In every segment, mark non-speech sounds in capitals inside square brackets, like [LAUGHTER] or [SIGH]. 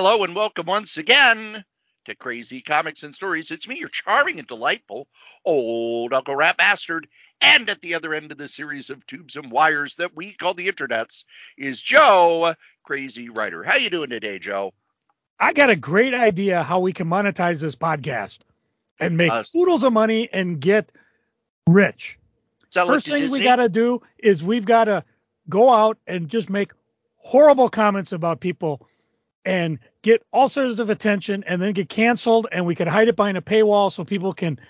Hello and welcome once again to Crazy Comics and Stories. It's me, your charming and delightful old Uncle Rat Bastard. And at the other end of the series of tubes and wires that we call the internets is Joe, Crazy Writer. How you doing today, Joe? I got a great idea how we can monetize this podcast and make Uh, oodles of money and get rich. First thing Disney? we got to do is we've got to go out and just make horrible comments about people and get all sorts of attention and then get canceled and we could hide it behind a paywall so people can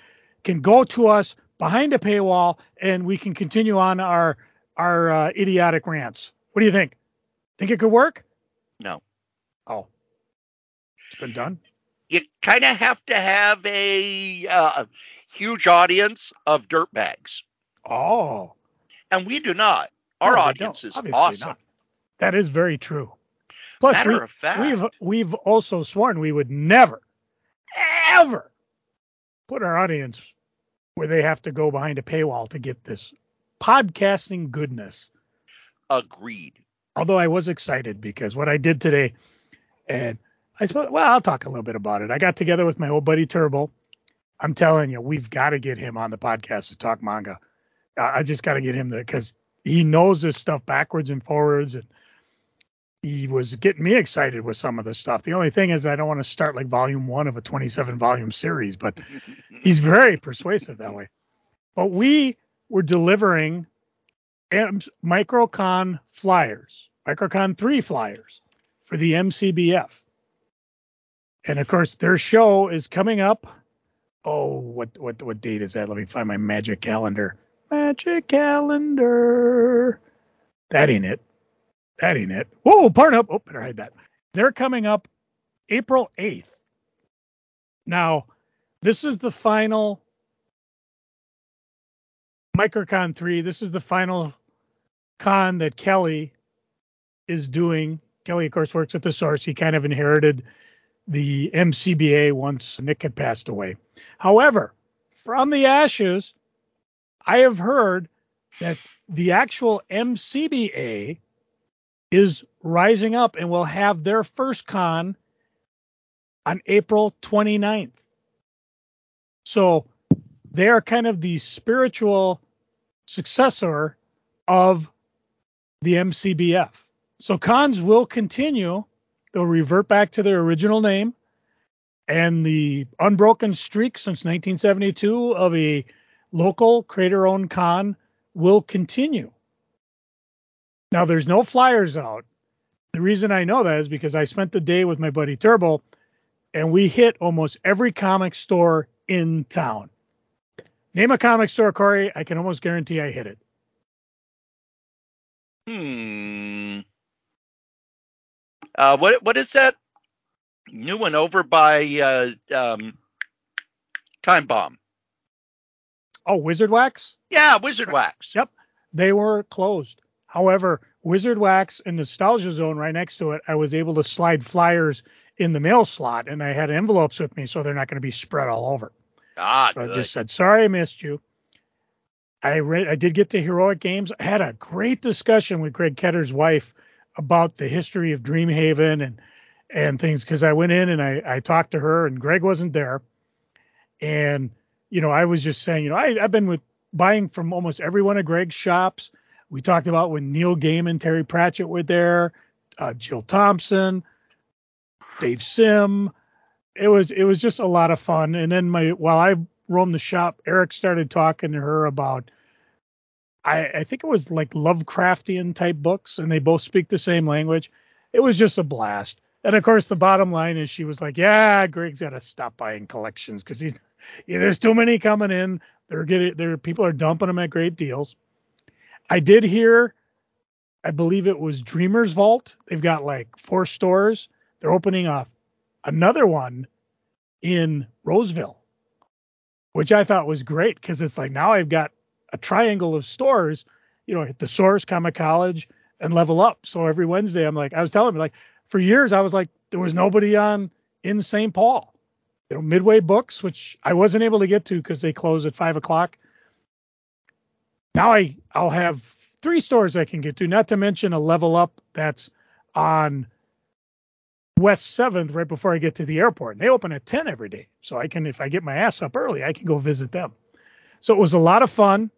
can go to us behind a paywall and we can continue on our our uh, idiotic rants. What do you think? Think it could work? No. Oh. It's been done. You kind of have to have a uh, huge audience of dirtbags. Oh. And we do not. Our No, audience is awesome. not. That is very true. Plus, Matter we, of fact, we've we've also sworn we would never, ever put our audience where they have to go behind a paywall to get this podcasting goodness. agreed. Although I was excited because what I did today, and I suppose, well, I'll talk a little bit about it. I got together with my old buddy Turbo. I'm telling you, we've got to get him on the podcast to talk manga. I I just got to get him there because he knows this stuff backwards and forwards, and he was getting me excited with some of this stuff. The only thing is, I don't want to start like volume one of a 27 volume series, but [LAUGHS] he's very persuasive that way. But we were delivering M- Microcon flyers, Microcon 3 flyers for the MCBF. And of course, their show is coming up. Oh, what what what date is that? Let me find my magic calendar. Magic calendar. That ain't it. That ain't it. Whoa, up. Oh, better hide that. They're coming up April 8th. Now, this is the final Microcon 3. This is the final con that Kelly is doing. Kelly, of course, works at the source. He kind of inherited the MCBA once Nick had passed away. However, from the ashes, I have heard that the actual MCBA is rising up and will have their first con on April 29th. So they are kind of the spiritual successor of the MCBF. So cons will continue. They'll revert back to their original name. And the unbroken streak since 1972 of a local creator owned con will continue. Now, there's no flyers out. The reason I know that is because I spent the day with my buddy Turbo and we hit almost every comic store in town. Name a comic store, Corey. I can almost guarantee I hit it. Hmm. Uh, what what is that new one over by uh, um, Time Bomb? Oh, Wizard Wax? Yeah, Wizard Wax. Yep. They were closed. However, Wizard Wax and Nostalgia Zone right next to it, I was able to slide flyers in the mail slot and I had envelopes with me so they're not going to be spread all over. Ah, So I just said, sorry I missed you. I read I did get to Heroic Games. I had a great discussion with Greg Ketter's wife about the history of Dreamhaven and and things because I went in and I, I talked to her and Greg wasn't there. And, you know, I was just saying, you know, I, I've been with buying from almost every one of Greg's shops. We talked about when Neil Gaiman, Terry Pratchett were there, uh, Jill Thompson, Dave Sim. It was it was just a lot of fun. And then my while I roamed the shop, Eric started talking to her about I, I think it was like Lovecraftian type books, and they both speak the same language. It was just a blast. And of course, the bottom line is she was like, "Yeah, Greg's got to stop buying collections because he's [LAUGHS] yeah, there's too many coming in. They're getting there. People are dumping them at great deals." I did hear, I believe it was Dreamers Vault. They've got like four stores. They're opening up another one in Roseville, which I thought was great because it's like now I've got a triangle of stores, you know, at the source, Comic College, and level up. So every Wednesday, I'm like, I was telling me, like, for years, I was like, there was nobody on in St. Paul. You know, Midway Books, which I wasn't able to get to because they close at five o'clock. Now I I'll have three stores I can get to, not to mention a level up that's on West 7th right before I get to the airport. And they open at 10 every day. So I can, if I get my ass up early, I can go visit them. So it was a lot of fun.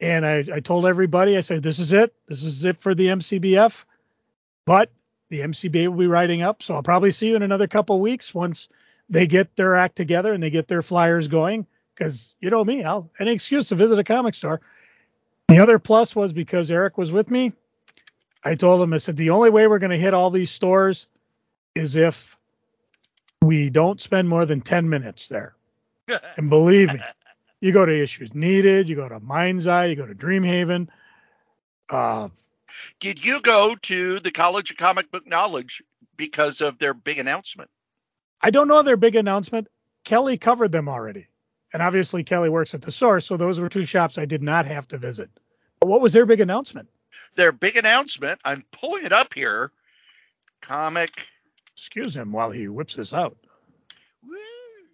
And I, I told everybody, I said, this is it. This is it for the MCBF. But the MCBA will be writing up. So I'll probably see you in another couple weeks once they get their act together and they get their flyers going. Because you know me, I'll any excuse to visit a comic store. The other plus was because Eric was with me. I told him, I said, the only way we're going to hit all these stores is if we don't spend more than 10 minutes there. [LAUGHS] and believe me, you go to Issues Needed, you go to Mind's Eye, you go to Dreamhaven. Uh, Did you go to the College of Comic Book Knowledge because of their big announcement? I don't know their big announcement. Kelly covered them already. And obviously, Kelly works at the source. So those were two shops I did not have to visit. But what was their big announcement? Their big announcement, I'm pulling it up here. Comic. Excuse him while he whips this out.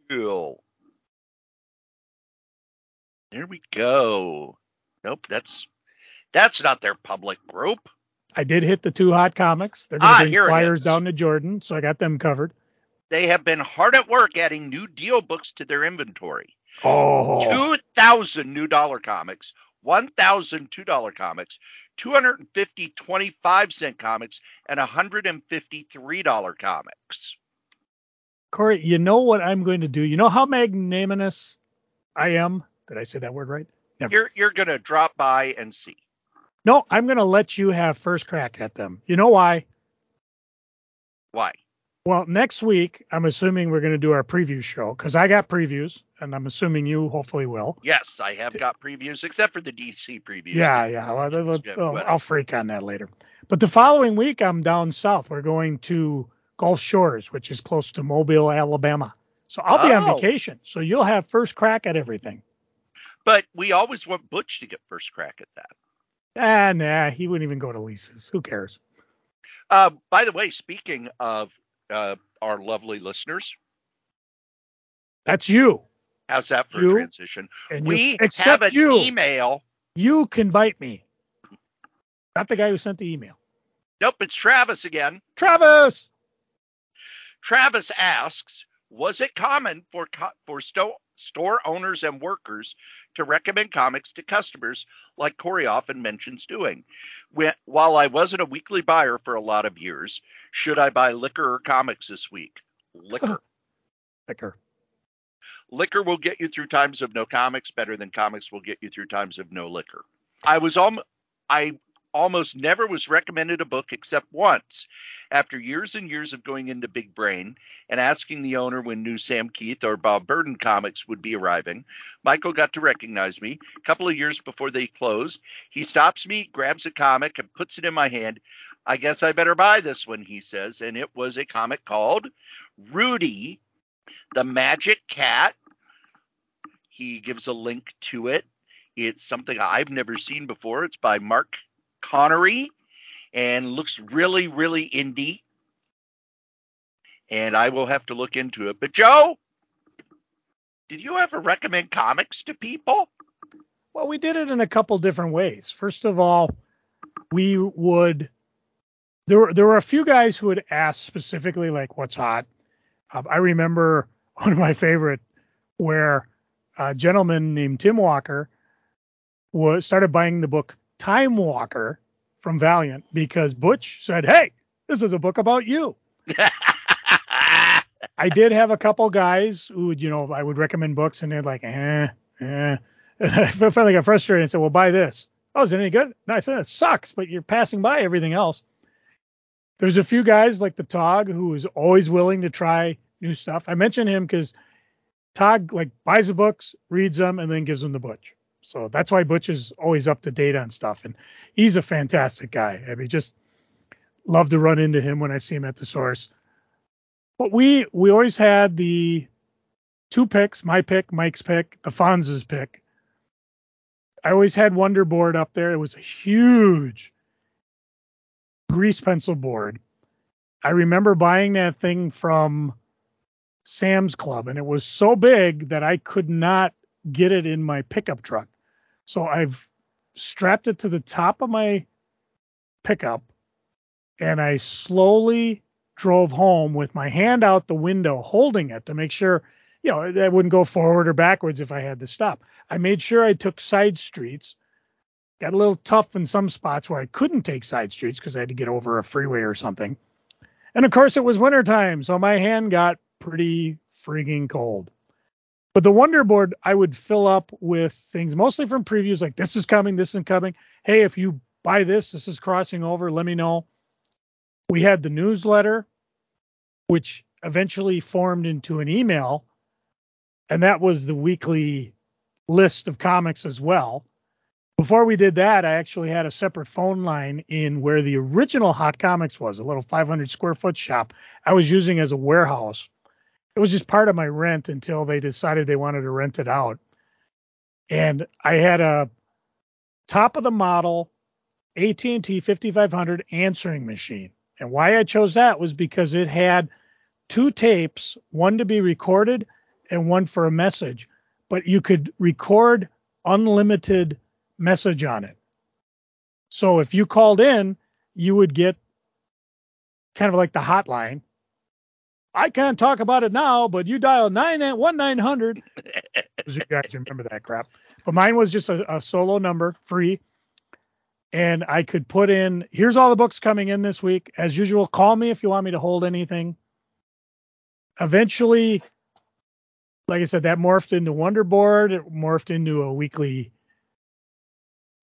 Wheel. There we go. Nope, that's that's not their public group. I did hit the two hot comics. They're going Ah, bring flyers down to Jordan, so I got them covered. They have been hard at work adding new deal books to their inventory. Oh, 2,000 new dollar comics, 1,000 $2 comics, 250 25 cent comics, and 150 $3 comics. Corey, you know what I'm going to do? You know how magnanimous I am? Did I say that word right? Never. You're, you're going to drop by and see. No, I'm going to let you have first crack at them. You know why? Why? Well, next week, I'm assuming we're going to do our preview show because I got previews, and I'm assuming you hopefully will. Yes, I have got previews, except for the DC previews. Yeah, yeah. Well, it's- well, well, well, I'll freak on that later. But the following week, I'm down south. We're going to Gulf Shores, which is close to Mobile, Alabama. So I'll be on Oh. vacation. So you'll have first crack at everything. But we always want Butch to get first crack at that. Ah, nah, he wouldn't even go to Lisa's. Who cares? Uh, by the way, speaking of uh, our lovely listeners, That's you. how's that for You, a transition? We have an you. email. You can bite me. Not the guy who sent the email. Nope, it's Travis again. Travis. Travis asks, was it common for co- for sto- store owners and workers to recommend comics to customers like Corey often mentions doing? When, while I wasn't a weekly buyer for a lot of years, should I buy liquor or comics this week? Liquor. [LAUGHS] liquor. liquor will get you through times of no comics better than comics will get you through times of no liquor. I was alm- I almost never was recommended a book except once. After years and years of going into Big Brain and asking the owner when new Sam Kieth or Bob Burden comics would be arriving, Michael got to recognize me. A couple of years before they closed, he stops me, grabs a comic, and puts it in my hand. I guess I better buy this one, he says, and it was a comic called Rudy, the Magic Cat. He gives a link to it. It's something I've never seen before. It's by Mark Connery and looks really, really indie. And I will have to look into it. But Joe, did you ever recommend comics to people? Well, we did it in a couple different ways. First of all, we would there were there were a few guys who would ask specifically like what's hot. Um, I remember [LAUGHS] one of my favorite where a gentleman named Tim Walker was started buying the book Time Walker from Valiant because Butch said, "Hey, this is a book about you." [LAUGHS] I did have a couple guys who would, you know, I would recommend books and they're like, eh, eh. [LAUGHS] And I finally got frustrated and said, well, buy this. Oh, is it any good? No, I said, it sucks, but you're passing by everything else. There's a few guys like the Tog who is always willing to try new stuff. I mentioned him because Tog like buys the books, reads them, and then gives them to Butch. So that's why Butch is always up to date on stuff. And he's a fantastic guy. I mean, just love to run into him when I see him at the source. But we we always had the two picks, my pick, Mike's pick, the Fonz's pick. I always had Wonder Board up there. It was a huge grease pencil board. I remember buying that thing from Sam's Club, and it was so big that I could not get it in my pickup truck. So I've strapped it to the top of my pickup and I slowly drove home with my hand out the window holding it to make sure, you know, that wouldn't go forward or backwards if I had to stop. I made sure I took side streets. Got a little tough in some spots where I couldn't take side streets because I had to get over a freeway or something. And of course, it was wintertime, so my hand got pretty freaking cold. But the Wonder Board, I would fill up with things mostly from previews like this is coming, this isn't coming. Hey, if you buy this, this is crossing over, let me know. We had the newsletter, which eventually formed into an email, and that was the weekly list of comics as well. Before we did that, I actually had a separate phone line in where the original Hot Comics was, a little 500 square foot shop I was using as a warehouse. It was just part of my rent until they decided they wanted to rent it out. And I had a top of the model AT&T 5500 answering machine. And why I chose that was because it had two tapes, one to be recorded and one for a message, but you could record unlimited message on it. So if you called in, you would get kind of like the hotline. I can't talk about it now, but you dial 91900. [LAUGHS] you guys remember that crap. But mine was just a, a solo number, free and I could put in here's all the books coming in this week. As usual, call me if you want me to hold anything. Eventually, like I said, that morphed into Wonder Board, it morphed into a weekly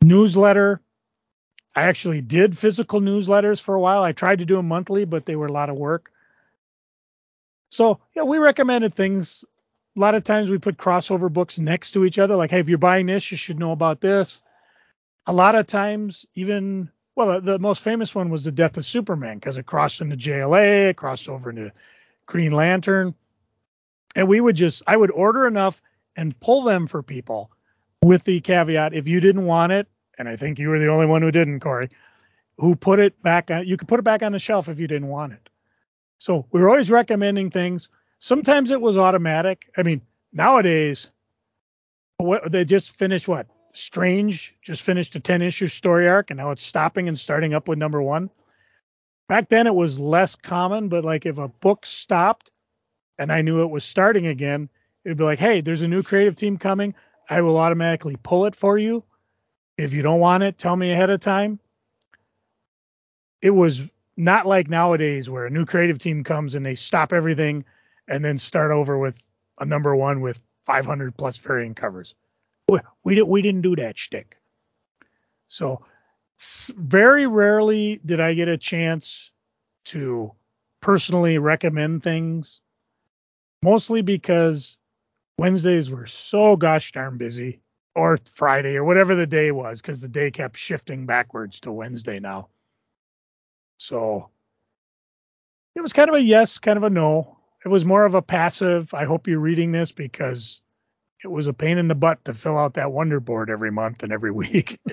newsletter. I actually did physical newsletters for a while. I tried to do them monthly, but they were a lot of work. So, yeah, we recommended things. A lot of times we put crossover books next to each other, like, hey, if you're buying this, you should know about this a lot of times, even well, the most famous one was the death of Superman because it crossed into JLA, it crossed over into Green Lantern, and we would just I would order enough and pull them for people with the caveat if you didn't want it, and I think you were the only one who didn't, Corey, who put it back on. You could put it back on the shelf if you didn't want it. So we were always recommending things. Sometimes it was automatic. I mean, nowadays, what they just finished what Strange just finished a 10 issue story arc and now it's stopping and starting up with number one. Back then it was less common, but like if a book stopped and I knew it was starting again, it'd be like, hey, there's a new creative team coming. I will automatically pull it for you. If you don't want it, tell me ahead of time. It was not like nowadays where a new creative team comes and they stop everything and then start over with a number one with 500 plus variant covers we didn't we didn't do that shtick. So very rarely did I get a chance to personally recommend things, mostly because Wednesdays were so gosh darn busy, or Friday, or whatever the day was, because the day kept shifting backwards to Wednesday now. So it was kind of a yes, kind of a no. It was more of a passive. I hope you're reading this because it was a pain in the butt to fill out that Wonder Board every month and every [LAUGHS] week. [LAUGHS]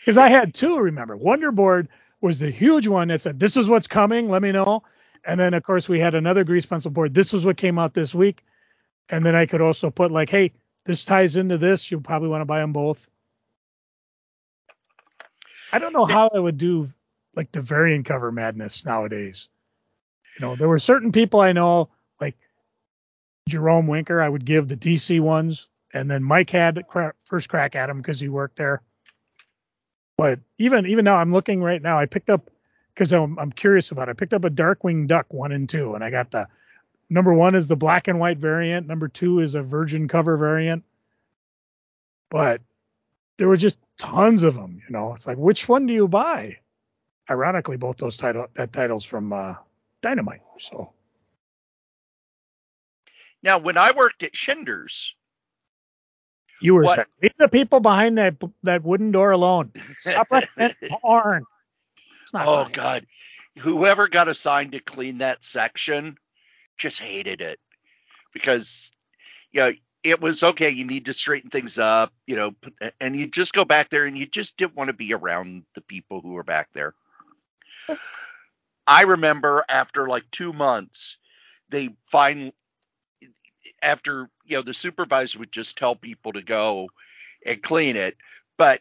Because I had two, remember. Wonder Board was the huge one that said, This is what's coming, let me know. And then, of course, we had another grease pencil board. This is what came out this week. And then I could also put, like, hey, this ties into this. You'll probably want to buy them both. I don't know how I would do like the variant cover madness nowadays. You know, there were certain people I know like Jerome Winker, I would give the DC ones, and then Mike had cra- first crack at him because he worked there. But even even now, I'm looking right now. I picked up because I'm, I'm curious about it. I picked up a Darkwing Duck one and two, and I got the number one is the black and white variant. Number two is a virgin cover variant. But there were just tons of them. You know, it's like which one do you buy? Ironically, both those title that titles from uh, Dynamite. So now, when I worked at Shinders, you were what, leave the people behind that that wooden door alone. Stop that [LAUGHS] horn. Oh funny. God, whoever got assigned to clean that section just hated it because you know it was okay. You need to straighten things up, you know, and you just go back there and you just didn't want to be around the people who were back there. I remember after like two months, they finally after you know the supervisor would just tell people to go and clean it, but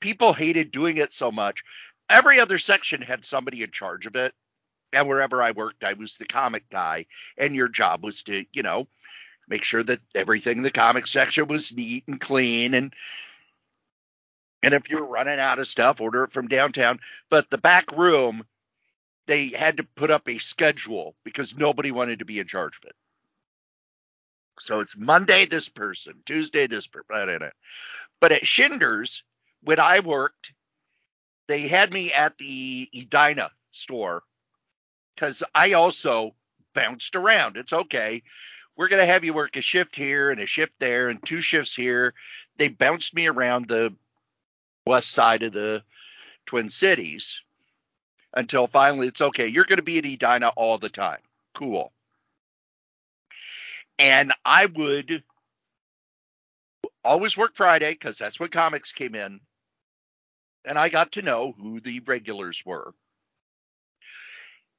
people hated doing it so much every other section had somebody in charge of it. And wherever I worked, I was the comic guy. And your job was to, you know, make sure that everything in the comic section was neat and clean and and if you're running out of stuff, order it from downtown. But the back room, they had to put up a schedule because nobody wanted to be in charge of it. So it's Monday this person, Tuesday this person. But at Shinders, when I worked, they had me at the Edina store because I also bounced around. It's okay. We're going to have you work a shift here and a shift there and two shifts here. They bounced me around the west side of the Twin Cities until finally it's okay. You're going to be at Edina all the time. Cool. And I would always work Friday because that's when comics came in. And I got to know who the regulars were.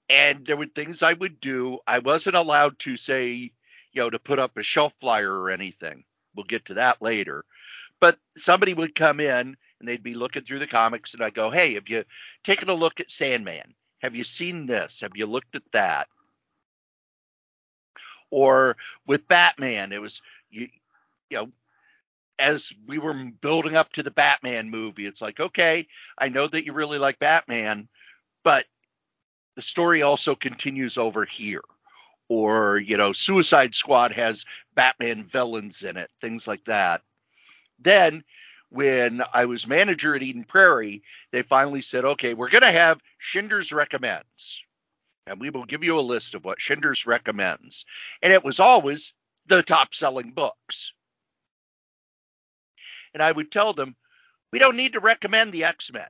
And there were things I would do. I wasn't allowed to say, you know, to put up a shelf flyer or anything. We'll get to that later. But somebody would come in and they'd be looking through the comics, and I go, "Hey, have you taken a look at Sandman? Have you seen this? Have you looked at that?" Or with Batman, it was you, you know, as we were building up to the Batman movie, it's like, okay, I know that you really like Batman, but the story also continues over here. Or, you know, Suicide Squad has Batman villains in it, things like that. Then when I was manager at Eden Prairie, they finally said, okay, we're going to have Shinders recommends. And we will give you a list of what Shinders recommends. And it was always the top selling books. And I would tell them, we don't need to recommend the X Men.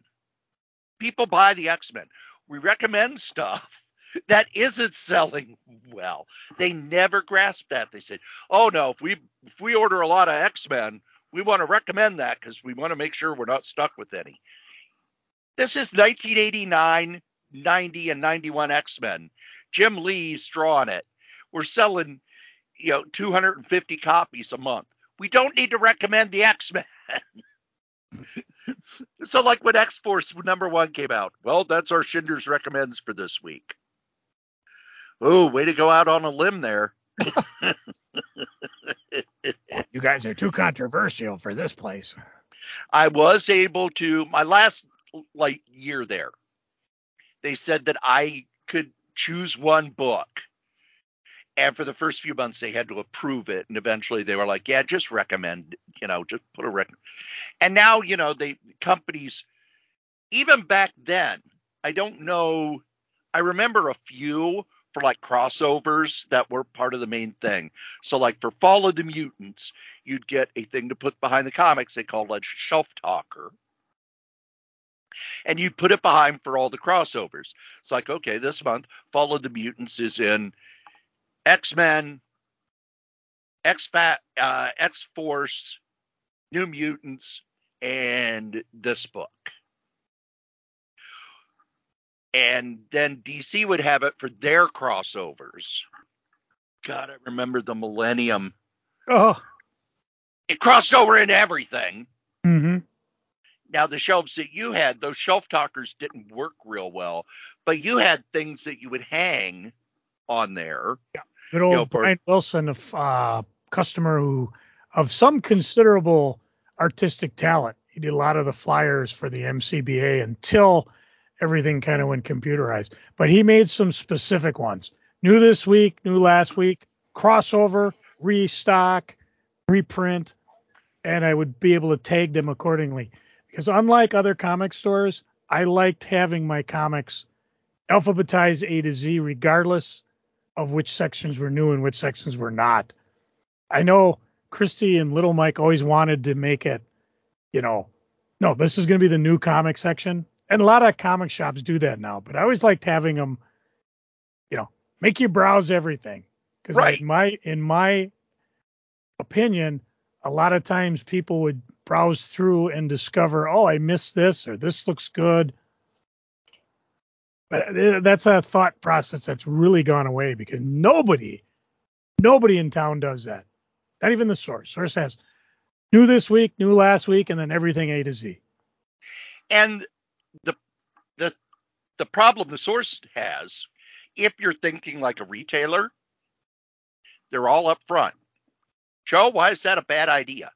People buy the X Men. We recommend stuff [LAUGHS] that isn't selling well. They never grasped that. They said, "Oh no, if we if we order a lot of X Men, we want to recommend that because we want to make sure we're not stuck with any. This is 1989, 90, and 91 X Men. Jim Lee's drawing it. We're selling, you know, 250 copies a month. We don't need to recommend the X Men. [LAUGHS] so, like when X Force number one came out, well, that's our Shinders recommends for this week. Oh, way to go out on a limb there. [LAUGHS] you guys are too controversial for this place. I was able to my last like year there. They said that I could choose one book. And for the first few months they had to approve it and eventually they were like, "Yeah, just recommend, you know, just put a rec." And now, you know, they companies even back then, I don't know I remember a few for like crossovers that were part of the main thing. So like for Fall of the Mutants, you'd get a thing to put behind the comics they called a shelf talker. And you put it behind for all the crossovers. It's like, okay, this month, Fall of the Mutants is in X Men, X uh, X Force, New Mutants, and this book and then DC would have it for their crossovers. God, I remember the Millennium. Oh, it crossed over into everything. Mm-hmm. Now the shelves that you had, those shelf talkers didn't work real well, but you had things that you would hang on there. Yeah, good old you know, Brian Wilson, a uh, customer who of some considerable artistic talent. He did a lot of the flyers for the MCBA until everything kind of went computerized. But he made some specific ones. New this week, new last week, crossover, restock, reprint, and I would be able to tag them accordingly. Because unlike other comic stores, I liked having my comics alphabetized A to Z, regardless of which sections were new and which sections were not. I know Christy and Little Mike always wanted to make it, you know, no, this is going to be the new comic section and a lot of comic shops do that now. But I always liked having them, you know, make you browse everything because right. in my in my opinion, a lot of times people would browse through and discover, oh, I missed this or this looks good. But uh, that's a thought process that's really gone away because nobody, nobody in town does that. Not even the source. Source has new this week, new last week, and then everything A to Z. And the the the problem the source has, if you're thinking like a retailer, they're all up front. Joe, why is that a bad idea?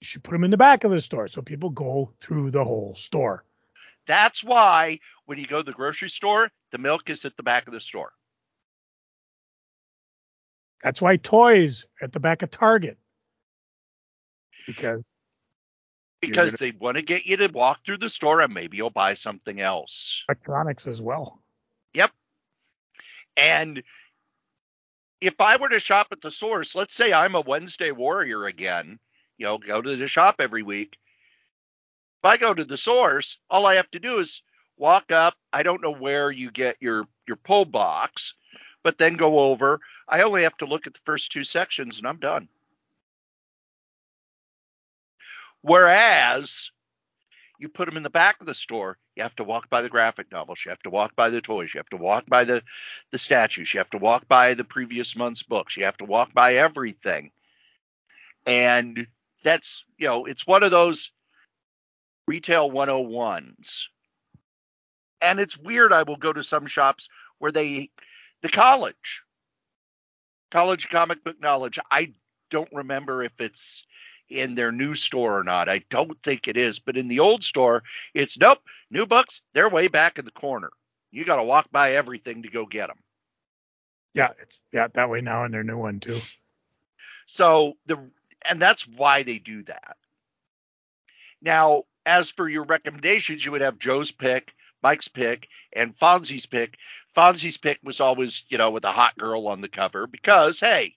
You should put them in the back of the store so people go through the whole store. That's why when you go to the grocery store, the milk is at the back of the store. That's why toys at the back of Target. Because because gonna- they want to get you to walk through the store and maybe you'll buy something else. electronics as well. Yep. And if I were to shop at the source, let's say I'm a Wednesday warrior again, you know, go to the shop every week. If I go to the source, all I have to do is walk up. I don't know where you get your your pull box, but then go over. I only have to look at the first two sections and I'm done. Whereas you put them in the back of the store, you have to walk by the graphic novels, you have to walk by the toys, you have to walk by the the statues, you have to walk by the previous month's books, you have to walk by everything. And that's, you know, it's one of those retail 101s. And it's weird I will go to some shops where they the college college comic book knowledge, I don't remember if it's in their new store or not. I don't think it is, but in the old store, it's nope, new books, they're way back in the corner. You got to walk by everything to go get them. Yeah, it's yeah that way now in their new one too. So the and that's why they do that. Now, as for your recommendations, you would have Joe's pick, Mike's pick, and Fonzie's pick. Fonzie's pick was always, you know, with a hot girl on the cover because hey,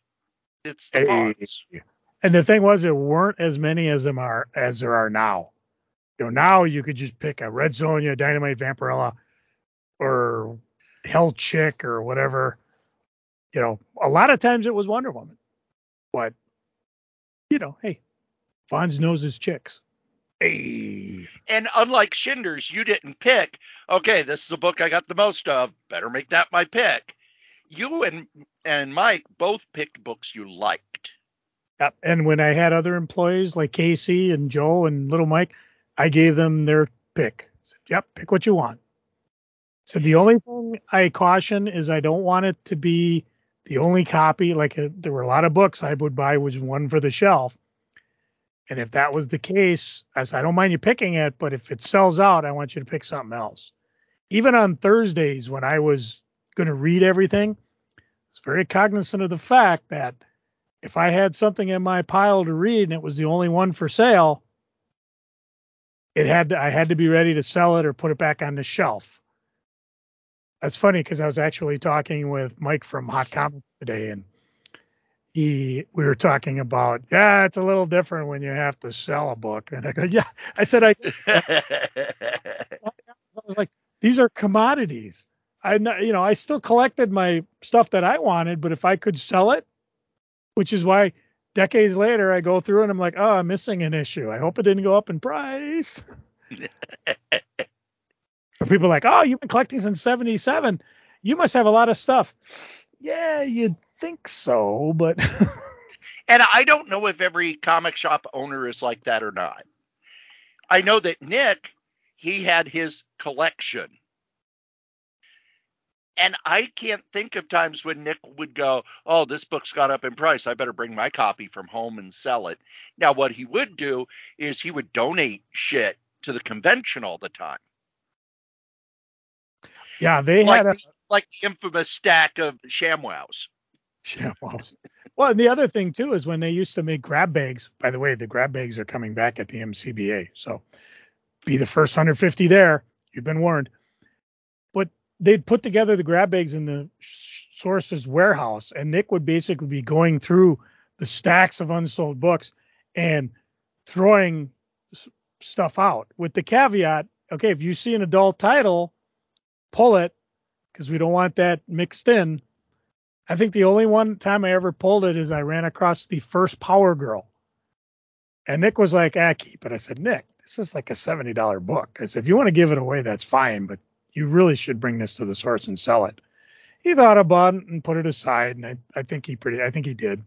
it's the Hey. Fonz. And the thing was, there weren't as many as them are as there are now. You know, now you could just pick a Red Sonja, Dynamite Vampirella, or Hell Chick or whatever. You know, a lot of times it was Wonder Woman, but you know, hey, Fonz knows his chicks. Hey, And unlike Shinders, you didn't pick, okay, this is the book I got the most of. Better make that my pick. You and and Mike both picked books you liked. Yep. And when I had other employees like Casey and Joe and little Mike, I gave them their pick. I said, yep, pick what you want. So the only thing I caution is I don't want it to be the only copy. Like uh, there were a lot of books I would buy was one for the shelf. And if that was the case, I said, I don't mind you picking it, but if it sells out, I want you to pick something else. Even on Thursdays when I was going to read everything, I was very cognizant of the fact that if I had something in my pile to read and it was the only one for sale, it had to, I had to be ready to sell it or put it back on the shelf. That's funny because I was actually talking with Mike from Hot Comics today, and he we were talking about yeah, it's a little different when you have to sell a book. And I go yeah, I said I, [LAUGHS] I was like these are commodities. I you know I still collected my stuff that I wanted, but if I could sell it, which is why decades later I go through and I'm like, oh, I'm missing an issue. I hope it didn't go up in price. [LAUGHS] or people are like, oh, you've been collecting since '77. You must have a lot of stuff. Yeah, you'd think so, but [LAUGHS] and I don't know if every comic shop owner is like that or not. I know that Nick, he had his collection. And I can't think of times when Nick would go, Oh, this book's gone up in price. I better bring my copy from home and sell it. Now, what he would do is he would donate shit to the convention all the time. yeah, they Like had a the, like the infamous stack of ShamWows. Well, well, and the other thing too is when they used to make grab bags. By the way, the grab bags are coming back at the MCBA, so be the first 150 there. You've been warned. They'd put together the grab bags in the source's warehouse, and Nick would basically be going through the stacks of unsold books and throwing stuff out with the caveat: okay, if you see an adult title, pull it because we don't want that mixed in. I think the only one time I ever pulled it is I ran across the first Power Girl. And Nick was like, ah, keep it. I said, Nick, this is like a $70 book. I said, if you want to give it away, that's fine, but you really should bring this to the source and sell it. He thought about it and put it aside, and I, I think he pretty I think he did.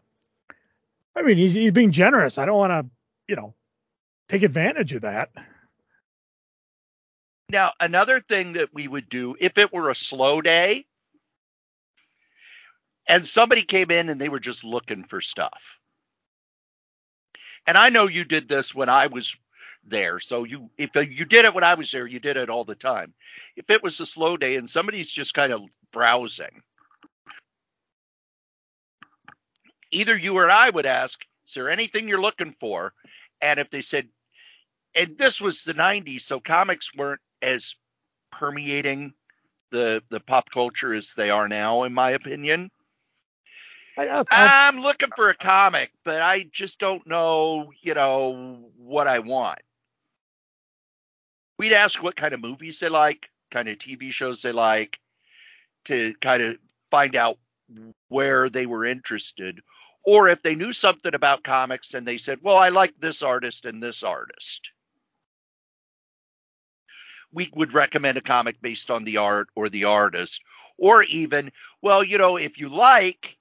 I mean, he's he's being generous. I don't want to, you know, take advantage of that. Now, another thing that we would do if it were a slow day and somebody came in and they were just looking for stuff. And I know you did this when I was there. So you if you did it when I was there, you did it all the time. If it was a slow day and somebody's just kind of browsing, either you or I would ask, "Is there anything you're looking for?" And if they said, and this was the 90s, so comics weren't as permeating the the pop culture as they are now, in my opinion. I'm looking for a comic, but I just don't know, you know, what I want. We'd ask what kind of movies they like, kind of TV shows they like, to kind of find out where they were interested. Or if they knew something about comics and they said, well, I like this artist and this artist. We would recommend a comic based on the art or the artist. Or even, well, you know, if you like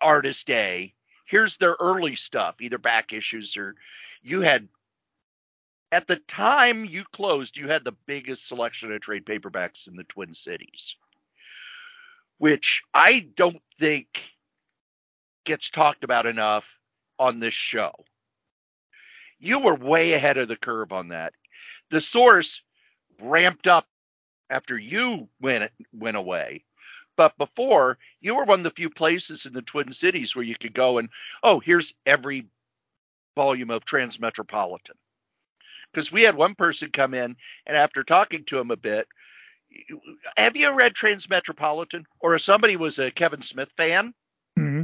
Artist A, Here's their early stuff, either back issues or you had at the time you closed, you had the biggest selection of trade paperbacks in the Twin Cities, which I don't think gets talked about enough on this show. You were way ahead of the curve on that. The source ramped up after you went went away but before, you were one of the few places in the Twin Cities where you could go and, oh, here's every volume of Transmetropolitan. Because we had one person come in, and after talking to him a bit, have you read Transmetropolitan? Or if somebody was a Kevin Smith fan, mm-hmm.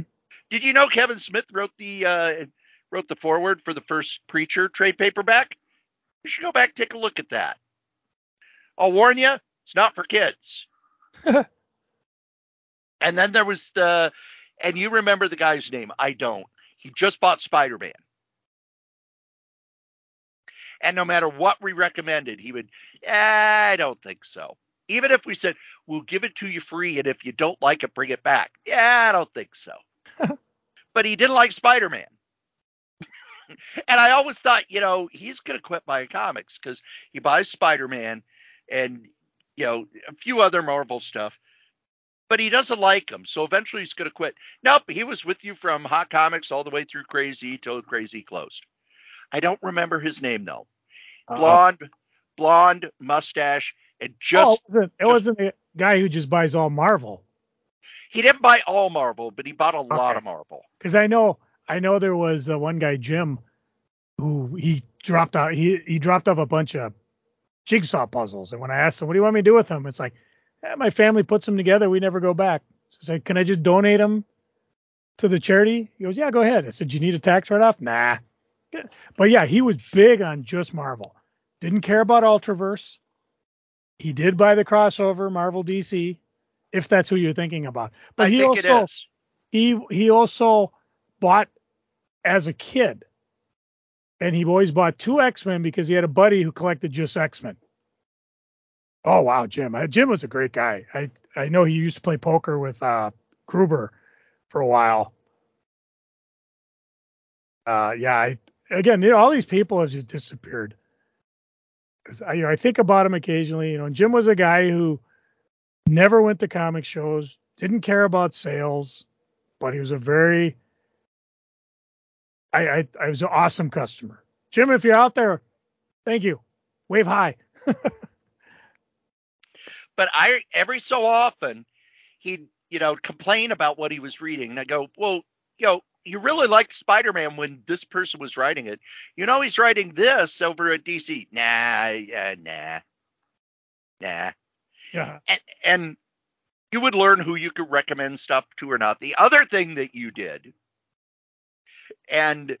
did you know Kevin Smith wrote the uh, wrote the foreword for the first Preacher trade paperback? You should go back take a look at that. I'll warn you, it's not for kids. [LAUGHS] And then there was the, and you remember the guy's name? I don't. He just bought Spider Man. And no matter what we recommended, he would, eh, I don't think so. Even if we said, we'll give it to you free, and if you don't like it, bring it back. Yeah, I don't think so. [LAUGHS] but he didn't like Spider Man. [LAUGHS] and I always thought, you know, he's going to quit buying comics because he buys Spider Man and, you know, a few other Marvel stuff but he doesn't like them. So eventually he's going to quit. Nope, he was with you from Hot Comics all the way through Crazy till Crazy closed. I don't remember his name though. Uh-oh. Blonde, blonde mustache, and just. Oh, it, wasn't, it just, wasn't a guy who just buys all Marvel. He didn't buy all Marvel, but he bought a okay. lot of Marvel. Because I know, I know there was uh, one guy, Jim, who he dropped out. He he dropped off a bunch of jigsaw puzzles, and when I asked him, "What do you want me to do with them?" It's like, eh, my family puts them together. We never go back. So I said, can I just donate them to the charity? He goes, yeah, go ahead. I said, you need a tax write off? Nah. But yeah, he was big on just Marvel. Didn't care about Ultraverse. He did buy the crossover Marvel DC, if that's who you're thinking about. But I he also he he also bought as a kid, and he always bought two X Men because he had a buddy who collected just X Men. Oh wow, Jim. Jim was a great guy. I I know he used to play poker with uh, Gruber for a while. Uh, yeah. I, again, you know, all these people have just disappeared. I, you know, I think about him occasionally. You know, Jim was a guy who never went to comic shows, didn't care about sales, but he was a very I, I, I was an awesome customer. Jim, if you're out there, thank you. Wave high. [LAUGHS] but I every so often he'd you know complain about what he was reading, and I go, well, you know, you really liked Spider-Man when this person was writing it. You know, he's writing this over at DC. Nah, uh, nah, nah. Yeah. And, and you would learn who you could recommend stuff to or not. The other thing that you did, and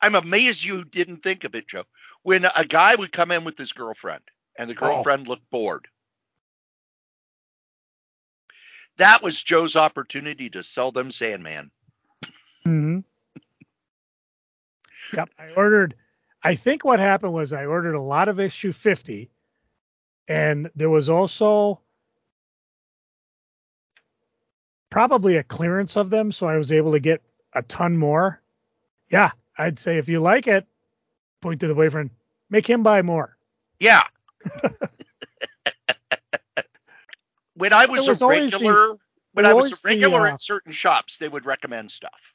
I'm amazed you didn't think of it, Joe, when a guy would come in with his girlfriend and the oh. girlfriend oh. looked bored that was Joe's opportunity to sell them Sandman. Hmm Yep. I ordered. I think what happened was I ordered a lot of issue 50, and there was also probably a clearance of them, so I was able to get a ton more. Yeah, I'd say if you like it, point to the boyfriend, make him buy more. Yeah. [LAUGHS] when I was, was a always the- regular, when I was was a always the, regular uh, at certain shops, they would recommend stuff.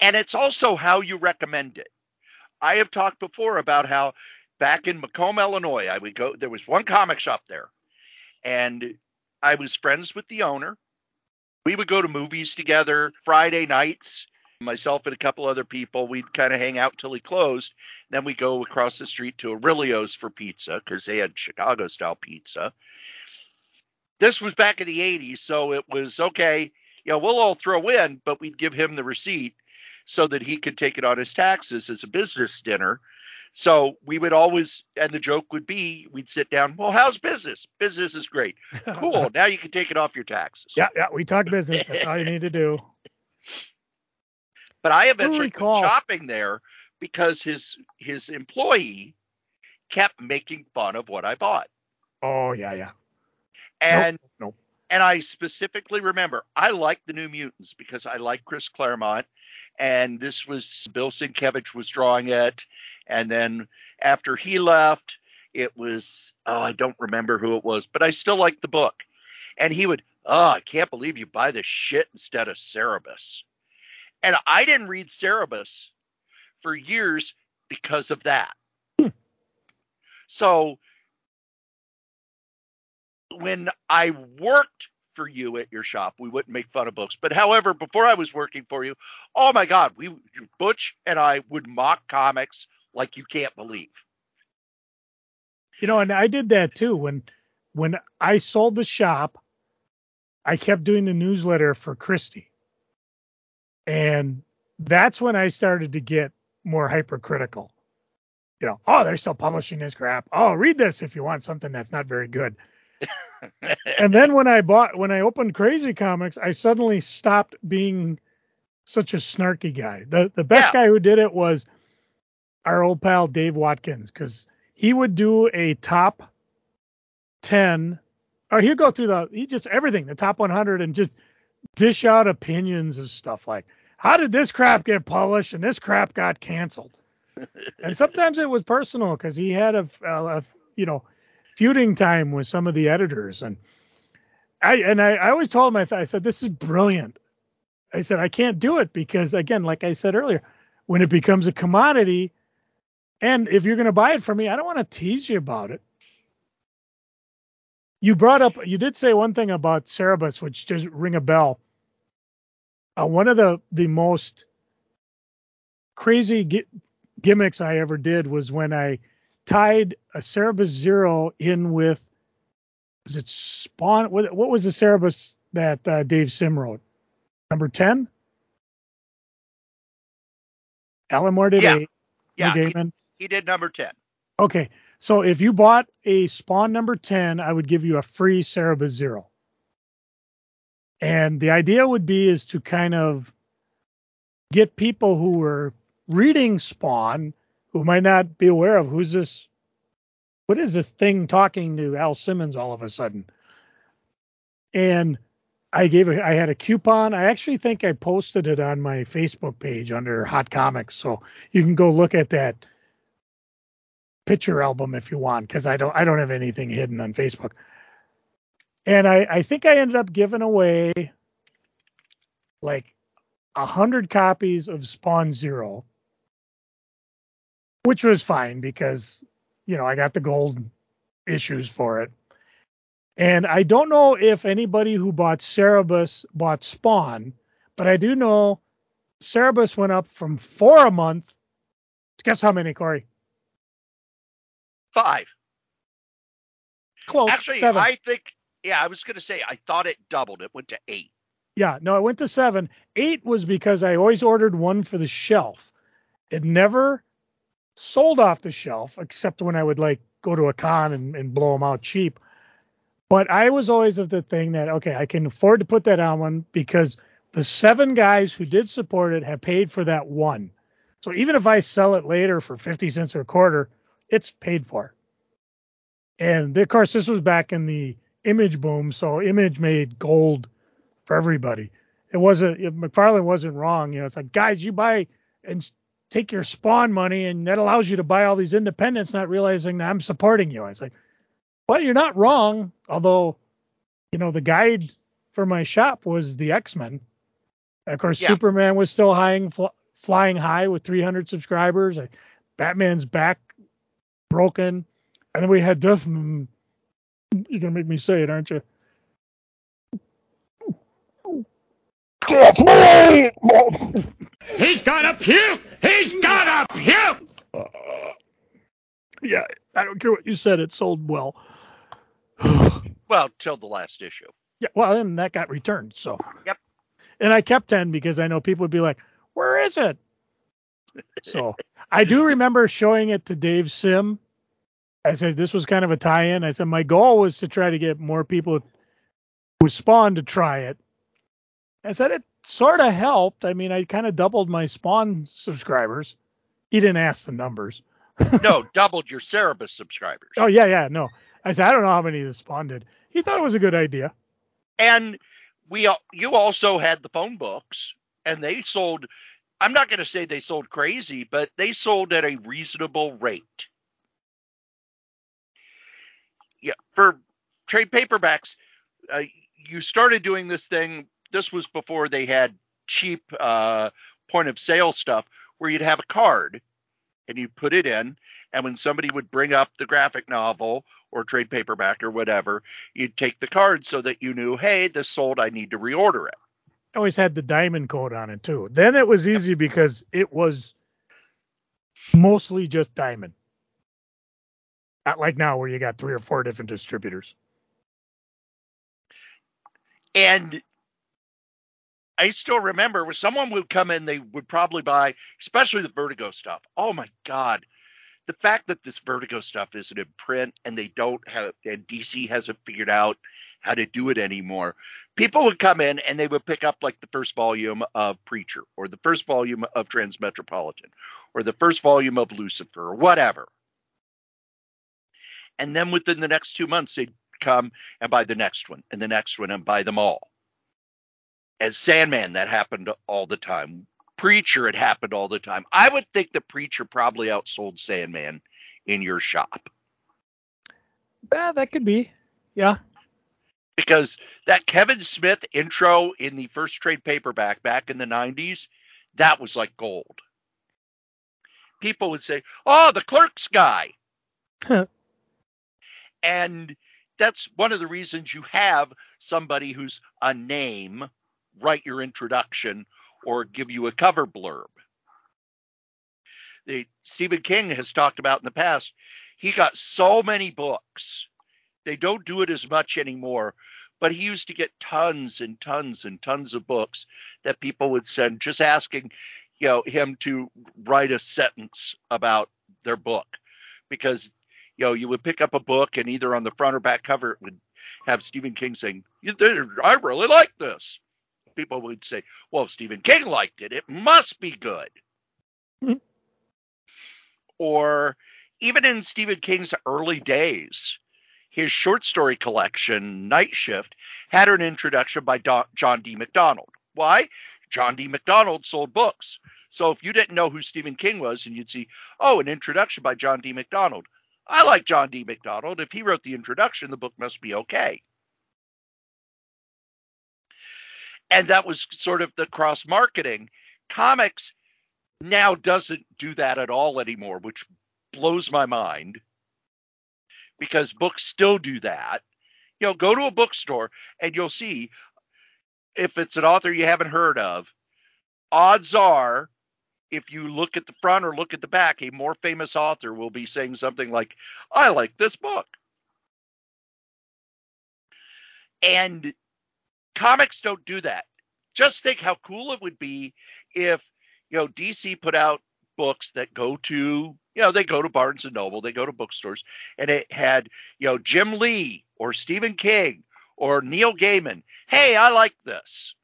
And it's also how you recommend it. I have talked before about how back in Macomb, Illinois, I would go. There was one comic shop there, and I was friends with the owner. We would go to movies together Friday nights. Myself and a couple other people, we'd kind of hang out till he closed. Then we'd go across the street to Aurelio's for pizza because they had Chicago style pizza. This was back in the 80s, so it was okay. Yeah, we'll all throw in, but we'd give him the receipt so that he could take it on his taxes as a business dinner. So we would always, and the joke would be, we'd sit down. Well, how's business? Business is great. Cool. [LAUGHS] now you can take it off your taxes. yeah, yeah. We talk business. That's all you need to do. [LAUGHS] But I eventually quit shopping there because his his employee kept making fun of what I bought. Oh yeah, yeah. And nope. And I specifically remember I liked the New Mutants because I like Chris Claremont, and this was Bill Sienkiewicz was drawing it, and then after he left, it was oh I don't remember who it was, but I still liked the book, and he would oh I can't believe you buy this shit instead of Cerebus, and I didn't read Cerebus for years because of that. Hmm. So when I worked for you at your shop, we wouldn't make fun of books. But however, before I was working for you, oh my God, we Butch and I would mock comics like you can't believe. You know, and I did that too when when I sold the shop. I kept doing the newsletter for Christie, and that's when I started to get more hypercritical. You know, oh, they're still publishing this crap. Oh, read this if you want something that's not very good. And then when I bought when I opened Crazy Comics, I suddenly stopped being such a snarky guy. The the best Yeah. guy who did it was our old pal Dave Watkins because he would do a top ten, or he'd go through the he just everything the top 100 and just dish out opinions of stuff like how did this crap get published and this crap got canceled. [LAUGHS] and sometimes it was personal because he had a, a, a you know feuding time with some of the editors and I and I, I always told him I, th- I said this is brilliant. I said I can't do it because again, like I said earlier, when it becomes a commodity, and if you're going to buy it from me, I don't want to tease you about it. You brought up, you did say one thing about Cerebus, which just ring a bell. Uh, one of the the most crazy gi- gimmicks I ever did was when I tied a Cerebus Zero in with was it Spawn? What, what was the Cerebus that uh, Dave Sim wrote? Number ten. Alan Moore did Yeah. eight. Yeah, he, he did number 10. Okay, so if you bought a Spawn number 10, I would give you a free Cerebus Zero. And the idea would be is to kind of get people who were reading Spawn, who might not be aware of who's this, what is this thing talking to Al Simmons all of a sudden? And I gave a, I had a coupon. I actually think I posted it on my Facebook page under Hot Comics, so you can go look at that picture album if you want because I don't I don't have anything hidden on Facebook. And I, I think I ended up giving away like a hundred copies of Spawn Zero, which was fine because you know I got the gold issues for it. And I don't know if anybody who bought Cerebus bought Spawn, but I do know Cerebus went up from four a month. Guess how many, Corey? Five. Close. Actually, seven. I think, yeah, I was going to say, I thought it doubled. It went to eight. Yeah, no, it went to seven. Eight was because I always ordered one for the shelf. It never sold off the shelf except when I would like go to a con and, and blow them out cheap. But I was always of the thing that okay, I can afford to put that on one because the seven guys who did support it have paid for that one. So even if I sell it later for 50 cents or a quarter, it's paid for. And of course, this was back in the image boom, so image made gold for everybody. It wasn't if McFarlane wasn't wrong. You know, it's like guys, you buy and take your spawn money, and that allows you to buy all these independents, not realizing that I'm supporting you. I was like, well, you're not wrong. Although you know, the guide for my shop was the X Men. Of course, Yeah. Superman was still high, fl- flying high with 300 subscribers. Like, Batman's back broken, and then we had Death. Mm, mm, mm. You're gonna make me say it, aren't you? He's gonna puke! He's gonna puke! Uh, yeah, I don't care what you said. It sold well. [SIGHS] Well, till the last issue. Yeah, well, and that got returned. So. Yep. And I kept ten because I know people would be like, "Where is it?" [LAUGHS] So I do remember showing it to Dave Sim. I said this was kind of a tie-in. I said my goal was to try to get more people with Spawn to try it. I said it sort of helped. I mean, I kind of doubled my Spawn subscribers. He didn't ask the numbers. [LAUGHS] No, doubled your Cerebus subscribers. Oh yeah, yeah, no. I said I don't know how many the Spawn did. He thought it was a good idea. And we you also had the phone books and they sold I'm not going to say they sold crazy, but they sold at a reasonable rate. Yeah, for trade paperbacks, uh, you started doing this thing. This was before they had cheap uh, point of sale stuff where you'd have a card and you'd put it in, and when somebody would bring up the graphic novel or trade paperback or whatever, you'd take the card so that you knew, hey, this sold, I need to reorder it. always had the diamond code on it too. Then it was easy because it was mostly just diamond. Not like now where you got three or four different distributors. And I still remember when someone would come in, they would probably buy, especially the Vertigo stuff. Oh my God. The fact that this Vertigo stuff isn't in print and they don't have, and DC hasn't figured out how to do it anymore. People would come in and they would pick up like the first volume of Preacher or the first volume of Transmetropolitan or the first volume of Lucifer or whatever. And then within the next two months, they'd come and buy the next one and the next one and buy them all. As Sandman, that happened all the time. Preacher, it happened all the time. I would think the Preacher probably outsold Sandman in your shop Yeah, that could be. Yeah. because that Kevin Smith intro in the first trade paperback back in the 90s, that was like gold. People would say, "Oh, the clerks guy." and that's one of the reasons you have somebody who's a name write your introduction or give you a cover blurb. The Stephen King has talked about in the past, he got so many books. They don't do it as much anymore, but he used to get tons and tons and tons of books that people would send just asking, you know, him to write a sentence about their book because you know, you would pick up a book and either on the front or back cover it would have Stephen King saying, I really like this. People would say, well, if Stephen King liked it, it must be good. Mhm. Or even in Stephen King's early days, his short story collection, Night Shift, had an introduction by Don, John D. MacDonald. Why? John D. MacDonald sold books. So if you didn't know who Stephen King was and you'd see, oh, an introduction by John D. MacDonald, I like John D. MacDonald. If he wrote the introduction, the book must be okay. And that was sort of the cross marketing. Comics now doesn't do that at all anymore, which blows my mind because books still do that. You know, go to a bookstore and you'll see if it's an author you haven't heard of, odds are if you look at the front or look at the back, a more famous author will be saying something like, I like this book. And comics don't do that. Just think how cool it would be if, you know, DC put out books that go to, you know, they go to Barnes and Noble, they go to bookstores, and it had, you know, Jim Lee or Stephen King or Neil Gaiman. Hey, I like this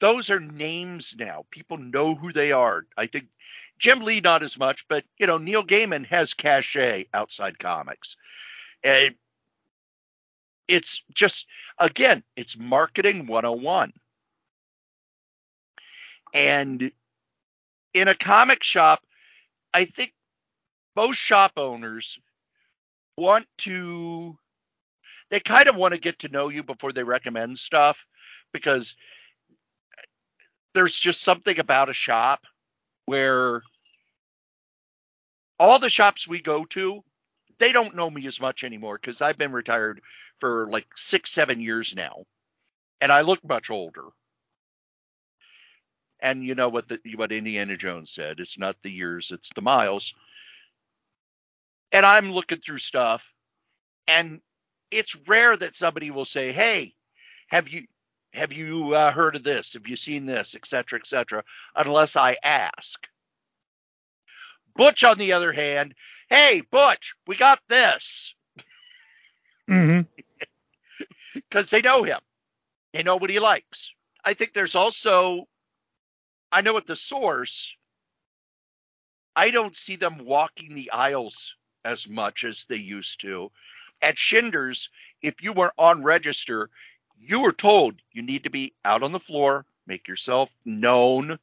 those are names now. People know who they are. I think Jim Lee not as much, but you know Neil Gaiman has cachet outside comics, and it's just again it's marketing 101. And in a comic shop, I think most shop owners want to they kind of want to get to know you before they recommend stuff because there's just something about a shop where all the shops we go to, they don't know me as much anymore because I've been retired for like six, seven years now, and I look much older. And you know what the what Indiana Jones said: it's not the years, it's the miles. And I'm looking through stuff, and it's rare that somebody will say, "Hey, have you have you uh, heard of this? Have you seen this, etc., etc." Unless I ask. Butch, on the other hand, hey, Butch, we got this hmm because they know him. They know what he likes. I think there's also, I know at the source, I don't see them walking the aisles as much as they used to. At Shinders, if you were on register, you were told you need to be out on the floor, make yourself known,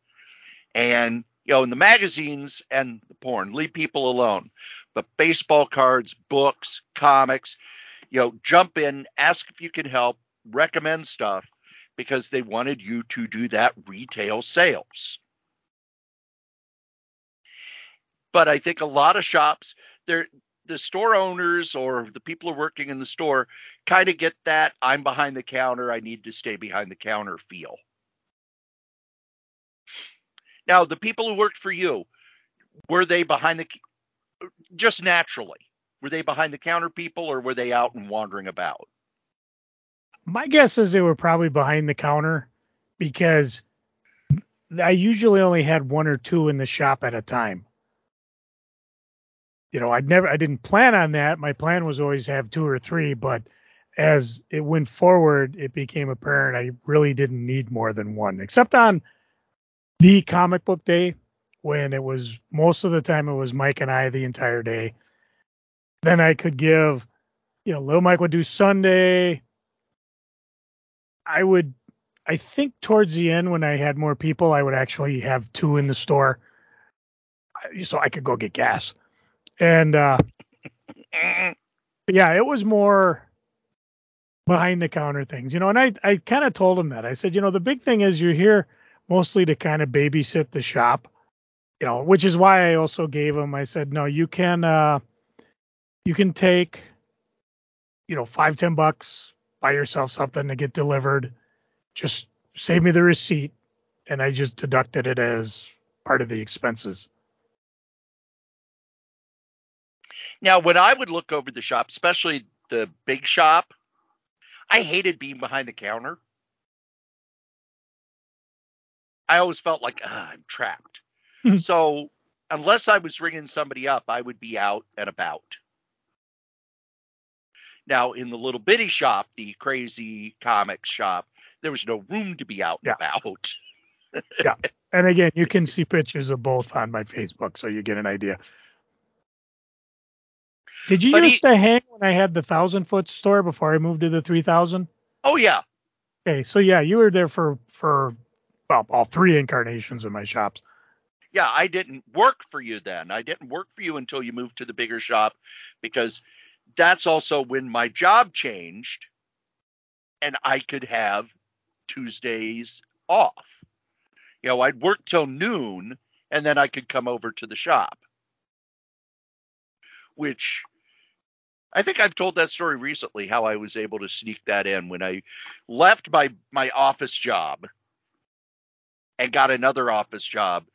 and you know, in the magazines and the porn, leave people alone. But baseball cards, books, comics, you know, jump in, ask if you can help, recommend stuff because they wanted you to do that retail sales. But I think a lot of shops, they're the store owners or the people who are working in the store kind of get that I'm behind the counter, I need to stay behind the counter feel. Now, the people who worked for you, were they behind the just naturally? Were they behind the counter people or were they out and wandering about? My guess is they were probably behind the counter because I usually only had one or two in the shop at a time. You know, I'd never, I didn't plan on that. My plan was always have two or three, but as it went forward, it became apparent I really didn't need more than one, except on the comic book day when it was most of the time it was Mike and I the entire day. Then I could give, you know, little Mike would do Sunday. I would, I think towards the end when I had more people, I would actually have two in the store, so I could go get gas. And uh, yeah, it was more behind the counter things, you know. And I, I kind of told him that. I said, you know, the big thing is you're here mostly to kind of babysit the shop, you know, which is why I also gave him. I said, no, you can, uh, you can take, you know, five ten bucks, buy yourself something to get delivered. Just save me the receipt, and I just deducted it as part of the expenses. Now, when I would look over the shop, especially the big shop, I hated being behind the counter. I always felt like ah, I'm trapped. Mhm. So, unless I was ringing somebody up, I would be out and about. Now, in the little bitty shop, the crazy comic shop, there was no room to be out and Yeah. about. Yeah. And again, you can see pictures of both on my Facebook, so you get an idea. Did you But he- used to hang when I had the thousand foot store before I moved to the three thousand? Oh yeah, Okay, so yeah, you were there for for well, all three incarnations of my shops. yeah. I didn't work for you then. I didn't work for you until you moved to the bigger shop because that's also when my job changed and I could have Tuesdays off. You know, I'd work till noon and then I could come over to the shop. Which I think I've told that story recently how I was able to sneak that in when I left my my office job and got another office job.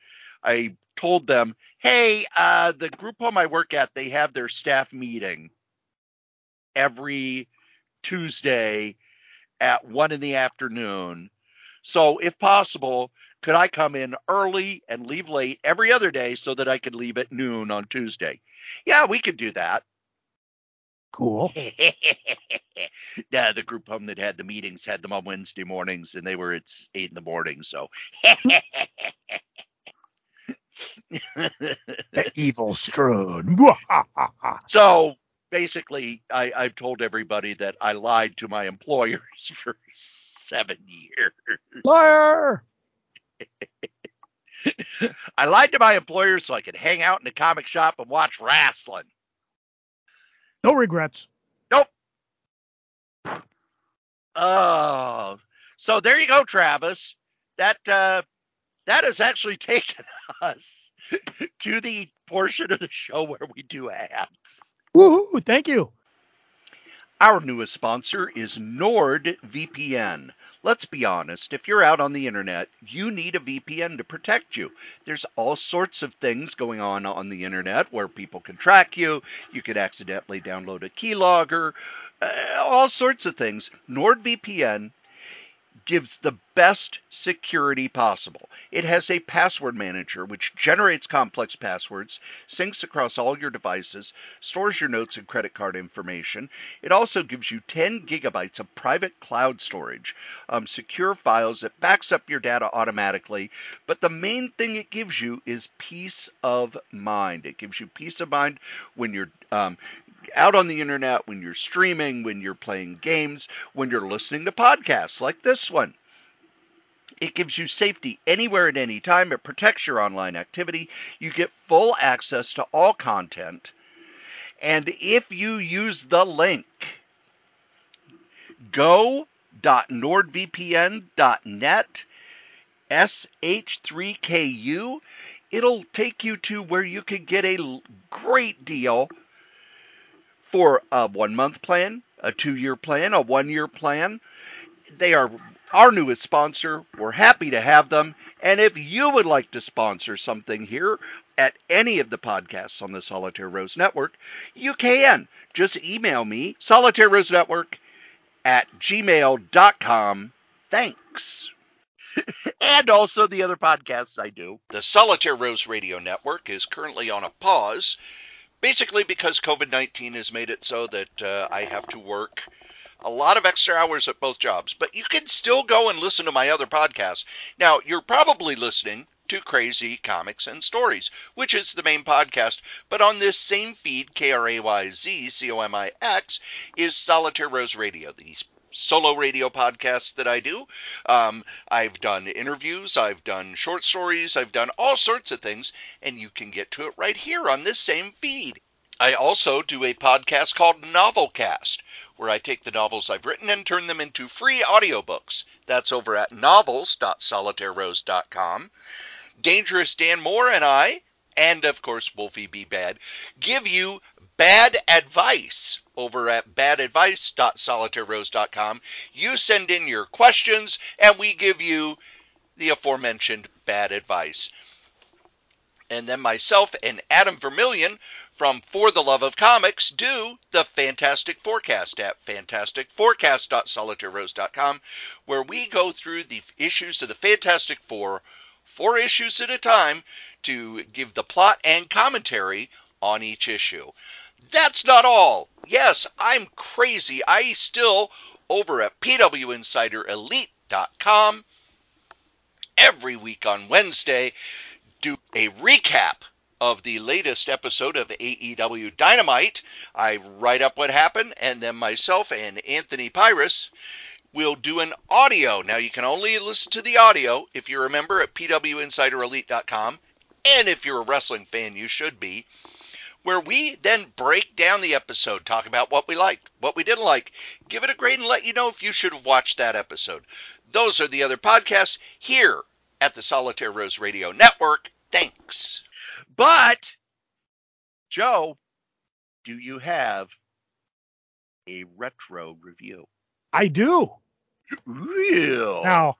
I told them, "Hey, uh the group home I work at, they have their staff meeting every Tuesday at 1 in the afternoon. So, if possible, could I come in early and leave late every other day so that I could leave at noon on Tuesday?" Yeah, we could do that. Cool. [LAUGHS] yeah, the group home that had the meetings had them on Wednesday mornings, and they were at eight in the morning. So, [LAUGHS] The evil Strode. [LAUGHS] so basically, I, I've told everybody that I lied to my employers [LAUGHS] for seven years. Liar. I lied to my employers so I could hang out in the comic shop and watch wrestling. No regrets. Nope. Oh, so there you go, Travis. That uh, that has actually taken [LAUGHS] us to the portion of the show where we do ads. Woohoo! Thank you. Our newest sponsor is NordVPN. Let's be honest, if you're out on the internet, you need a VPN to protect you. There's all sorts of things going on on the internet where people can track you. You could accidentally download a keylogger, uh, all sorts of things. NordVPN gives the best security possible. It has a password manager which generates complex passwords, syncs across all your devices, stores your notes and credit card information. It also gives you 10 gigabytes of private cloud storage, um, secure files that backs up your data automatically. But the main thing it gives you is peace of mind. It gives you peace of mind when you're um, out on the internet, when you're streaming, when you're playing games, when you're listening to podcasts like this one. It gives you safety anywhere at any time. It protects your online activity. You get full access to all content. And if you use the link go.nordvpn.net SH3KU, it'll take you to where you can get a great deal for a one month plan, a two year plan, a one year plan. They are our newest sponsor. We're happy to have them. And if you would like to sponsor something here at any of the podcasts on the Solitaire Rose Network, you can. Just email me, Solitaire Rose Network at gmail.com. Thanks. [LAUGHS] and also the other podcasts I do. The Solitaire Rose Radio Network is currently on a pause basically because COVID 19 has made it so that uh, I have to work a lot of extra hours at both jobs. But you can still go and listen to my other podcast. Now, you're probably listening to Crazy Comics and Stories, which is the main podcast. But on this same feed, K R A Y Z C O M I X, is Solitaire Rose Radio, the solo radio podcasts that I do. Um, I've done interviews, I've done short stories, I've done all sorts of things, and you can get to it right here on this same feed. I also do a podcast called Novelcast, where I take the novels I've written and turn them into free audiobooks. That's over at novels.solitairerose.com. Dangerous Dan Moore and I, and of course Wolfie B. Bad, give you bad advice over at badadvice.solitairerose.com. You send in your questions, and we give you the aforementioned bad advice. And then myself and Adam Vermillion from For the Love of Comics do the Fantastic Forecast at fantasticforecast.solitairerose.com, where we go through the issues of the Fantastic Four, four issues at a time, to give the plot and commentary on each issue. That's not all. Yes, I'm crazy. I still, over at PWInsiderElite.com, every week on Wednesday, do a recap of the latest episode of AEW Dynamite. I write up what happened, and then myself and Anthony Pyrus will do an audio. Now, you can only listen to the audio if you remember at PWInsiderElite.com, and if you're a wrestling fan, you should be. Where we then break down the episode, talk about what we liked, what we didn't like, give it a grade, and let you know if you should have watched that episode. Those are the other podcasts here at the Solitaire Rose Radio Network. Thanks. But, Joe, do you have a retro review? I do. Real. Now,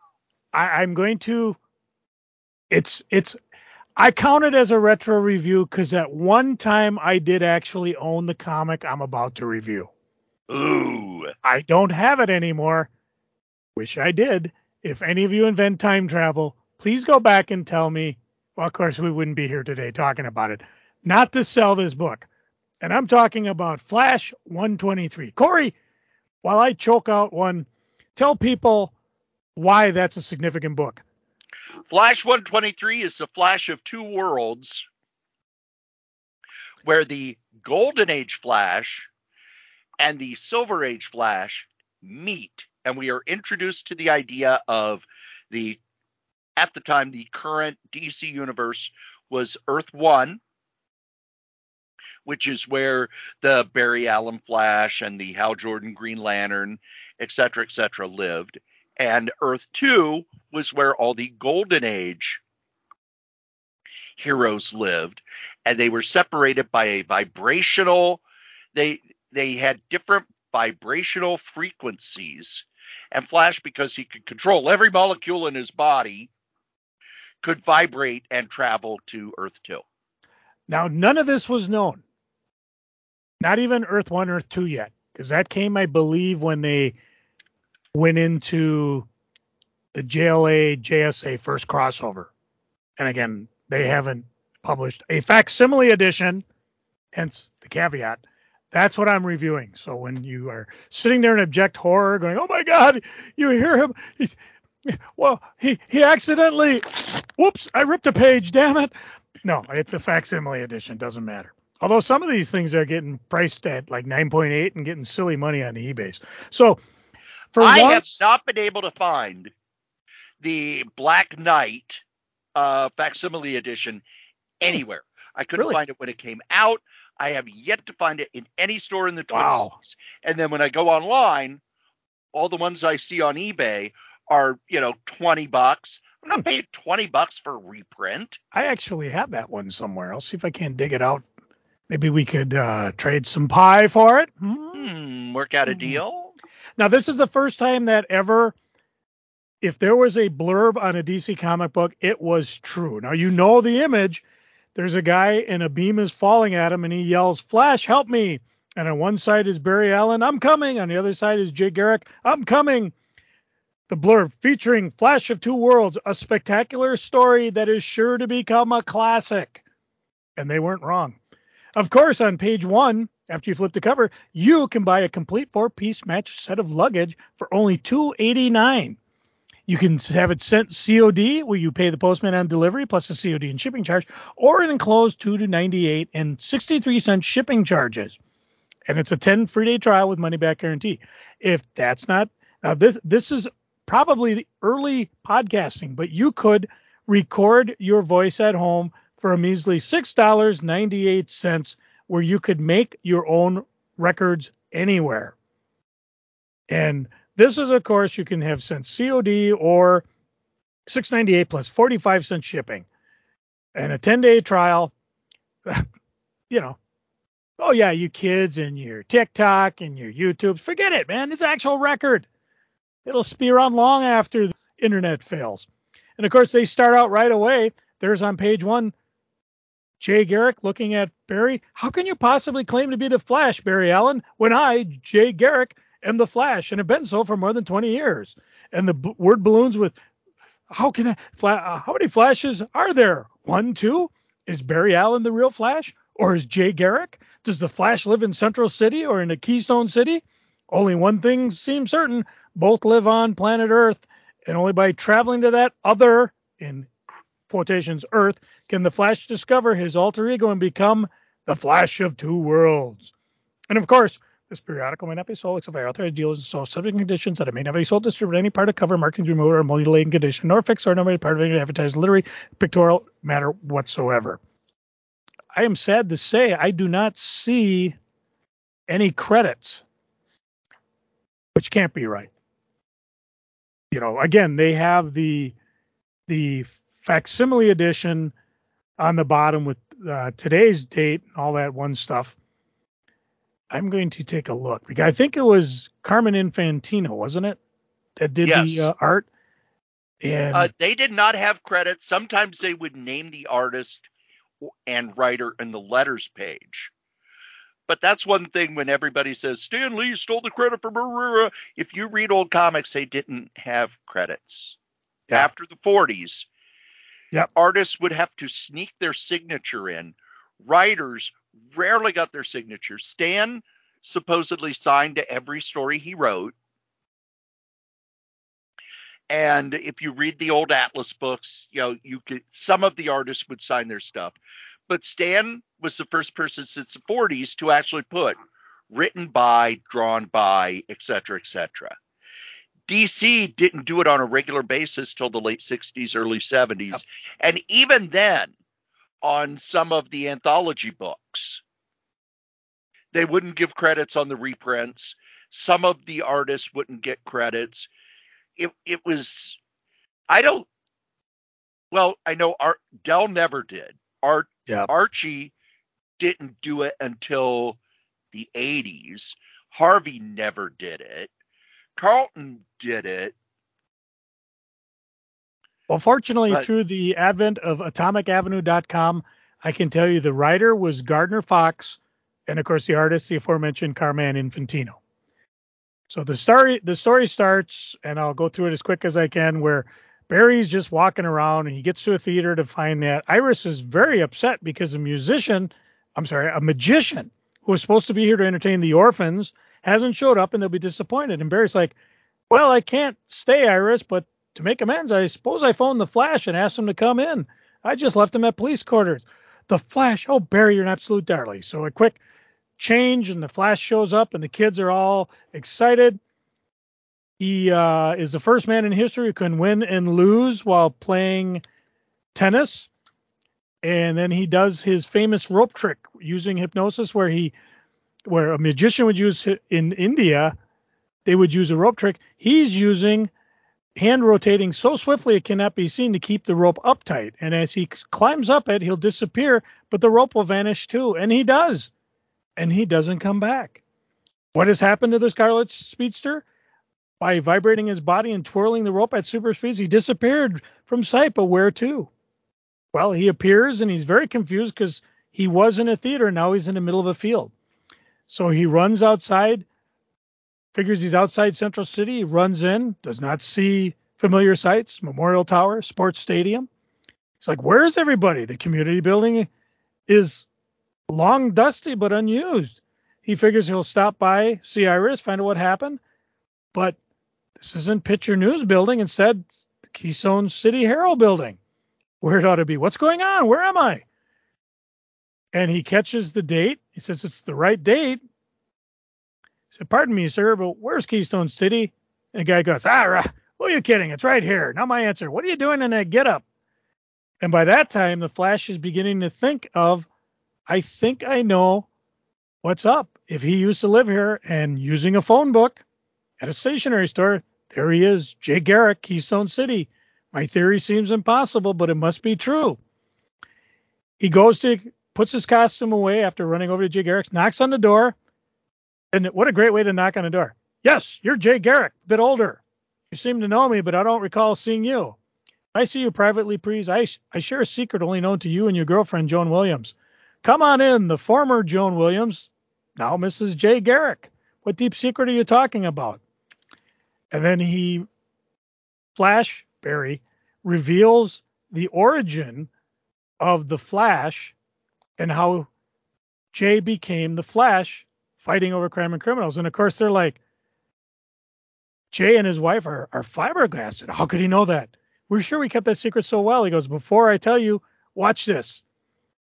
I, I'm going to. It's it's. I count it as a retro review because at one time I did actually own the comic I'm about to review. Ooh. I don't have it anymore. Wish I did. If any of you invent time travel, please go back and tell me. Well, of course, we wouldn't be here today talking about it. Not to sell this book. And I'm talking about Flash 123. Corey, while I choke out one, tell people why that's a significant book. Flash 123 is the flash of two worlds where the Golden Age Flash and the Silver Age Flash meet. And we are introduced to the idea of the, at the time, the current DC universe was Earth 1, which is where the Barry Allen Flash and the Hal Jordan Green Lantern, et cetera, et cetera, lived. And Earth 2 was where all the Golden Age heroes lived. And they were separated by a vibrational, they they had different vibrational frequencies. And Flash, because he could control every molecule in his body, could vibrate and travel to Earth 2. Now, none of this was known. Not even Earth 1, Earth 2 yet, because that came, I believe, when they went into the JLA JSA first crossover. And again, they haven't published a facsimile edition, hence the caveat. That's what I'm reviewing. So when you are sitting there in abject horror, going, "Oh my God!" You hear him. He's, well, he he accidentally. Whoops! I ripped a page. Damn it! No, it's a facsimile edition. Doesn't matter. Although some of these things are getting priced at like 9.8 and getting silly money on the. So for I once, have not been able to find the Black Knight uh, facsimile edition anywhere. I couldn't really? find it when it came out. I have yet to find it in any store in the Twin wow. Cities. And then when I go online, all the ones I see on eBay are, you know, 20 bucks. I'm not hmm. paying 20 bucks for a reprint. I actually have that one somewhere. I'll see if I can dig it out. Maybe we could uh, trade some pie for it. Hmm. hmm work out a hmm. deal. Now, this is the first time that ever, if there was a blurb on a DC comic book, it was true. Now, you know the image there's a guy and a beam is falling at him and he yells, Flash, help me. And on one side is Barry Allen, I'm coming. On the other side is Jay Garrick, I'm coming. The blurb featuring Flash of Two Worlds, a spectacular story that is sure to become a classic. And they weren't wrong. Of course, on page one, after you flip the cover, you can buy a complete four piece match set of luggage for only 289. You can have it sent COD, where you pay the postman on delivery plus the COD and shipping charge, or an enclosed two to ninety-eight and sixty-three cent shipping charges. And it's a 10 free day trial with money back guarantee. If that's not now this this is probably the early podcasting, but you could record your voice at home for a measly six dollars ninety-eight cents, where you could make your own records anywhere. And this is, of course, you can have sent COD or 698 plus 45 cent shipping and a 10 day trial. [LAUGHS] you know, oh yeah, you kids and your TikTok and your YouTube, forget it, man. It's actual record. It'll be around long after the internet fails. And of course, they start out right away. There's on page one, Jay Garrick looking at Barry. How can you possibly claim to be the Flash, Barry Allen, when I, Jay Garrick, am the Flash and have been so for more than 20 years. And the b- word balloons with how can I, fla- uh, how many flashes are there? One, two? Is Barry Allen the real Flash? Or is Jay Garrick? Does the Flash live in Central City or in a Keystone City? Only one thing seems certain both live on planet Earth, and only by traveling to that other, in quotations, Earth, can the Flash discover his alter ego and become the Flash of Two Worlds. And of course, this periodical may not be sold except by authorized dealers and so subject conditions that it may not be sold, distributed any part of cover, marking, removed, or mutilating condition, nor fixed or no part of any advertised literary, pictorial matter whatsoever. I am sad to say I do not see any credits, which can't be right. You know, again, they have the the facsimile edition on the bottom with uh, today's date, and all that one stuff. I'm going to take a look. Because I think it was Carmine Infantino, wasn't it, that did yes. the uh, art? And uh, they did not have credit. Sometimes they would name the artist and writer in the letters page. But that's one thing when everybody says Stan Lee stole the credit from Marura. If you read old comics, they didn't have credits. Yeah. After the 40s, yep. artists would have to sneak their signature in. Writers rarely got their signatures. Stan supposedly signed to every story he wrote. And if you read the old Atlas books, you know, you could some of the artists would sign their stuff. But Stan was the first person since the 40s to actually put written by, drawn by, etc., etc. DC didn't do it on a regular basis till the late 60s, early 70s. Yep. And even then, on some of the anthology books. they wouldn't give credits on the reprints. Some of the artists wouldn't get credits. It it was I don't well, I know Art Dell never did. Art Yeah. Archie didn't do it until the 80s. Harvey never did it. Charlton did it. Well, fortunately, But- through the advent of AtomicAvenue.com, I can tell you the writer was Gardner Fox, and of course the artist, the aforementioned Carmine Infantino. So the story the story starts, and I'll go through it as quick as I can, where Barry's just walking around and he gets to a theater to find that Iris is very upset because a musician, I'm sorry, a magician who was supposed to be here to entertain the orphans hasn't showed up and they'll be disappointed. And Barry's like, Well, I can't stay, Iris, but to make amends, I suppose I phoned the Flash and asked him to come in. I just left him at police quarters. The Flash, oh Barry, you're an absolute darling. So a quick change, and the Flash shows up, and the kids are all excited. He uh, is the first man in history who can win and lose while playing tennis. And then he does his famous rope trick using hypnosis, where he, where a magician would use in India, they would use a rope trick. He's using hand rotating so swiftly it cannot be seen to keep the rope uptight. And as he climbs up it, he'll disappear, but the rope will vanish too. And he does. And he doesn't come back. What has happened to the Scarlet Speedster? By vibrating his body and twirling the rope at super speeds, he disappeared from sight, but where to? Well, he appears and he's very confused because he was in a theater. Now he's in the middle of a field. So he runs outside, figures he's outside Central City, runs in, does not see familiar sights, Memorial Tower, Sports Stadium. He's like, where's everybody? The community building is long dusty but unused. He figures he'll stop by, see Iris, find out what happened. But this isn't Picture News building. Instead, Keystone City Herald building, where it ought to be. What's going on? Where am I? And he catches the date. He says it's the right date. He said, Pardon me, sir, but where's Keystone City? And the guy goes, Ah, who are you kidding? It's right here. Now my answer. What are you doing in that getup? And by that time, the Flash is beginning to think of, I think I know what's up. If he used to live here and using a phone book at a stationery store, there he is, Jay Garrick, Keystone City. My theory seems impossible, but it must be true. He goes to, puts his costume away after running over to Jay Garrick, knocks on the door. And what a great way to knock on a door. Yes, you're Jay Garrick, a bit older. You seem to know me, but I don't recall seeing you. I see you privately, please. I, I share a secret only known to you and your girlfriend, Joan Williams. Come on in, the former Joan Williams, now Mrs. Jay Garrick. What deep secret are you talking about? And then he, Flash Barry, reveals the origin of the Flash and how Jay became the Flash fighting over crime and criminals. And of course, they're like, Jay and his wife are, are fiberglass. And how could he know that? We're sure we kept that secret so well. He goes, Before I tell you, watch this.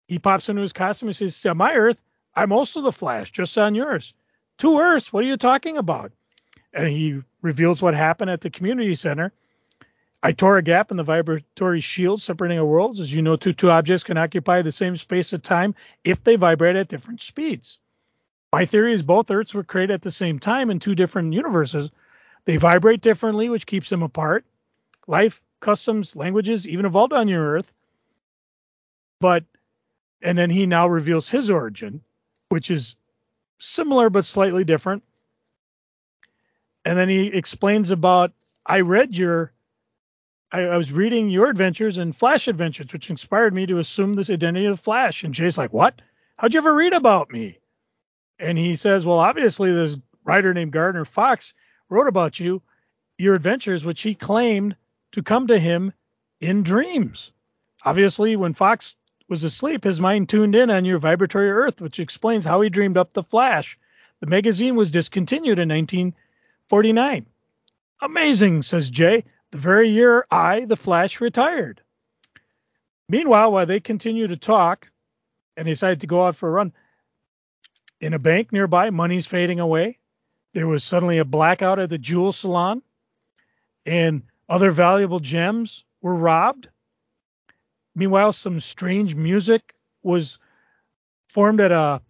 He pops into his costume and says, On my Earth, I'm also the Flash, just on yours. Two Earths, what are you talking about? And he reveals what happened at the community center. I tore a gap in the vibratory shield separating our worlds. As you know, two, two objects can occupy the same space at time if they vibrate at different speeds. My theory is both Earths were created at the same time in two different universes. They vibrate differently, which keeps them apart. Life, customs, languages even evolved on your Earth. But, and then he now reveals his origin, which is similar but slightly different. And then he explains about I read your, I, I was reading your adventures and Flash adventures, which inspired me to assume this identity of Flash. And Jay's like, What? How'd you ever read about me? And he says, Well, obviously, this writer named Gardner Fox wrote about you, your adventures, which he claimed to come to him in dreams. Obviously, when Fox was asleep, his mind tuned in on your vibratory Earth, which explains how he dreamed up the Flash. The magazine was discontinued in 1949. Amazing, says Jay. The very year I, the Flash, retired. Meanwhile, while they continue to talk and decide to go out for a run, in a bank nearby, money's fading away. There was suddenly a blackout at the jewel salon, and other valuable gems were robbed. Meanwhile, some strange music was formed at a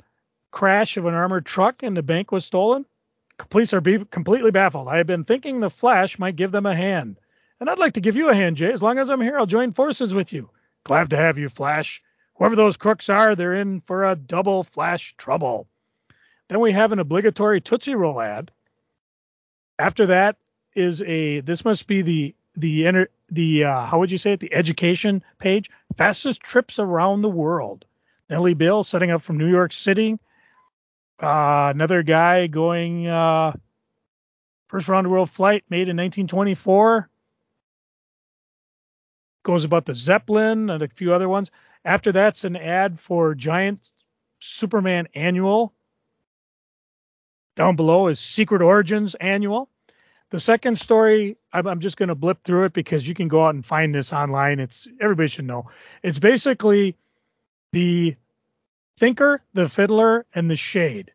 crash of an armored truck and the bank was stolen? Police are be- completely baffled. I have been thinking the Flash might give them a hand. And I'd like to give you a hand, Jay. As long as I'm here, I'll join forces with you. Glad to have you, Flash. Whoever those crooks are, they're in for a double Flash trouble. Then we have an obligatory Tootsie Roll ad. After that is a this must be the the enter the uh, how would you say it the education page fastest trips around the world. Nellie Bly setting up from New York City. Uh, another guy going uh, first round world flight made in 1924. Goes about the Zeppelin and a few other ones. After that's an ad for Giant Superman Annual down below is Secret Origins Annual. The second story, I'm, just going to blip through it because you can go out and find this online. It's everybody should know. It's basically the Thinker, the Fiddler, and the Shade.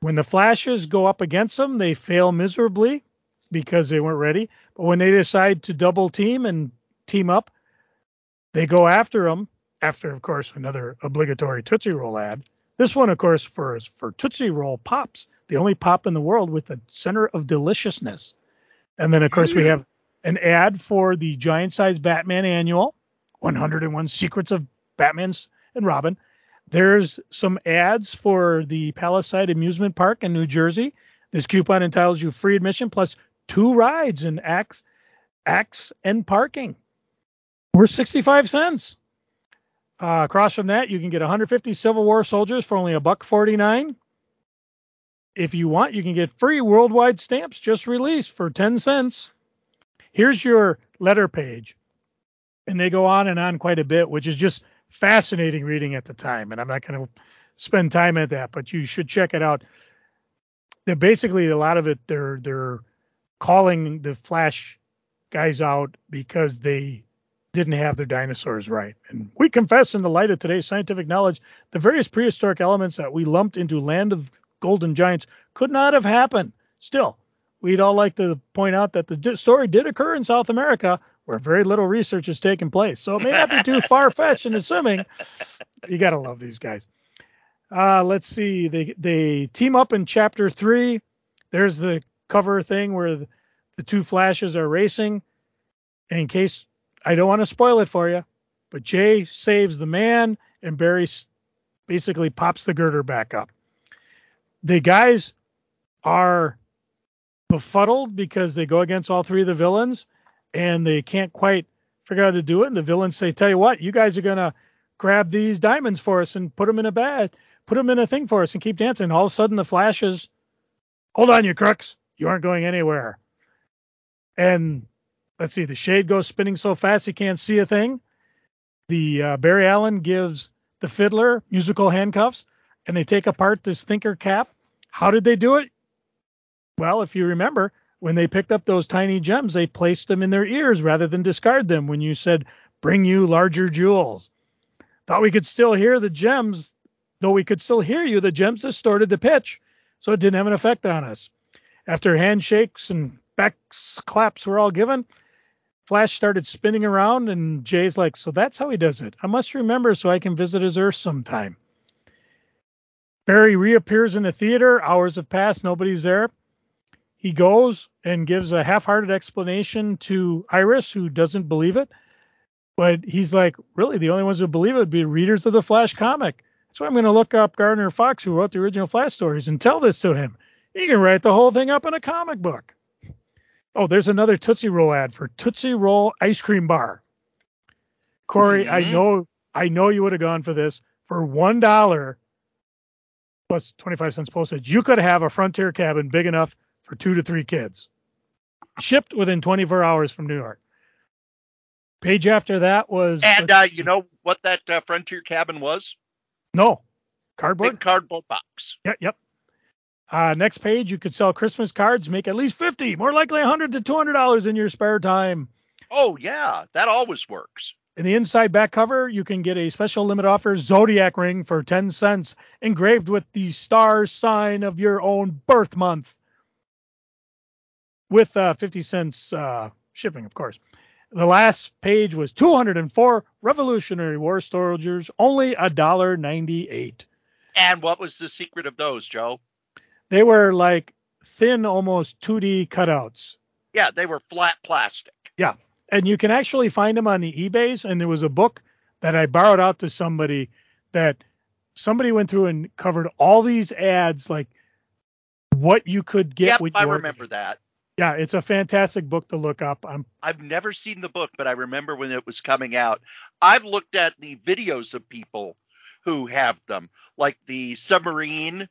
When the Flashes go up against them, they fail miserably because they weren't ready. But when they decide to double team and team up, they go after them. After, of course, another obligatory Tootsie Roll ad. This one, of course, for for Tootsie Roll Pops, the only pop in the world with a center of deliciousness. And then, of course, we have an ad for the giant size Batman annual, 101 Secrets of Batman's and Robin. There's some ads for the Palisade Amusement Park in New Jersey. This coupon entitles you free admission plus two rides and Axe, Axe and parking. We're 65 cents. Uh, across from that, you can get 150 Civil War soldiers for only a buck 49. If you want, you can get free worldwide stamps just released for 10 cents. Here's your letter page. And they go on and on quite a bit, which is just fascinating reading at the time. And I'm not going to spend time at that, but you should check it out. They're basically a lot of it they're they're calling the Flash guys out because they didn't have their dinosaurs right. And we confess in the light of today's scientific knowledge, the various prehistoric elements that we lumped into land of golden giants could not have happened. Still, we'd all like to point out that the story did occur in South America where very little research has taken place. So it may not be too [LAUGHS] far fetched in assuming you got to love these guys. Uh, let's see. They they team up in chapter three. There's the cover thing where the, the two flashes are racing. And in case I don't want to spoil it for you, but Jay saves the man and Barry basically pops the girder back up. The guys are befuddled because they go against all three of the villains and they can't quite figure out how to do it. And the villains say, "Tell you what, you guys are gonna grab these diamonds for us and put them in a bag, put them in a thing for us, and keep dancing." All of a sudden, the flashes, "Hold on, you crooks! You aren't going anywhere." And let's see, the shade goes spinning so fast he can't see a thing. The uh, Barry Allen gives the fiddler musical handcuffs, and they take apart this thinker cap. How did they do it? Well, if you remember, when they picked up those tiny gems, they placed them in their ears rather than discard them when you said, bring you larger jewels. Thought we could still hear the gems, though we could still hear you, the gems distorted the pitch, so it didn't have an effect on us. After handshakes and back claps were all given, Flash started spinning around, and Jay's like, So that's how he does it. I must remember so I can visit his Earth sometime. Barry reappears in the theater. Hours have passed. Nobody's there he goes and gives a half-hearted explanation to Iris, who doesn't believe it. But he's like, really, the only ones who believe it would be readers of the Flash comic. So I'm going to look up Gardner Fox, who wrote the original Flash stories, and tell this to him. He can write the whole thing up in a comic book. Oh, there's another Tootsie Roll ad for Tootsie Roll ice cream bar. Corey, mm-hmm. I know, I know you would have gone for this for one dollar plus 25 cents postage. You could have a Frontier cabin big enough for two to three kids. Shipped within 24 hours from New York. Page after that was. And uh, you know what that uh, Frontier cabin was? No. Cardboard? Big cardboard box. Yep, yep. Uh, next page, you could sell Christmas cards, make at least 50, more likely 100 to $200 in your spare time. Oh, yeah. That always works. In the inside back cover, you can get a special limit offer Zodiac ring for 10 cents, engraved with the star sign of your own birth month with uh, 50 cents uh, shipping, of course. The last page was 204 Revolutionary War soldiers, only a dollar ninety-eight. And what was the secret of those, Joe? They were like thin, almost 2D cutouts. Yeah, they were flat plastic. Yeah. And you can actually find them on the eBays. And there was a book that I borrowed out to somebody that somebody went through and covered all these ads, like what you could get Yep, with I your remember that. Yeah, it's a fantastic book to look up. I'm I've never seen the book, but I remember when it was coming out. I've looked at the videos of people who have them, like the submarine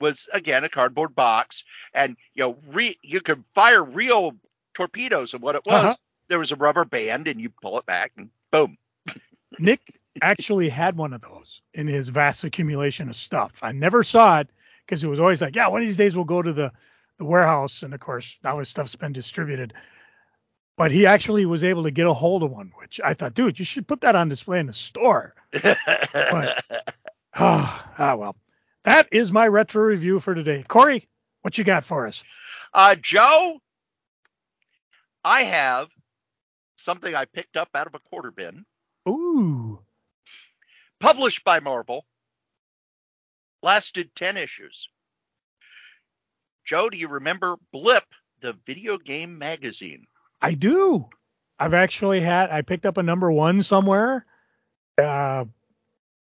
was again a cardboard box, and you know, re, you could fire real torpedoes, and what it was, Uh-huh. there was a rubber band, and you pull it back, and boom. [LAUGHS] Nick actually had one of those in his vast accumulation of stuff. I never saw it because it was always like, yeah, one of these days we'll go to the, the warehouse. And of course, now his stuff's been distributed. But he actually was able to get a hold of one, which I thought, dude, you should put that on display in the store. [LAUGHS] [SIGHS] Ah, ah, well. That is my retro review for today. Corey, what you got for us? uh, Joe, I have something I picked up out of a quarter bin, Ooh, published by Marvel, lasted 10 issues. Joe, do you remember Blip, the video game magazine? I do. I've actually had, I picked up a number one somewhere. Uh,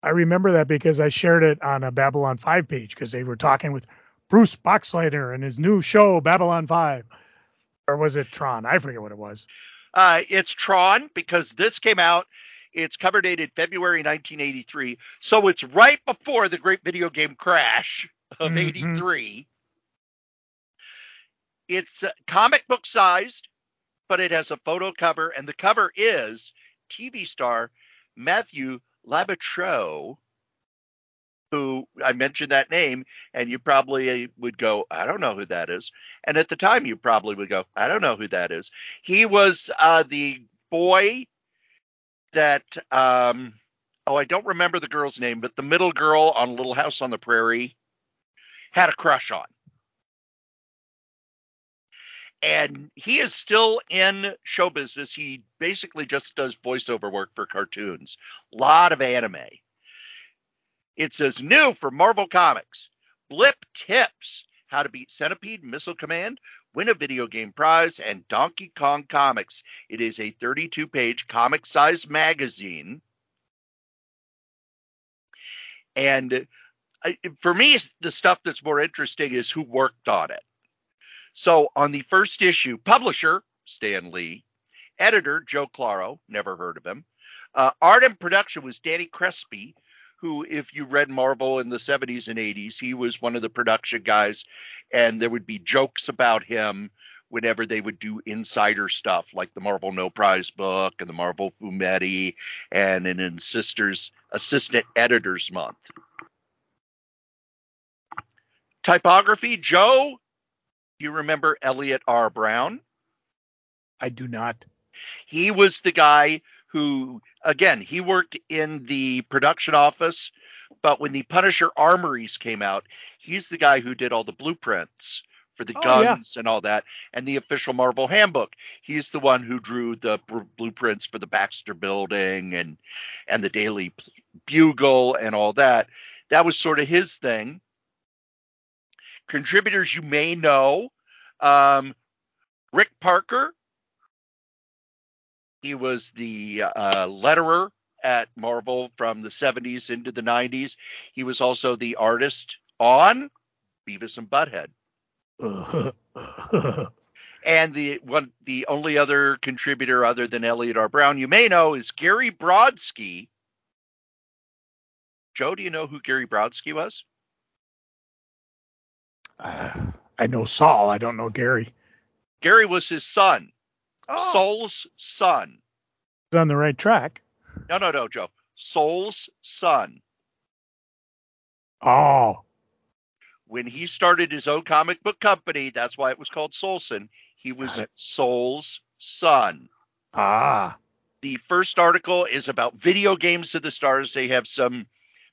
I remember that because I shared it on a Babylon 5 page because they were talking with Bruce Boxleitner and his new show, Babylon 5. Or was it Tron? I forget what it was. Uh, it's Tron because this came out. It's cover dated February 1983. So it's right before the great video game crash of Mhm. 83. It's uh, comic book sized, but it has a photo cover, and the cover is TV star Matthew Laborteaux, who I mentioned that name, and you probably would go, I don't know who that is. And at the time, you probably would go, I don't know who that is. He was uh, the boy that, um, oh, I don't remember the girl's name, but the middle girl on Little House on the Prairie had a crush on. And he is still in show business. He basically just does voiceover work for cartoons. A lot of anime. It says new for Marvel Comics. Blip tips how to beat Centipede Missile Command, win a video game prize, and Donkey Kong Comics. It is a 32 page comic sized magazine. And uh, for me, the stuff that's more interesting is who worked on it. So on the first issue, publisher Stan Lee, editor Joe Claro, never heard of him. Uh, art and production was Danny Crespi, who, if you read Marvel in the 70s and 80s, he was one of the production guys, and there would be jokes about him whenever they would do insider stuff like the Marvel No Prize book and the Marvel Fumetti and an Assistant Editors Month. Typography, Joe, you remember Eliot R. Brown? I do not. He was the guy who, again, he worked in the production office, but when the Punisher armories came out, he's the guy who did all the blueprints for the Oh, yeah. guns and all that, and the official Marvel handbook. He's the one who drew the br- blueprints for the Baxter Building and and the Daily Bugle and all that. That was sort of his thing. Contributors you may know, um, Rick Parker. He was the uh, letterer at Marvel from the 70s into the 90s. He was also the artist on Beavis and Butthead. [LAUGHS] And the one, the only other contributor other than Eliot R. Brown you may know is Gary Brodsky. Joe, do you know who Gary Brodsky was? Uh, I know Sol. I don't know Gary. Gary was his son, Oh, Sol's son. he's on the right track. No, no, no, Joe. Sol's son. Oh, When he started his own comic book company, that's why it was called Solson. He was. Sol's son. ah, The first article is about video games of the stars. They have some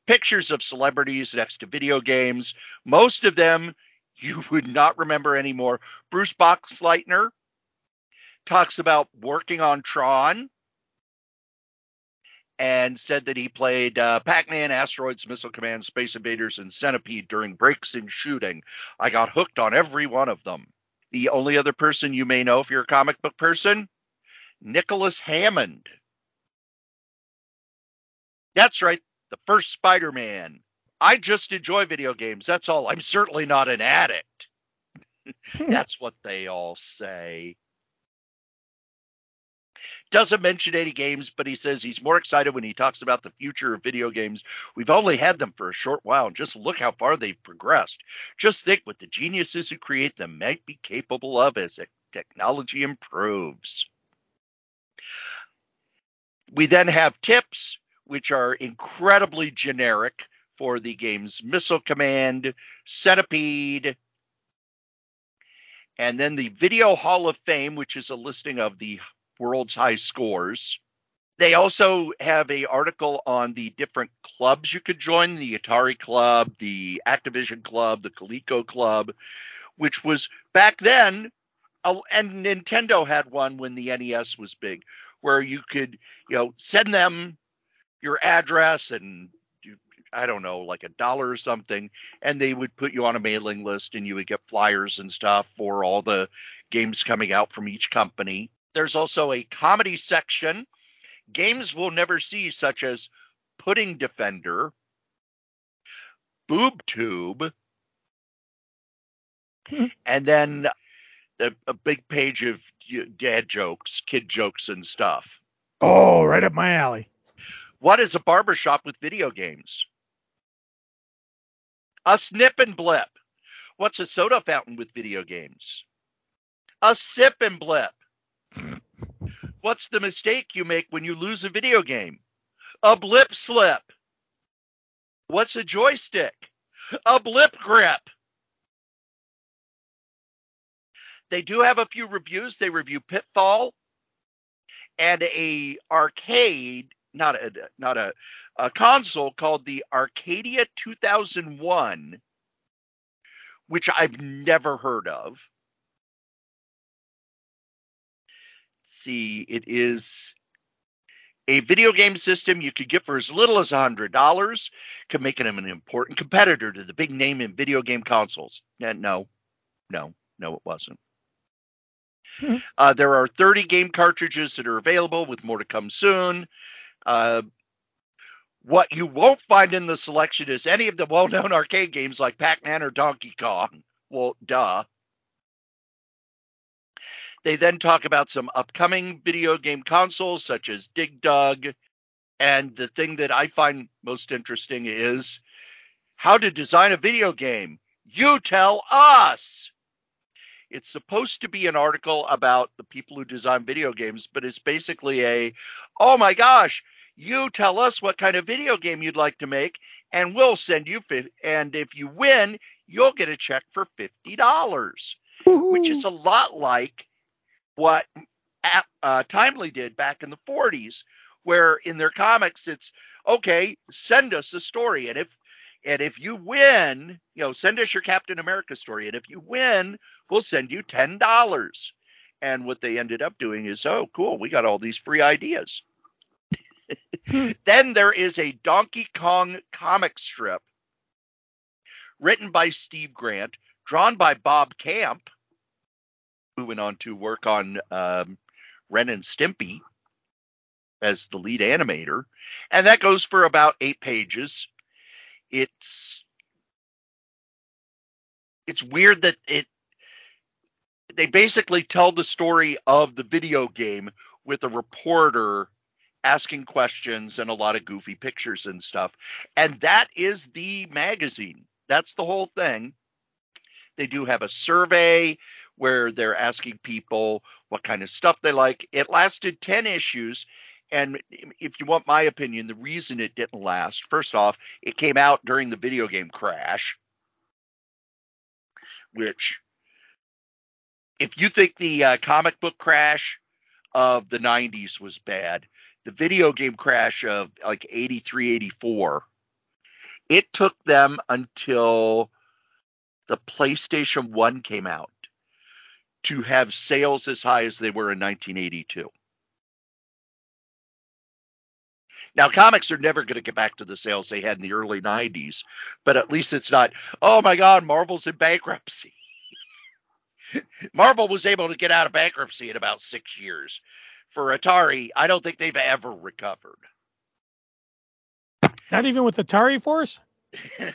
pictures of celebrities next to video games. Most of them you [LAUGHS] would not remember anymore. Bruce Boxleitner talks about working on Tron. and said that he played uh, Pac-Man, Asteroids, Missile Command, Space Invaders, and Centipede during breaks in shooting. I got hooked on every one of them. The only other person you may know if you're a comic book person, Nicholas Hammond. That's right, the first Spider-Man. I just enjoy video games. That's all. I'm certainly not an addict. Hmm. That's what they all say. Doesn't mention any games, but he says he's more excited when he talks about the future of video games. We've only had them for a short while, and just look how far they've progressed. Just think what the geniuses who create them might be capable of as technology improves. We then have tips, which are incredibly generic for the games Missile Command, Centipede, and then the Video Hall of Fame, which is a listing of the world's high scores. They also have a article on the different clubs you could join, the Atari Club, the Activision Club, the Coleco Club, which was back then and Nintendo had one when the NES was big where you could, you know, send them your address and I don't know, like a dollar or something, and they would put you on a mailing list and you would get flyers and stuff for all the games coming out from each company. There's also a comedy section, games we'll never see, such as Pudding Defender, Boob Tube, hmm. and then a, a, big page of dad jokes, kid jokes, and stuff. Oh, right up my alley. What is a barbershop with video games? A snip and blip. What's a soda fountain with video games? A sip and blip. What's the mistake you make when you lose a video game? A blip slip. What's a joystick? A blip grip. They do have a few reviews. They review Pitfall and a arcade not a not a, a console called the Arcadia 2001, which I've never heard of. Let's see, it is a video game system you could get for as little as $100, could make it an important competitor to the big name in video game consoles. No, no, no, no, it wasn't. Hmm. Uh, there are 30 game cartridges that are available, with more to come soon. Uh, what you won't find in the selection is any of the well-known arcade games like Pac-Man or Donkey Kong. Well, duh. They then talk about some upcoming video game consoles such as Dig Dug. And the thing that I find most interesting is how to design a video game. You tell us. It's supposed to be an article about the people who design video games, but it's basically a, oh my gosh, you tell us what kind of video game you'd like to make, and we'll send you. and if you win, you'll get a check for fifty dollars, which is a lot like what uh, Timely did back in the '40s, where in their comics it's okay, send us a story, and if and if you win, you know, send us your Captain America story, and if you win, we'll send you ten dollars. And what they ended up doing is, oh, cool, we got all these free ideas. Then there is a Donkey Kong comic strip written by Steve Grant, drawn by Bob Camp, who went on to work on um, Ren and Stimpy as the lead animator. And that goes for about eight pages. It's it's weird that it they basically tell the story of the video game with a reporter asking questions and a lot of goofy pictures and stuff. And that is the magazine. That's the whole thing. They do have a survey where they're asking people what kind of stuff they like. It lasted 10 issues. And if you want my opinion, the reason it didn't last, first off, it came out during the video game crash, which, if you think the uh, comic book crash of the 90s was bad, the video game crash of like 83, 84, it took them until the PlayStation 1 came out to have sales as high as they were in 1982. Now, comics are never going to get back to the sales they had in the early 90s, but at least it's not, oh my God, Marvel's in bankruptcy. [LAUGHS] Marvel was able to get out of bankruptcy in about six years. For Atari, I don't think they've ever recovered. Not even with Atari Force? [LAUGHS]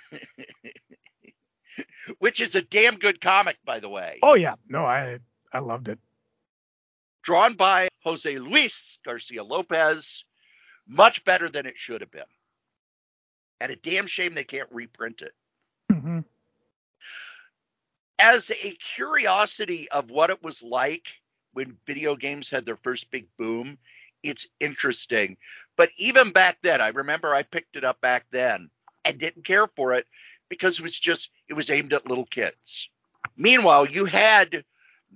Which is a damn good comic, by the way. Oh yeah. No, I I loved it. Drawn by Jose Luis Garcia Lopez. Much better than it should have been. And a damn shame they can't reprint it. Mm-hmm. As a curiosity of what it was like when video games had their first big boom, it's interesting. But even back then, I remember I picked it up back then and didn't care for it because it was just it was aimed at little kids. Meanwhile, you had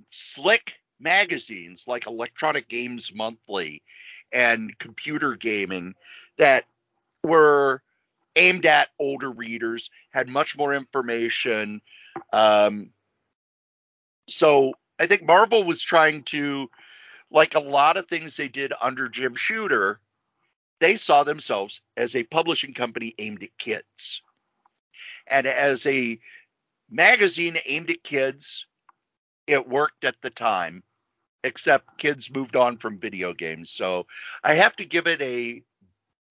slick magazines like Electronic Games Monthly and computer gaming that were aimed at older readers, had much more information. Um, so I think Marvel was trying to, like a lot of things they did under Jim Shooter, they saw themselves as a publishing company aimed at kids. And as a magazine aimed at kids, it worked at the time, except kids moved on from video games. So I have to give it a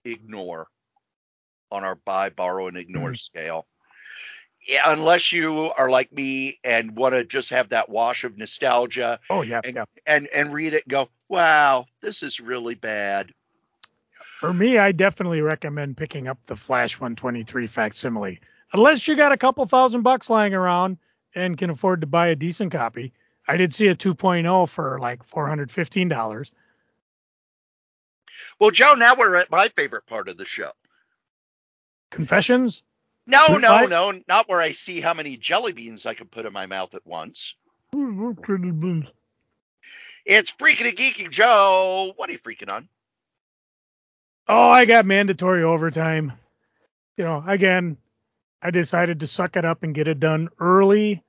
ignore on our buy, borrow, and ignore mm. scale. Yeah, unless you are like me and want to just have that wash of nostalgia. Oh yeah, and, yeah. and and read it and go, wow, this is really bad. For me, I definitely recommend picking up the Flash 123 facsimile, unless you got a couple thousand bucks lying around and can afford to buy a decent copy. I did see a 2.0 for like $415. Well, Joe, now we're at my favorite part of the show. Confessions? No, no, no, not where I see how many jelly beans I can put in my mouth at once. Oh, it's freaking and geeking, Joe. What are you freaking on? Oh, I got mandatory overtime. You know, again, I decided to suck it up and get it done early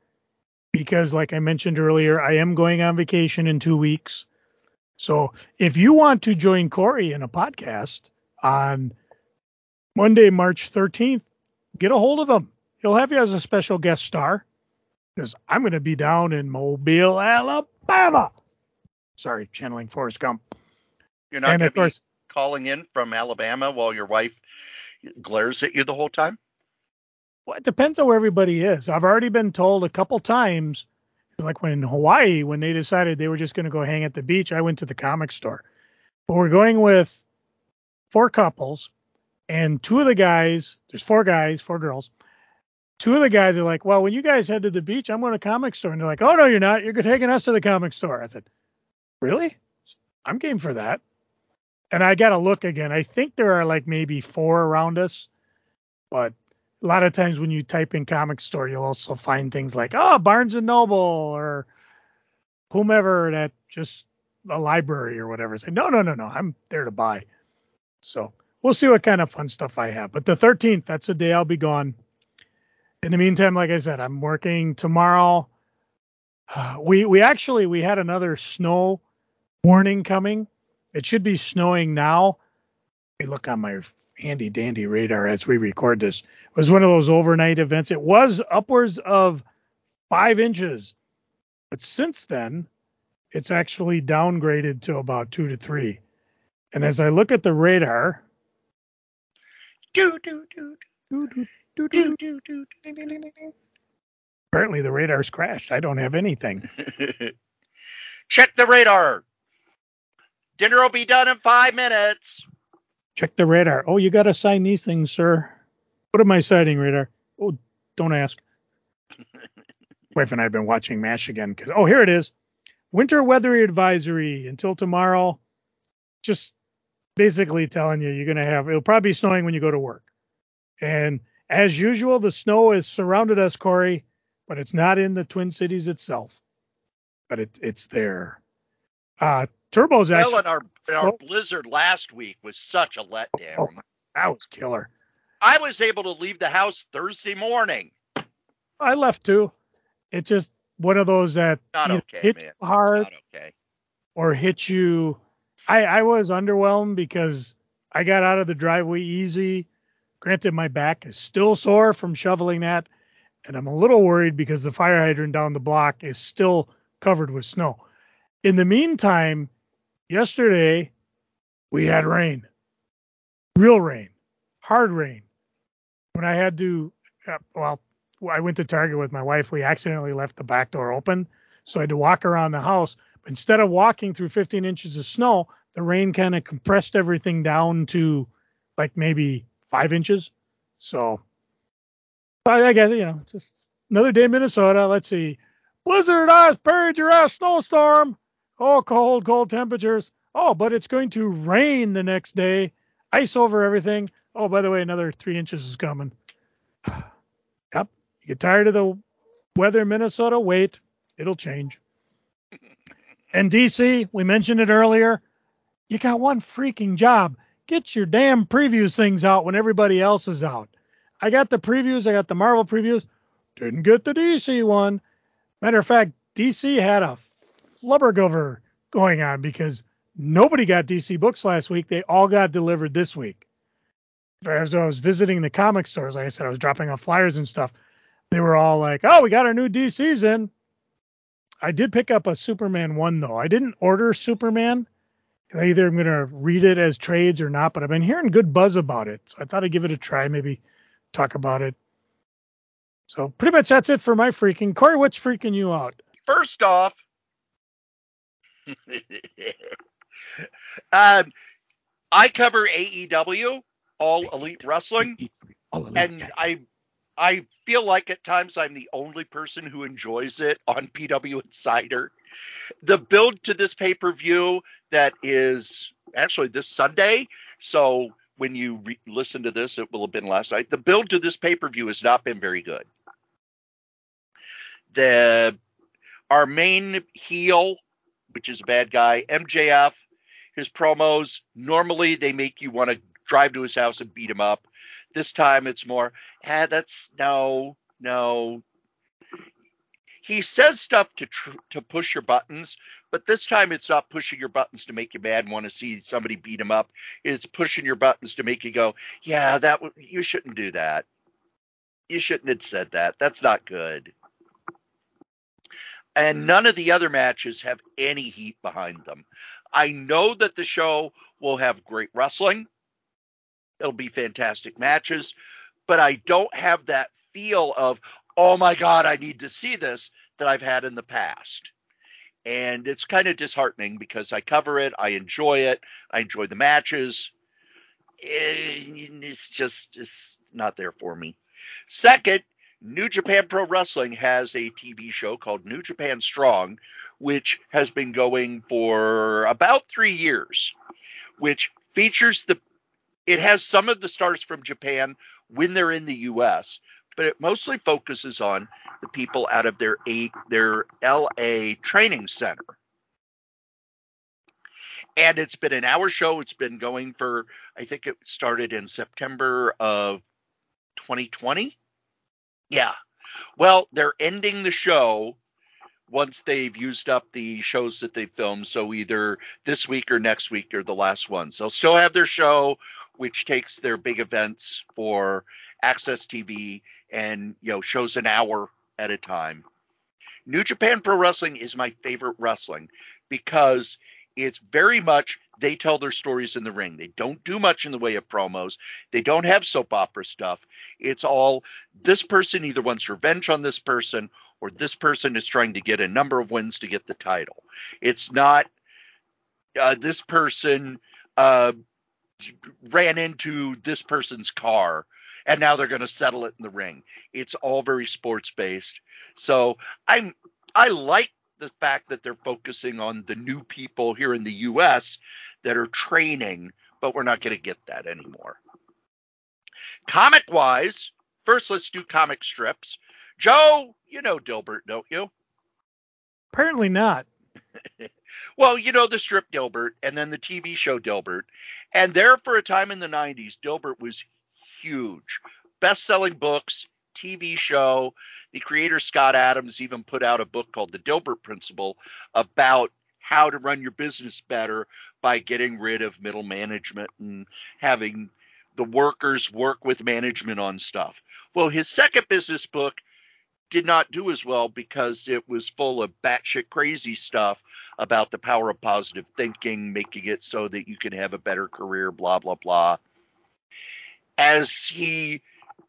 because, like I mentioned earlier, I am going on vacation in two weeks. So if you want to join Corey in a podcast on Monday, March 13th, get a hold of him. He'll have you as a special guest star because I'm going to be down in Mobile, Alabama. Sorry, channeling Forrest Gump. You're not going to be calling in from Alabama while your wife glares at you the whole time? Well, it depends on where everybody is. I've already been told a couple times, like when in Hawaii, when they decided they were just going to go hang at the beach, I went to the comic store. But we're going with four couples, and two of the guys, there's four guys, four girls. Two of the guys are like, well, when you guys head to the beach, I'm going to comic store. And they're like, oh, no, you're not. You're taking us to the comic store. I said, really? I'm game for that. And I got to look again. I think there are like maybe four around us, but a lot of times when you type in comic store, you'll also find things like, oh, Barnes and Noble or whomever that just a library or whatever. Say, no, no, no, no, I'm there to buy. So we'll see what kind of fun stuff I have. But the 13th, that's the day I'll be gone. In the meantime, like I said, I'm working tomorrow. [SIGHS] we we actually we had another snow warning coming. It should be snowing now. Let me look on my handy dandy radar as we record this. It was one of those overnight events. It was upwards of five inches, but since then, it's actually downgraded to about two to three. And as I look at the radar, [LAUGHS] apparently the radar's crashed. I don't have anything. [LAUGHS] Check the radar. Dinner will be done in five minutes. Check the radar. Oh, you got to sign these things, sir. What am I signing, radar? Oh, don't ask. [LAUGHS] Wife and I have been watching MASH again because, oh, here it is. Winter weather advisory until tomorrow. Just basically telling you you're going to have, it'll probably be snowing when you go to work. And as usual, the snow has surrounded us, Corey, but it's not in the Twin Cities itself. But it, it's there. Uh, Turbo's actually. Well, in our, our oh, blizzard last week was such a letdown. Oh, that was killer. I was able to leave the house Thursday morning. I left too. It's just one of those that not okay, hit man. hard okay. or hit you. I, I was underwhelmed because I got out of the driveway easy. Granted, my back is still sore from shoveling that, and I'm a little worried because the fire hydrant down the block is still covered with snow. In the meantime, yesterday we had rain, real rain, hard rain. When I had to, uh, well, I went to Target with my wife. We accidentally left the back door open, so I had to walk around the house. Instead of walking through 15 inches of snow, the rain kind of compressed everything down to like maybe five inches. So, I guess you know, just another day in Minnesota. Let's see, blizzard, ice, buried your ass, snowstorm. Oh, cold, cold temperatures. Oh, but it's going to rain the next day. Ice over everything. Oh, by the way, another three inches is coming. [SIGHS] Yep. You get tired of the weather in Minnesota? Wait, it'll change. And DC, we mentioned it earlier. You got one freaking job. Get your damn previews things out when everybody else is out. I got the previews, I got the Marvel previews. Didn't get the DC one. Matter of fact, DC had a flubbergover going on because nobody got DC books last week. They all got delivered this week. As I was visiting the comic stores, like I said, I was dropping off flyers and stuff. They were all like, "Oh, we got our new DCs in." I did pick up a Superman one though. I didn't order Superman. Either I'm gonna read it as trades or not, but I've been hearing good buzz about it, so I thought I'd give it a try. Maybe talk about it. So pretty much that's it for my freaking. Corey, what's freaking you out? First off, [LAUGHS] um, I cover AEW, All Elite Wrestling, All elite. and I I feel like at times I'm the only person who enjoys it on [LAUGHS] PW Insider. The build to this pay per view that is actually this Sunday, so when you re- listen to this, it will have been last night. The build to this pay per view has not been very good. The our main heel, which is a bad guy, MJF, his promos normally they make you want to drive to his house and beat him up. This time it's more, ah, that's no, no. He says stuff to tr- to push your buttons, but this time it's not pushing your buttons to make you mad and want to see somebody beat him up. It's pushing your buttons to make you go, yeah, that w- you shouldn't do that. You shouldn't have said that. That's not good. And none of the other matches have any heat behind them. I know that the show will have great wrestling. It'll be fantastic matches, but I don't have that feel of, oh my God, I need to see this that I've had in the past. And it's kind of disheartening because I cover it, I enjoy it, I enjoy the matches. Eh, It's just it's not there for me. Second, New Japan Pro Wrestling has a TV show called New Japan Strong, which has been going for about three years, which features the it has some of the stars from Japan when they're in the US, but it mostly focuses on the people out of their eight their LA training center. And it's been an hour show. It's been going for I think it started in September of 2020. Yeah. Well, they're ending the show once they've used up the shows that they filmed. So either this week or next week are the last ones. They'll still have their show, which takes their big events for AXS TV and you know shows an hour at a time. New Japan Pro Wrestling is my favorite wrestling because it's very much they tell their stories in the ring. They don't do much in the way of promos. They don't have soap opera stuff. It's all this person either wants revenge on this person or this person is trying to get a number of wins to get the title. It's not uh, this person uh, ran into this person's car and now they're going to settle it in the ring. It's all very sports based. So I'm I like the fact that they're focusing on the new people here in the US that are training, but we're not going to get that anymore. Comic wise, first let's do comic strips. Joe, you know Dilbert, don't you? Apparently not. [LAUGHS] Well, you know the strip Dilbert and then the TV show Dilbert. And there for a time in the 90s, Dilbert was huge. Best selling books, TV show. The creator Scott Adams even put out a book called The Dilbert Principle about how to run your business better by getting rid of middle management and having the workers work with management on stuff. Well, his second business book did not do as well because it was full of batshit crazy stuff about the power of positive thinking, making it so that you can have a better career, blah, blah, blah. As he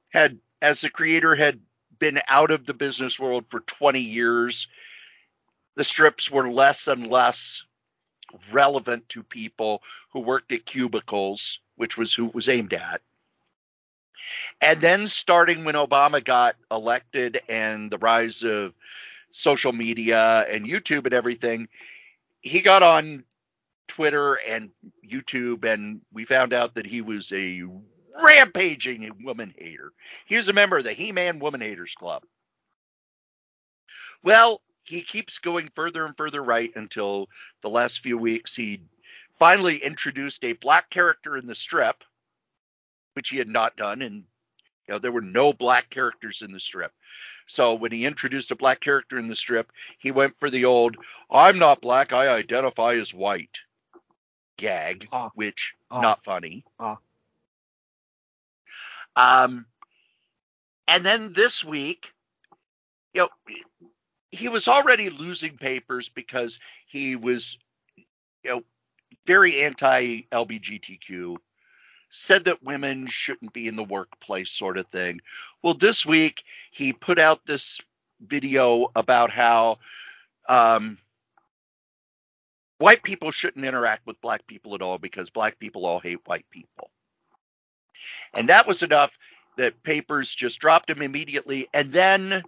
had, as the creator had been out of the business world for 20 years, the strips were less and less relevant to people who worked at cubicles, which was who it was aimed at. And then starting when Obama got elected and the rise of social media and YouTube and everything, he got on Twitter and YouTube and we found out that he was a rampaging woman hater. He was a member of the He-Man Woman Haters Club. Well, he keeps going further and further right until the last few weeks he finally introduced a black character in the strip, which he had not done, and you know there were no black characters in the strip. So when he introduced a black character in the strip, he went for the old "I'm not black, I identify as white" gag, Ah. which Ah. not funny. Ah. Um, and then this week, you know, he was already losing papers because he was, you know, very anti LBGTQ, said that women shouldn't be in the workplace, sort of thing. Well, this week he put out this video about how um, white people shouldn't interact with black people at all because black people all hate white people. And that was enough that papers just dropped him immediately. And then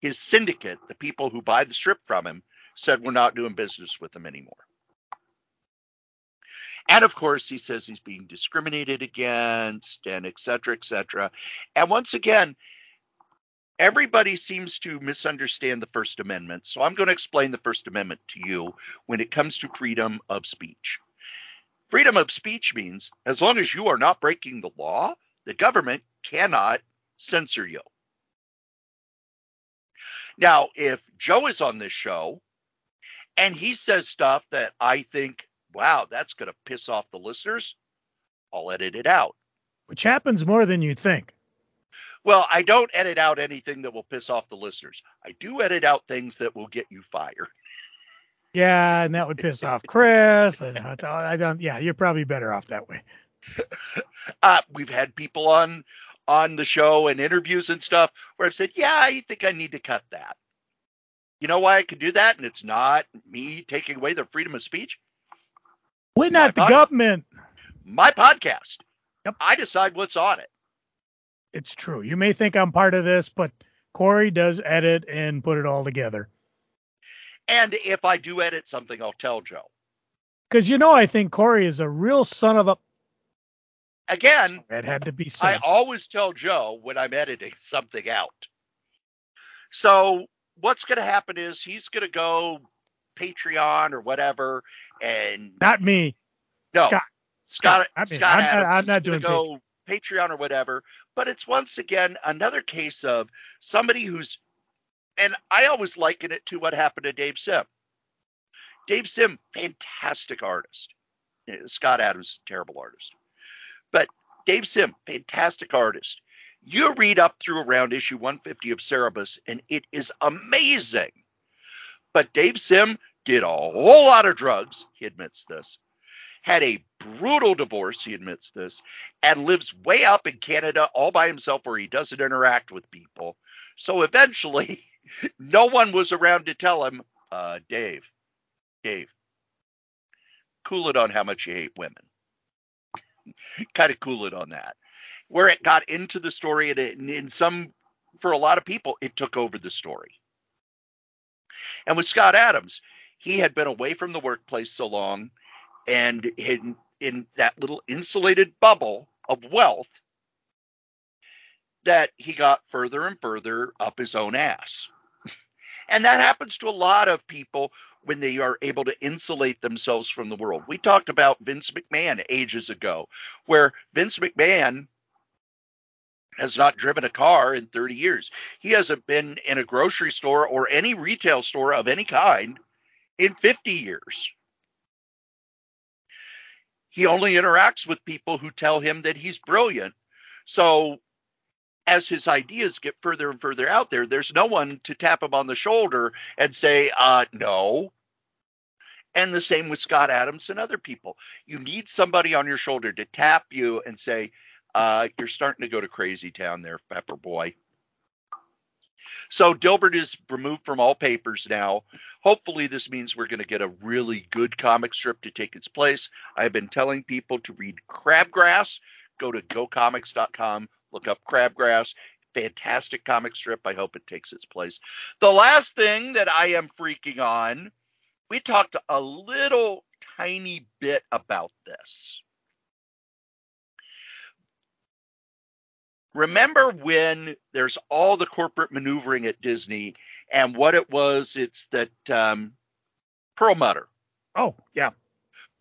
his syndicate, the people who buy the strip from him, said we're not doing business with him anymore. And of course, he says he's being discriminated against and et cetera, et cetera. And once again, everybody seems to misunderstand the First Amendment. So I'm going to explain the First Amendment to you when it comes to freedom of speech. Freedom of speech means as long as you are not breaking the law, the government cannot censor you. Now, if Joe is on this show and he says stuff that I think, wow, that's going to piss off the listeners, I'll edit it out. which happens more than you think. Well, I don't edit out anything that will piss off the listeners. I do edit out things that will get you fired. [LAUGHS] Yeah, and that would piss off Chris. And I don't. Yeah, you're probably better off that way. [LAUGHS] Uh, we've had people on on the show and interviews and stuff where I've said, yeah, I think I need to cut that. You know why I can do that? And it's not me taking away their freedom of speech. We're not the My government. My podcast. Yep. I decide what's on it. It's true. You may think I'm part of this, but Corey does edit and put it all together. And if I do edit something, I'll tell Joe. Because you know, I think Corey is a real son of a. Again, It had to be I always tell Joe when I'm editing something out. So what's going to happen is he's going to go Patreon or whatever, and Not me. no, Scott. Scott, mean, Scott I'm not- I'm not doing go Patreon or whatever. But it's once again another case of somebody who's, and I always liken it to what happened to Dave Sim. Dave Sim, fantastic artist. Eh, Scott Adams, terrible artist. But Dave Sim, fantastic artist. You read up through around issue 150 of Cerebus, and it is amazing. But Dave Sim did a whole lot of drugs. He admits this. Had a brutal divorce. He admits this, and lives way up in Canada all by himself, where he doesn't interact with people. So eventually, [LAUGHS] no one was around to tell him, uh, Dave, Dave, cool it on how much you hate women. [LAUGHS] kind of cool it on that. Where it got into the story, and it, in some, for a lot of people, it took over the story. And with Scott Adams, he had been away from the workplace so long and in, in that little insulated bubble of wealth that he got further and further up his own ass. [LAUGHS] And that happens to a lot of people when they are able to insulate themselves from the world. We talked about Vince McMahon ages ago, where Vince McMahon has not driven a car in 30 years. He hasn't been in a grocery store or any retail store of any kind in 50 years. He only interacts with people who tell him that he's brilliant. So as his ideas get further and further out there, there's no one to tap him on the shoulder and say, uh, no. And the same with Scott Adams and other people. You need somebody on your shoulder to tap you and say, uh, you're starting to go to crazy town there, Pepper Boy. So Dilbert is removed from all papers now. Hopefully, this means we're going to get a really good comic strip to take its place. I've been telling people to read Crabgrass. Go to gocomics.com, look up Crabgrass. Fantastic comic strip. I hope it takes its place. The last thing that I am freaking on, we talked a little tiny bit about this. Remember when there's all the corporate maneuvering at Disney and what it was? It's that um, Perlmutter. Oh, yeah.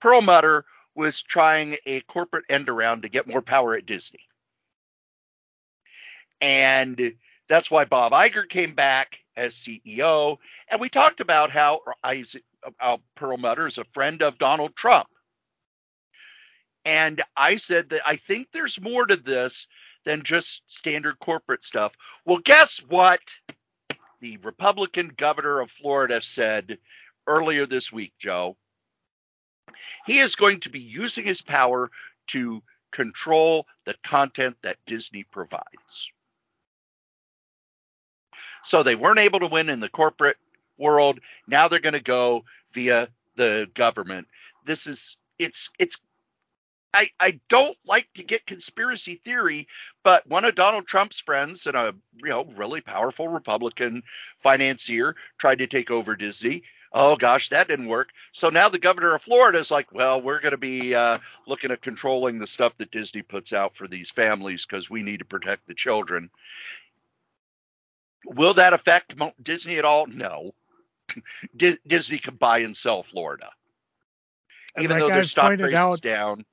Perlmutter was trying a corporate end around to get more power at Disney. And that's why Bob Iger came back as CEO. And we talked about how Isaac, uh, Perlmutter is a friend of Donald Trump. And I said that I think there's more to this than just standard corporate stuff. Well, guess what? The Republican governor of Florida said earlier this week, Joe. He is going to be using his power to control the content that Disney provides. So they weren't able to win in the corporate world. Now they're going to go via the government. This is it's it's I, I don't like to get conspiracy theory, but one of Donald Trump's friends and a you know really powerful Republican financier tried to take over Disney. Oh gosh, that didn't work. So now the governor of Florida is like, well, we're going to be uh, looking at controlling the stuff that Disney puts out for these families because we need to protect the children. Will that affect Disney at all? No. [LAUGHS] Disney can buy and sell Florida, even though their stock price out, is down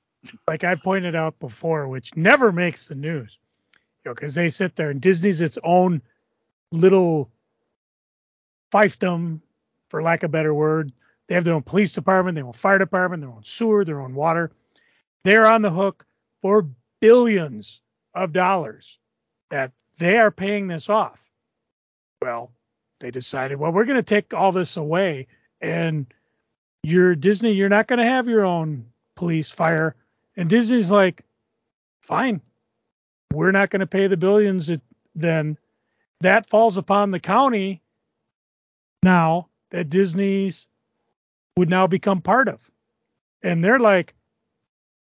like I pointed out before, which never makes the news, you know, because they sit there and Disney's its own little fiefdom, for lack of a better word. They have their own police department, their own fire department, their own sewer, their own water. They're on the hook for billions of dollars that they are paying this off. Well, they decided, well, we're going to take all this away, and you're Disney, you're not going to have your own police, fire, and Disney's like, fine, we're not going to pay the billions. then that falls upon the county now that Disney's would now become part of. And they're like,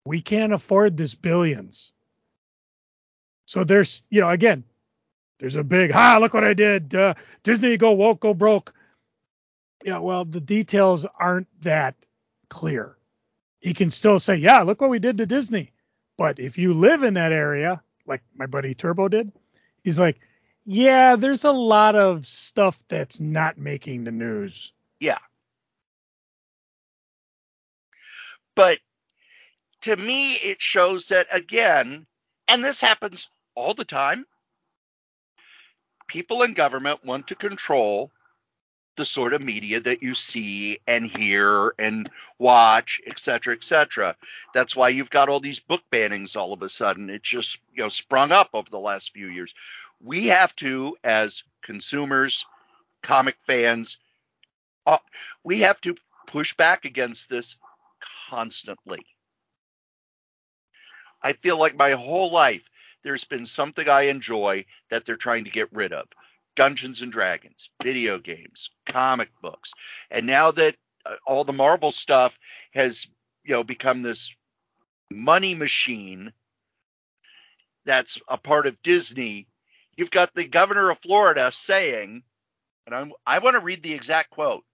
we can't afford this billions. So there's, you know, again, there's a big, ah, look what I did. Uh, Disney go woke, go broke. Yeah, well, the details aren't that clear he can still say, yeah, look what we did to Disney. But if you live in that area, like my buddy Turbo did, he's like, yeah, there's a lot of stuff that's not making the news. Yeah. But to me, it shows that, again, and this happens all the time, people in government want to control the sort of media that you see and hear and watch, et cetera, et cetera. That's why you've got all these book bannings all of a sudden. It just you know sprung up over the last few years. We have to, as consumers, comic fans, uh, we have to push back against this constantly. I feel like my whole life there's been something I enjoy that they're trying to get rid of. Dungeons and Dragons, video games, comic books, and now that uh, all the Marvel stuff has you know become this money machine that's a part of Disney, you've got the governor of Florida saying, and I'm, I want to read the exact quote.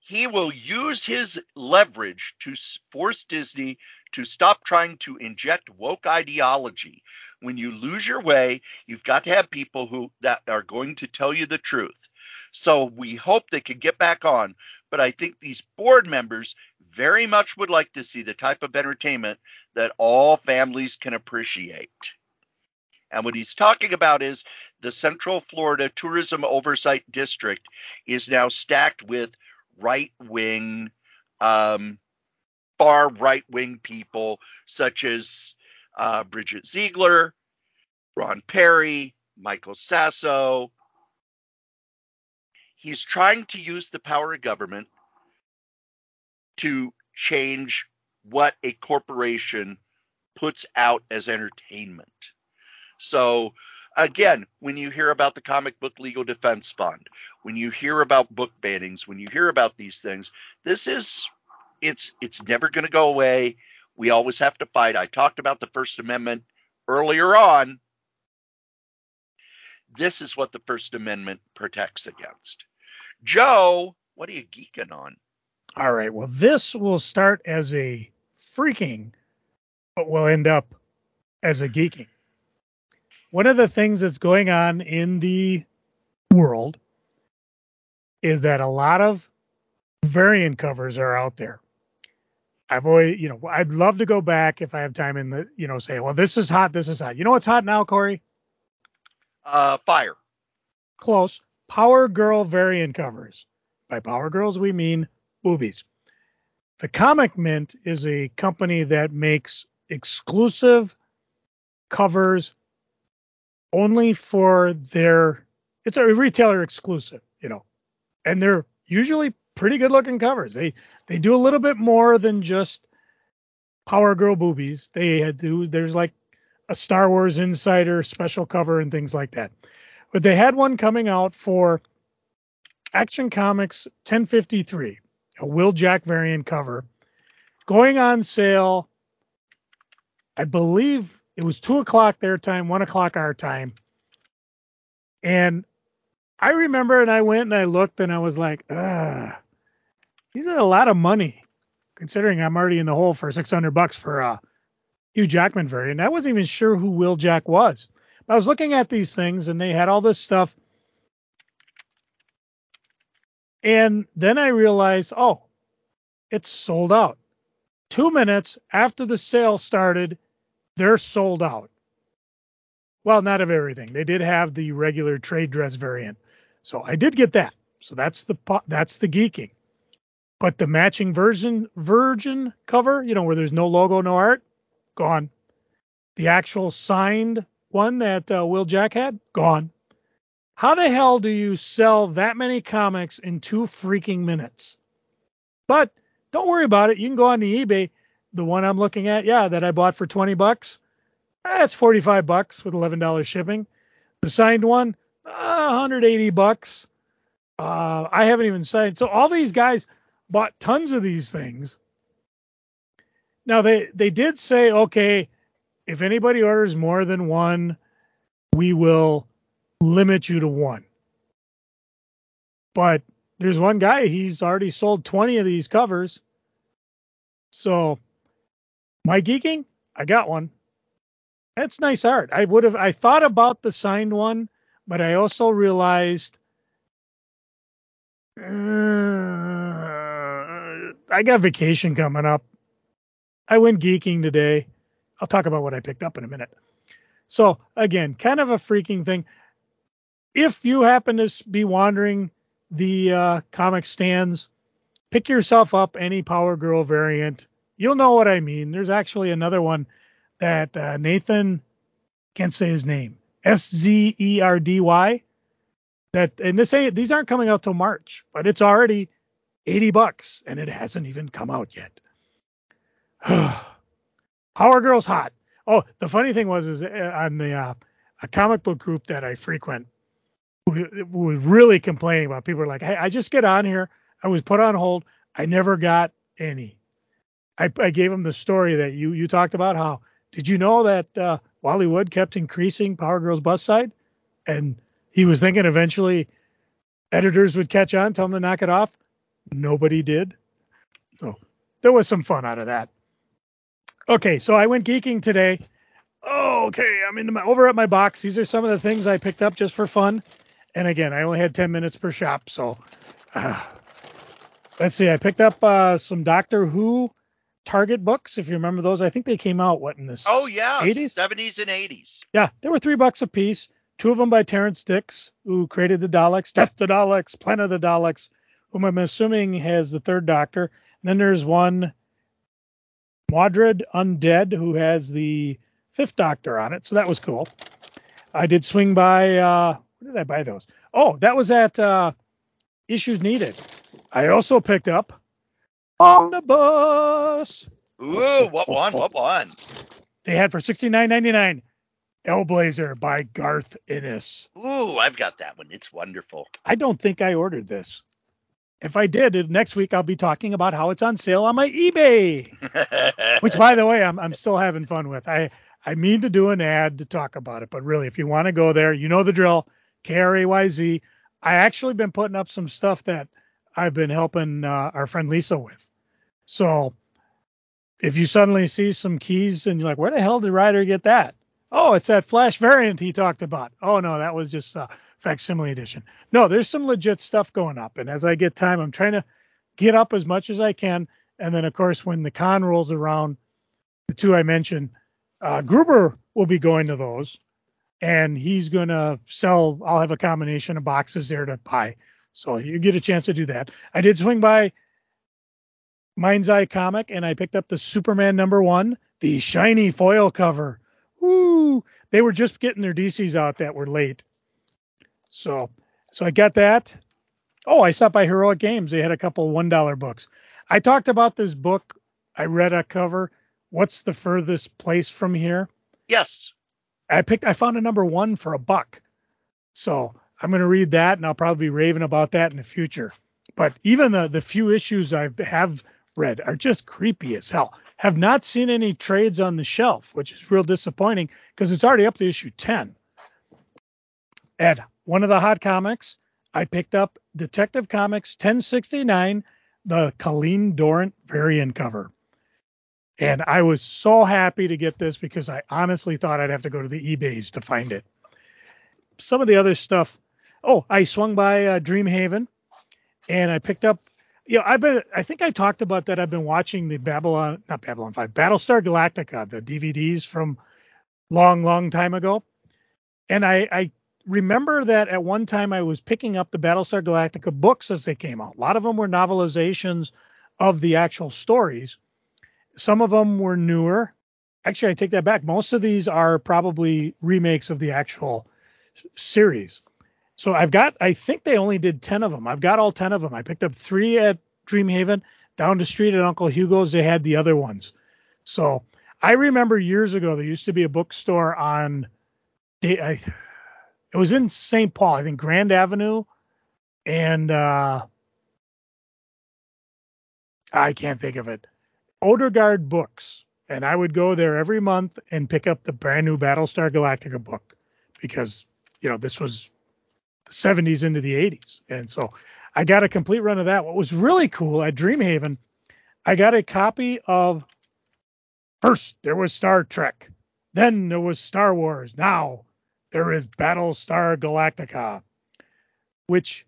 He will use his leverage to force Disney to stop trying to inject woke ideology. When you lose your way, you've got to have people who that are going to tell you the truth. So we hope they can get back on, but I think these board members very much would like to see the type of entertainment that all families can appreciate. And what he's talking about is the Central Florida Tourism Oversight District is now stacked with right wing, um, far right wing people such as uh, Bridget Ziegler, Ron Peri, Michael Sasso. He's trying to use the power of government to change what a corporation puts out as entertainment. So, again, when you hear about the Comic Book Legal Defense Fund, when you hear about book bannings, when you hear about these things, this is it's it's never going to go away. We always have to fight. I talked about the First Amendment earlier on. This is what the First Amendment protects against. Joe, what are you geeking on? All right. Well, this will start as a freaking, but will end up as a geeking. One of the things that's going on in the world is that a lot of variant covers are out there. I've always, you know, I'd love to go back if I have time in the, you know, say, well, this is hot, this is hot. You know what's hot now, Corey? Uh, fire. Close. Power Girl variant covers. By Power Girls, we mean boobies. The Comic Mint is a company that makes exclusive covers only for their, it's a retailer exclusive, you know, and they're usually pretty good looking covers. They they do a little bit more than just Power Girl boobies. They do there's like a Star Wars Insider special cover and things like that. But they had one coming out for Action Comics 1053, a Will Jack variant cover, going on sale. I believe it was two o'clock their time, one o'clock our time. And I remember and I went and I looked and I was like, ah, these are a lot of money considering I'm already in the hole for 600 bucks for a Hugh Jackman variant. I wasn't even sure who Will Jack was. But I was looking at these things and they had all this stuff. And then I realized, oh, it's sold out. Two minutes after the sale started, they're sold out. Well, not of everything. They did have the regular trade dress variant. So I did get that. So that's the that's the geeking. But the matching version virgin cover, you know, where there's no logo, no art, gone. The actual signed one that uh, Will Jack had, gone. How the hell do you sell that many comics in two freaking minutes? But don't worry about it. You can go on the eBay. The one I'm looking at, yeah, that I bought for 20 bucks, that's 45 bucks with $11 shipping. The signed one, uh, 180 bucks. Uh, I haven't even signed. So all these guys, bought tons of these things. Now they they did say, okay, if anybody orders more than one, we will limit you to one. But there's one guy, he's already sold 20 of these covers. So my geeking, I got one. That's nice art. I would have I thought about the signed one, but I also realized uh, I got vacation coming up. I went geeking today. I'll talk about what I picked up in a minute. So again, kind of a freaking thing. If you happen to be wandering the uh, comic stands, pick yourself up any Power Girl variant. You'll know what I mean. There's actually another one that uh, Nathan can't say his name. S Z E R D Y. That and this ain't these aren't coming out till March, but it's already 80 bucks and it hasn't even come out yet. [SIGHS] Power Girl's hot. Oh, the funny thing was is uh, on the uh, a comic book group that I frequent we, we was really complaining about people were like, "Hey, I just get on here. I was put on hold. I never got any." I, I gave him the story that you you talked about. How did you know that uh, Wally Wood kept increasing Power Girl's bus side, and he was thinking eventually editors would catch on, tell him to knock it off. Nobody did. So there was some fun out of that. Okay, so I went geeking today. Oh, okay, I'm in my over at my box. These are some of the things I picked up just for fun. And again, I only had 10 minutes per shop, so uh, let's see. I picked up uh, some Doctor Who Target books, if you remember those. I think they came out what in this? Oh yeah, 80s, 70s and 80s. Yeah, they were three bucks a piece. two of them by Terrance Dicks, who created the Daleks, [LAUGHS] Death to Daleks, Planet of the Daleks, whom I'm assuming has the third Doctor. And then there's one, Mawdryn Undead, who has the fifth Doctor on it. So that was cool. I did swing by, uh, where did I buy those? Oh, that was at uh, Issues Needed. I also picked up Omnibus. Ooh, what one? What one? They had for $69.99 Hellblazer by Garth Ennis. Ooh, I've got that one. It's wonderful. I don't think I ordered this. If I did, next week I'll be talking about how it's on sale on my eBay, [LAUGHS] which, by the way, I'm I'm still having fun with. I I mean to do an ad to talk about it, but really, if you want to go there, you know the drill. K R A Y Z. I actually been putting up some stuff that I've been helping uh, our friend Lisa with. So if you suddenly see some keys and you're like, where the hell did Ryder get that? Oh, it's that Flash variant he talked about. Oh no, that was just a facsimile edition. No, there's some legit stuff going up, and as I get time, I'm trying to get up as much as I can. And then, of course, when the con rolls around, the two I mentioned, uh, Gruber will be going to those, and he's going to sell. I'll have a combination of boxes there to buy, so you get a chance to do that. I did swing by Mind's Eye Comic, and I picked up the Superman number one, the shiny foil cover. Woo! They were just getting their DCs out that were late. So, so I got that. Oh, I stopped by Heroic Games. They had a couple one dollar books. I talked about this book. I read a cover. What's the furthest place from here? Yes. I picked. I found a number one for a buck. So I'm going to read that, and I'll probably be raving about that in the future. But even the the few issues I have read are just creepy as hell. Have not seen any trades on the shelf, which is real disappointing because it's already up to issue 10. At one of the hot comics, I picked up Detective Comics 1069, the Colleen Durrant variant cover. And I was so happy to get this because I honestly thought I'd have to go to the eBays to find it. Some of the other stuff. Oh, I swung by uh, Dreamhaven and I picked up you know, I've been, I think I talked about that. I've been watching the Babylon, not Babylon 5, Battlestar Galactica, the DVDs from long, long time ago. And I, I remember that at one time I was picking up the Battlestar Galactica books as they came out. A lot of them were novelizations of the actual stories. Some of them were newer. Actually, I take that back. Most of these are probably remakes of the actual series. So I've got, I think they only did 10 of them. I've got all 10 of them. I picked up three at Dreamhaven. Down the street at Uncle Hugo's, they had the other ones. So I remember years ago, there used to be a bookstore on, it was in St. Paul, I think Grand Avenue. And uh, I can't think of it. Odegaard Books. And I would go there every month and pick up the brand new Battlestar Galactica book because, you know, this was the 70s into the 80s. And so I got a complete run of that. What was really cool at Dreamhaven, I got a copy of first there was Star Trek, then there was Star Wars, now there is Battlestar Galactica, which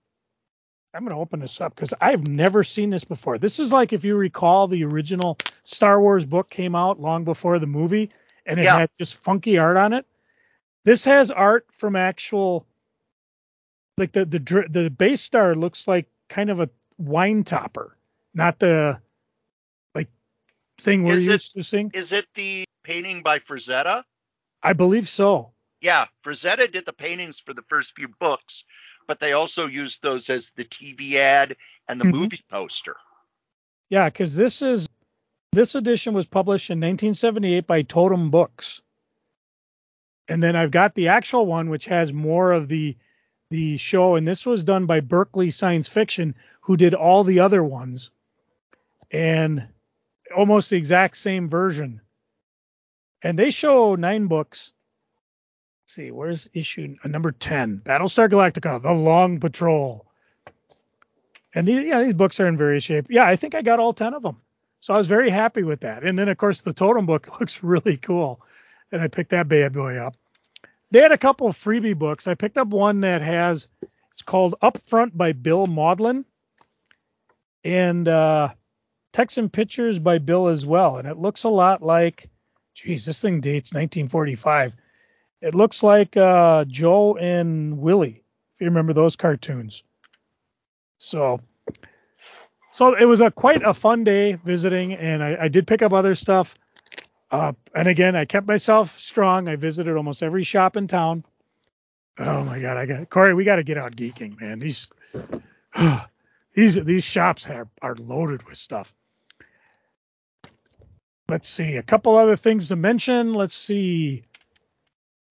I'm going to open this up because I've never seen this before. This is like if you recall the original Star Wars book came out long before the movie and it yeah. had just funky art on it. This has art from actual like the the the base star looks like kind of a wine topper, not the like thing we're is used it, to seeing. Is it the painting by Frazetta? I believe so. Yeah, Frazetta did the paintings for the first few books, but they also used those as the TV ad and the mm-hmm. movie poster. Yeah, because this is this edition was published in 1978 by Totem Books. And then I've got the actual one, which has more of the the show, and this was done by Berkley Science Fiction, who did all the other ones, and almost the exact same version. And they show nine books. See, where's issue uh, number 10? Battlestar Galactica, The Long Patrol. And these, yeah, these books are in various shape. Yeah, I think I got all 10 of them. So I was very happy with that. And then, of course, the totem book [LAUGHS] looks really cool. And I picked that bad boy up they had a couple of freebie books. I picked up one that has it's called Upfront by Bill Mauldin and uh, Texan Pictures by Bill as well. And it looks a lot like, geez, this thing dates 1945. It looks like uh, Joe and Willie, if you remember those cartoons. So, so it was a quite a fun day visiting, and I, I did pick up other stuff. Uh, and again, I kept myself strong. I visited almost every shop in town. Oh my god, I got Corey. We got to get out geeking, man. These [SIGHS] these these shops have, are loaded with stuff. Let's see a couple other things to mention. Let's see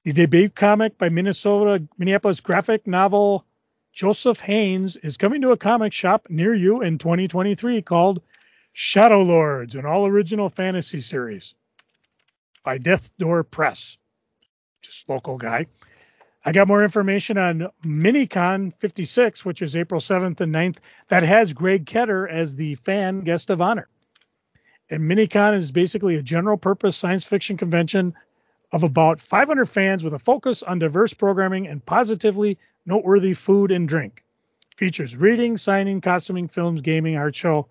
the debut comic by Minnesota Minneapolis graphic novel Joseph Haynes is coming to a comic shop near you in 2023 called Shadow Lords, an all original fantasy series by Death Door Press. Just local guy. I got more information on MiniCon 56, which is April 7th and 9th, that has Greg Ketter as the fan guest of honor. And MiniCon is basically a general purpose science fiction convention of about 500 fans with a focus on diverse programming and positively noteworthy food and drink. Features reading, signing, costuming, films, gaming, art show.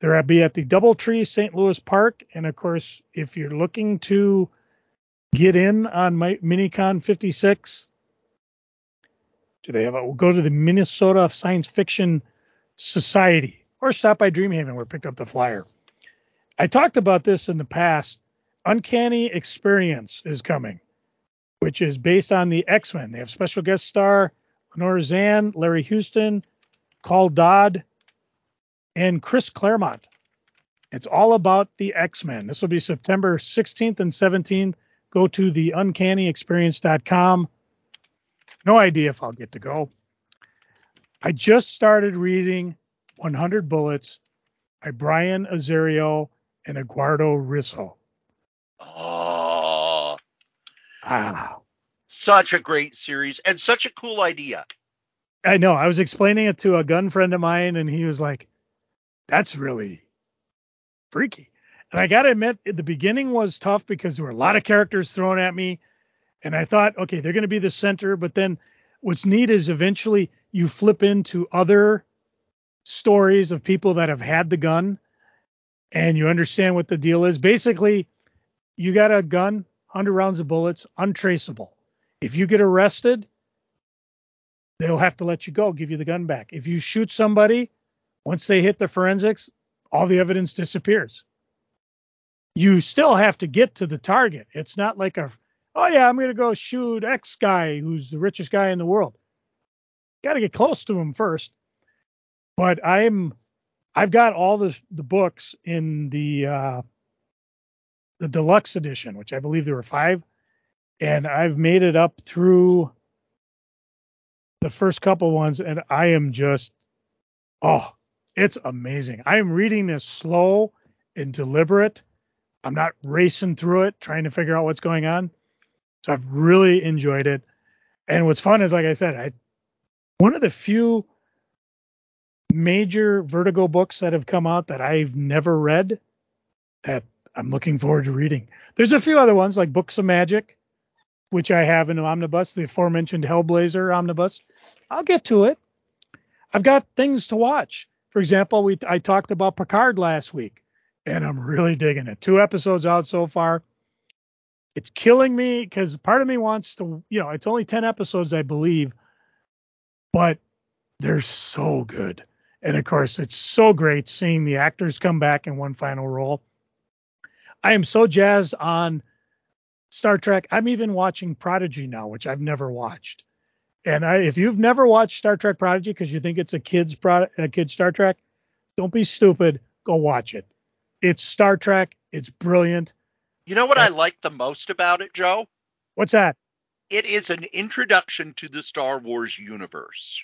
There will be at the Doubletree St. Louis Park. And of course, if you're looking to get in on my MiniCon 56, do they have a, we'll go to the Minnesota Science Fiction Society or stop by Dreamhaven where I picked up the flyer. I talked about this in the past. Uncanny Experience is coming, which is based on the X Men. They have special guest star Lenore Zann, Larry Houston, Cal Dodd, and Chris Claremont. It's all about the X Men. This will be September 16th and 17th. Go to the uncannyexperience.com. No idea if I'll get to go. I just started reading 100 Bullets by Brian Azzarello and Eduardo Risso. Oh, Ah, such a great series and such a cool idea. I know. I was explaining it to a gun friend of mine, and he was like, "That's really freaky." And I gotta admit, the beginning was tough because there were a lot of characters thrown at me, and I thought, okay, they're going to be the center. But then, what's neat is eventually you flip into other stories of people that have had the gun, and you understand what the deal is. Basically, you got a gun, 100 rounds of bullets, untraceable. If you get arrested, they'll have to let you go, give you the gun back. If you shoot somebody, once they hit the forensics, all the evidence disappears. You still have to get to the target. It's not like a, oh yeah, I'm going to go shoot X guy who's the richest guy in the world. Got to get close to him first. But I'm, I've got all the the books in the uh, the deluxe edition, which I believe there were five, and I've made it up through the first couple ones, and I am just, oh, it's amazing. I am reading this slow and deliberate. I'm not racing through it trying to figure out what's going on. So I've really enjoyed it. And what's fun is, like I said, I one of the few major Vertigo books that have come out that I've never read that I'm looking forward to reading. There's a few other ones like Books of Magic, which I have in omnibus, the aforementioned Hellblazer omnibus. I'll get to it. I've got things to watch. For example, we I talked about Picard last week, and I'm really digging it. Two episodes out so far. It's killing me because part of me wants to, you know, it's only 10 episodes, I believe, but they're so good. And of course, it's so great seeing the actors come back in one final role. I am so jazzed on Star Trek. I'm even watching Prodigy now, which I've never watched. And I, if you've never watched Star Trek Prodigy because you think it's a kids pro, a kid Star Trek, don't be stupid. Go watch it. It's Star Trek. It's brilliant. You know what I like the most about it, Joe? What's that? It is an introduction to the Star Wars universe.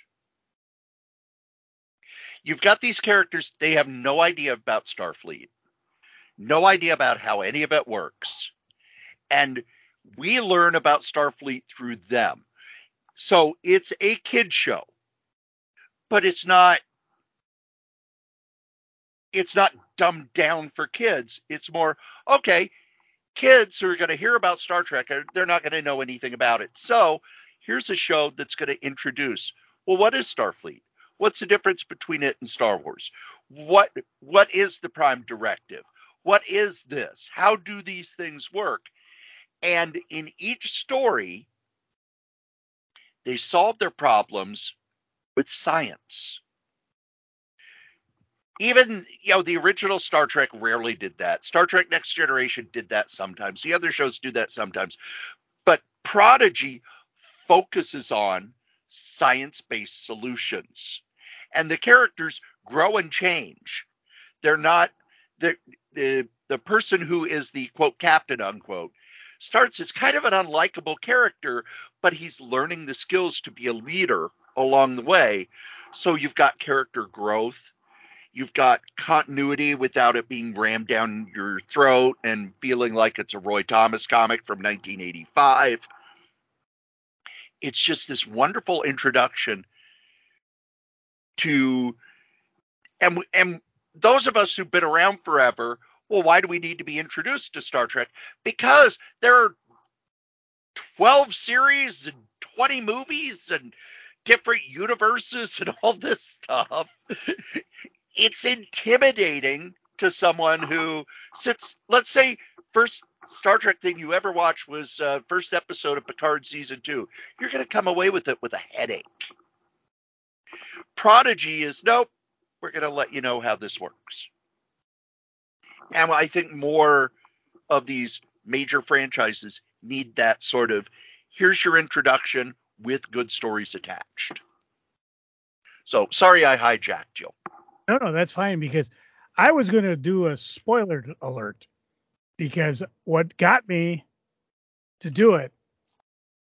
You've got these characters, they have no idea about Starfleet, no idea about how any of it works. And we learn about Starfleet through them. So it's a kid show, but it's not it's not dumbed down for kids. It's more okay. Kids who are going to hear about Star Trek, uh, they're not going to know anything about it. So here's a show that's going to introduce. Well, what is Starfleet? What's the difference between it and Star Wars? What what is the Prime Directive? What is this? How do these things work? And in each story, they solve their problems with science. Even, you know, the original Star Trek rarely did that. Star Trek Next Generation did that sometimes. The other shows do that sometimes. But Prodigy focuses on science based solutions. And the characters grow and change. They're not the the the person who is the quote captain unquote starts as kind of an unlikable character, but he's learning the skills to be a leader along the way. So you've got character growth, you've got continuity without it being rammed down your throat and feeling like it's a Roy Thomas comic from 1985. It's just this wonderful introduction to and and those of us who've been around forever well, why do we need to be introduced to Star Trek? Because there are 12 series and 20 movies and different universes and [LAUGHS] all this stuff. it's intimidating to someone who sits, let's say, first Star Trek thing you ever watched was uh, first episode of Picard season two. You're going to come away with it with a headache. Prodigy is nope. We're going to let you know how this works. And I think more of these major franchises need that sort of here's your introduction with good stories attached. So sorry I hijacked you. No, no, that's fine because I was going to do a spoiler alert because what got me to do it,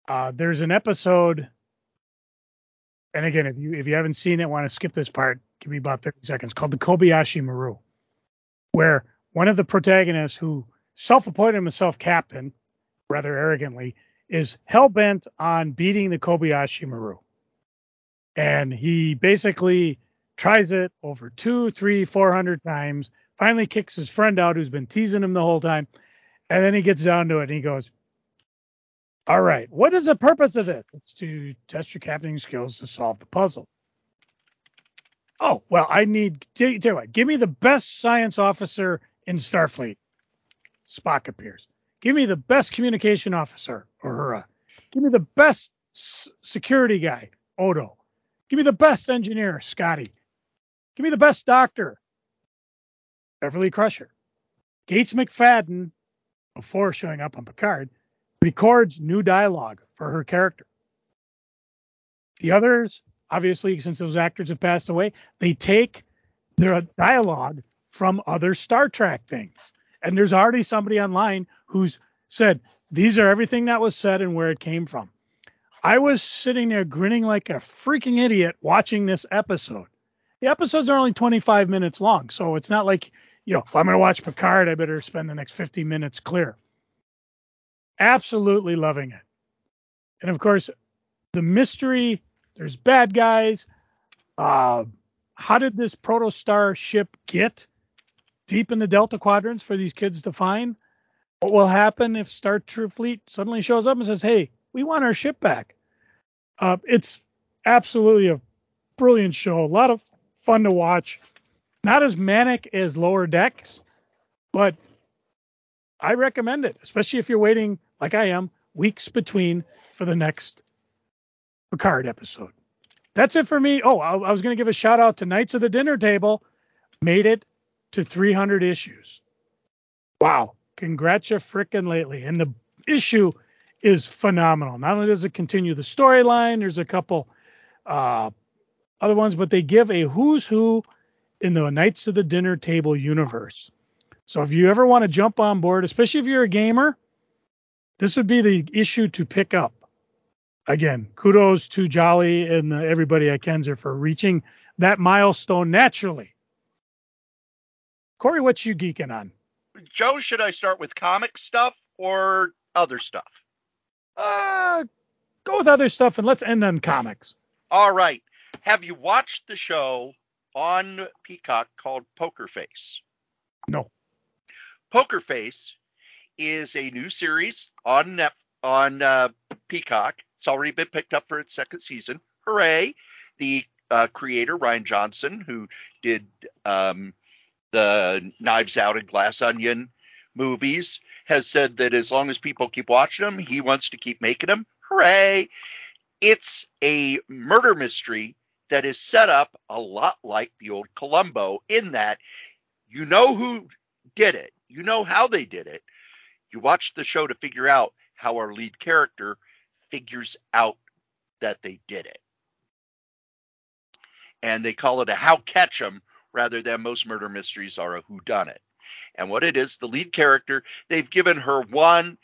uh, there's an episode, and again, if you if you haven't seen it, want to skip this part, give me about 30 seconds, called the Kobayashi Maru, where one of the protagonists who self-appointed himself captain, rather arrogantly, is hell bent on beating the Kobayashi Maru. And he basically tries it over two, three, four hundred times, finally kicks his friend out who's been teasing him the whole time. And then he gets down to it and he goes, All right, what is the purpose of this? It's to test your captaining skills to solve the puzzle. Oh, well, I need, tell you what, give me the best science officer in Starfleet. Spock appears. Give me the best communication officer, Uhura. Give me the best s- security guy, Odo. Give me the best engineer, Scotty. Give me the best doctor, Beverly Crusher. Gates McFadden, before showing up on Picard, records new dialogue for her character. The others, obviously, since those actors have passed away, they take their dialogue from other Star Trek things. And there's already somebody online who's said, these are everything that was said and where it came from. I was sitting there grinning like a freaking idiot watching this episode. The episodes are only 25 minutes long, so it's not like, you know, if I'm going to watch Picard, I better spend the next 50 minutes clear. Absolutely loving it. And of course, the mystery, there's bad guys. Uh, how did this protostar ship get deep in the Delta quadrants for these kids to find. What will happen if Star Fleet suddenly shows up and says, "Hey, we want our ship back"? Uh, it's absolutely a brilliant show. A lot of fun to watch. Not as manic as Lower Decks, but I recommend it, especially if you're waiting, like I am, weeks between for the next Picard episode. That's it for me. Oh, I, I was going to give a shout out to Knights of the Dinner Table. Made it to 300 issues. Wow. Congrats you frickin' lately. And the issue is phenomenal. Not only does it continue the storyline, there's a couple uh, other ones, but they give a who's who in the Knights of the Dinner Table universe. So if you ever want to jump on board, especially if you're a gamer, this would be the issue to pick up. Again, kudos to Jolly and everybody at Kenzer for reaching that milestone naturally. Corey, what you geeking on? Joe, should I start with comic stuff or other stuff? Uh, go with other stuff and let's end on comics. All right. Have you watched the show on Peacock called Poker Face? No. Poker Face is a new series on Net, on uh, Peacock. It's already been picked up for its second season. Hooray! The uh, creator Rian Johnson, who did um, the Knives Out and Glass Onion movies has said that as long as people keep watching them, he wants to keep making them. Hooray! It's a murder mystery that is set up a lot like the old Columbo in that you know who did it, you know how they did it. You watch the show to figure out how our lead character figures out that they did it. And they call it a how catch 'em rather than most murder mysteries are a who done it. And what it is, the lead character, they've given her one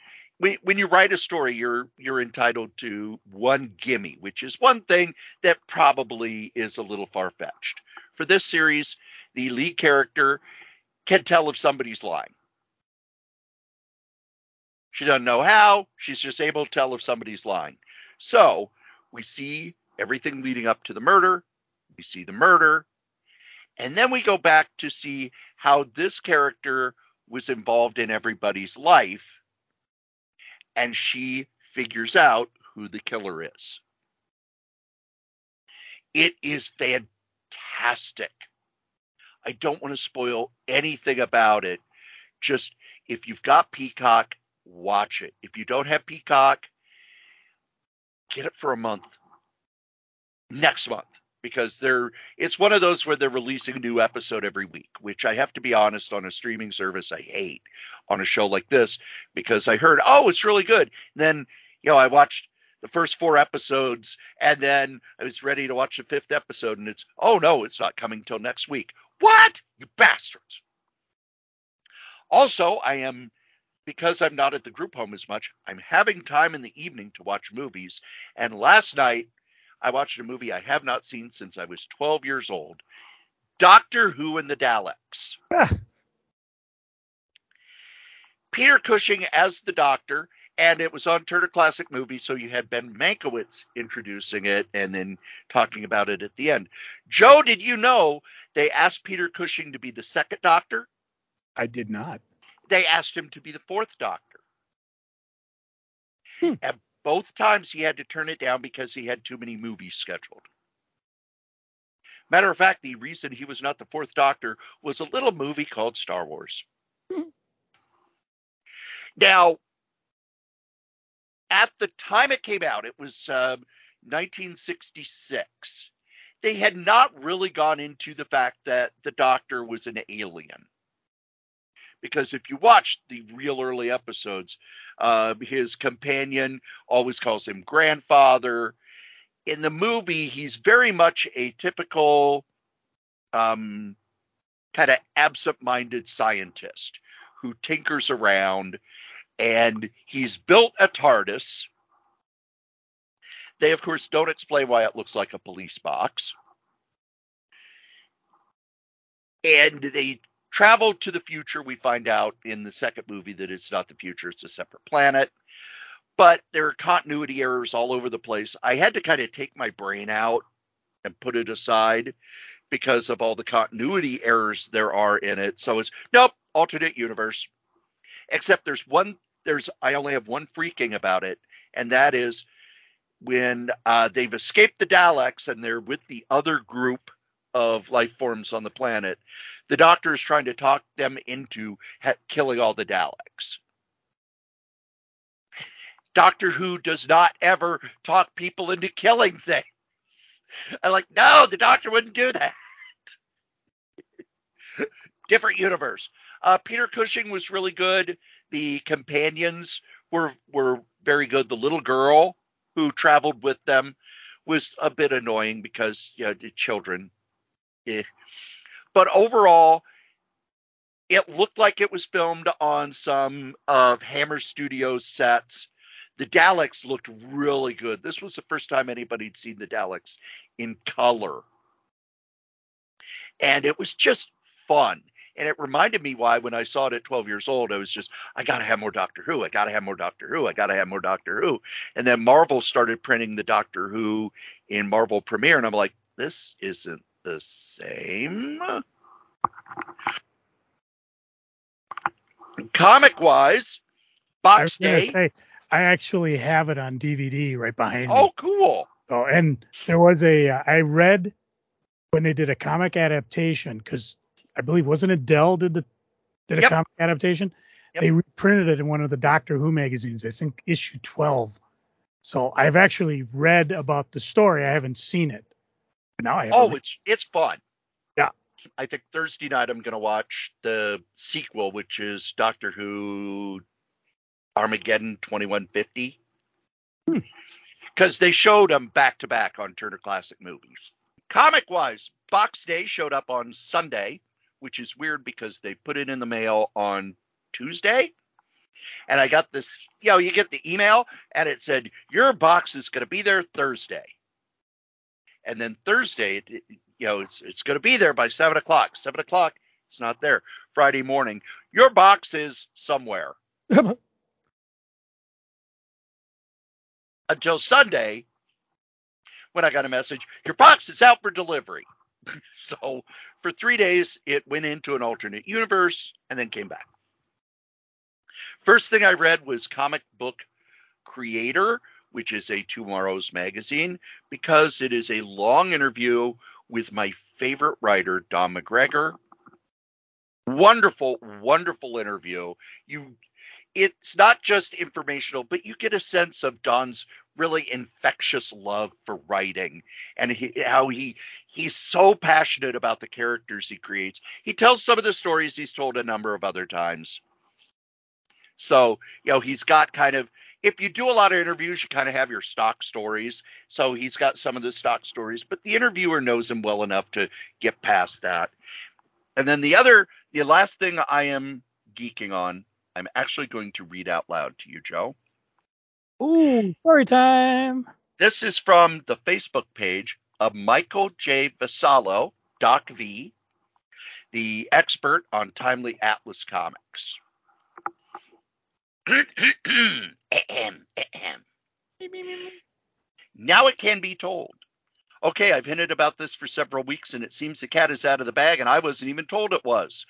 when you write a story, you're you're entitled to one gimme, which is one thing that probably is a little far fetched. For this series, the lead character can tell if somebody's lying. She doesn't know how. She's just able to tell if somebody's lying. So we see everything leading up to the murder. We see the murder. And then we go back to see how this character was involved in everybody's life. And she figures out who the killer is. It is fantastic. I don't want to spoil anything about it. Just if you've got Peacock, watch it. If you don't have Peacock, get it for a month. Next month because they're it's one of those where they're releasing a new episode every week, which I have to be honest on a streaming service I hate on a show like this because I heard, "Oh, it's really good." And then, you know, I watched the first four episodes and then I was ready to watch the fifth episode and it's, "Oh no, it's not coming till next week." What? You bastards. Also, I am because I'm not at the group home as much, I'm having time in the evening to watch movies. And last night I watched a movie I have not seen since I was 12 years old Doctor Who and the Daleks. Ah. Peter Cushing as the Doctor, and it was on Turner Classic Movie, so you had Ben Mankiewicz introducing it and then talking about it at the end. Joe, did you know they asked Peter Cushing to be the second Doctor? I did not. They asked him to be the fourth Doctor. Hmm. And both times he had to turn it down because he had too many movies scheduled. Matter of fact, the reason he was not the fourth Doctor was a little movie called Star Wars. Hmm. Now, at the time it came out, it was um, 1966. They had not really gone into the fact that the Doctor was an alien because if you watch the real early episodes, uh, his companion always calls him grandfather. In the movie, he's very much a typical um, kind of absent-minded scientist who tinkers around, and he's built a TARDIS. They, of course, don't explain why it looks like a police box. And they travel to the future. We find out in the second movie that it's not the future, it's a separate planet. But there are continuity errors all over the place. I had to kind of take my brain out and put it aside because of all the continuity errors there are in it. So it's nope, alternate universe. Except there's one there's I only have one freaking about it, and that is when uh, they've escaped the Daleks and they're with the other group of life forms on the planet the doctor is trying to talk them into ha- killing all the Daleks. Doctor Who does not ever talk people into killing things. I'm like, no, the doctor wouldn't do that. [LAUGHS] Different universe. Uh, Peter Cushing was really good. The companions were were very good. The little girl who traveled with them was a bit annoying because you know the children. Eh. But overall, it looked like it was filmed on some of Hammer Studios sets. The Daleks looked really good. This was the first time anybody'd seen the Daleks in color. And it was just fun. And it reminded me why when I saw it at 12 years old, I was just, I got to have more Doctor Who. I got to have more Doctor Who. I got to have more Doctor Who. And then Marvel started printing the Doctor Who in Marvel Premiere. And I'm like, this isn't the same. Comic wise, box day. Say, I actually have it on DVD right behind oh, me. Oh, cool. Oh, and there was a uh, I read when they did a comic adaptation because I believe wasn't it Dell did the did a Yep. comic adaptation. Yep. They reprinted it in one of the Doctor Who magazines. I think issue 12. So I've actually read about the story. I haven't seen it. Now I have. Oh, it's it's fun. Yeah. I think Thursday night I'm going to watch the sequel, which is Doctor Who Armageddon 2150. Hmm. Because they showed them back to back on Turner Classic Movies. Comic wise, Box Day showed up on Sunday, which is weird because they put it in the mail on Tuesday. And I got this, you know, you get the email and it said, Your box is going to be there Thursday. And then Thursday, it, you know, it's, it's going to be there by seven o'clock. Seven o'clock, it's not there. Friday morning, your box is somewhere. [LAUGHS] Until Sunday, when I got a message, your box is out for delivery. [LAUGHS] so for three days, it went into an alternate universe and then came back. First thing I read was Comic Book Creator, which is a TwoMorrows magazine, because it is a long interview with my favorite writer, Don McGregor. Wonderful, wonderful interview. You it's not just informational, but you get a sense of Don's really infectious love for writing and he, how he he's so passionate about the characters he creates. He tells some of the stories he's told a number of other times. So, you know, he's got kind of if you do a lot of interviews, you kind of have your stock stories. So he's got some of the stock stories, but the interviewer knows him well enough to get past that. And then the other, the last thing I am geeking on, I'm actually going to read out loud to you, Joe. Ooh, story time. This is from the Facebook page of Michael J. Vassallo, Doc V, the expert on Timely Atlas comics. Now it can be told. Okay, I've hinted about this for several weeks, and it seems the cat is out of the bag, and I wasn't even told it was.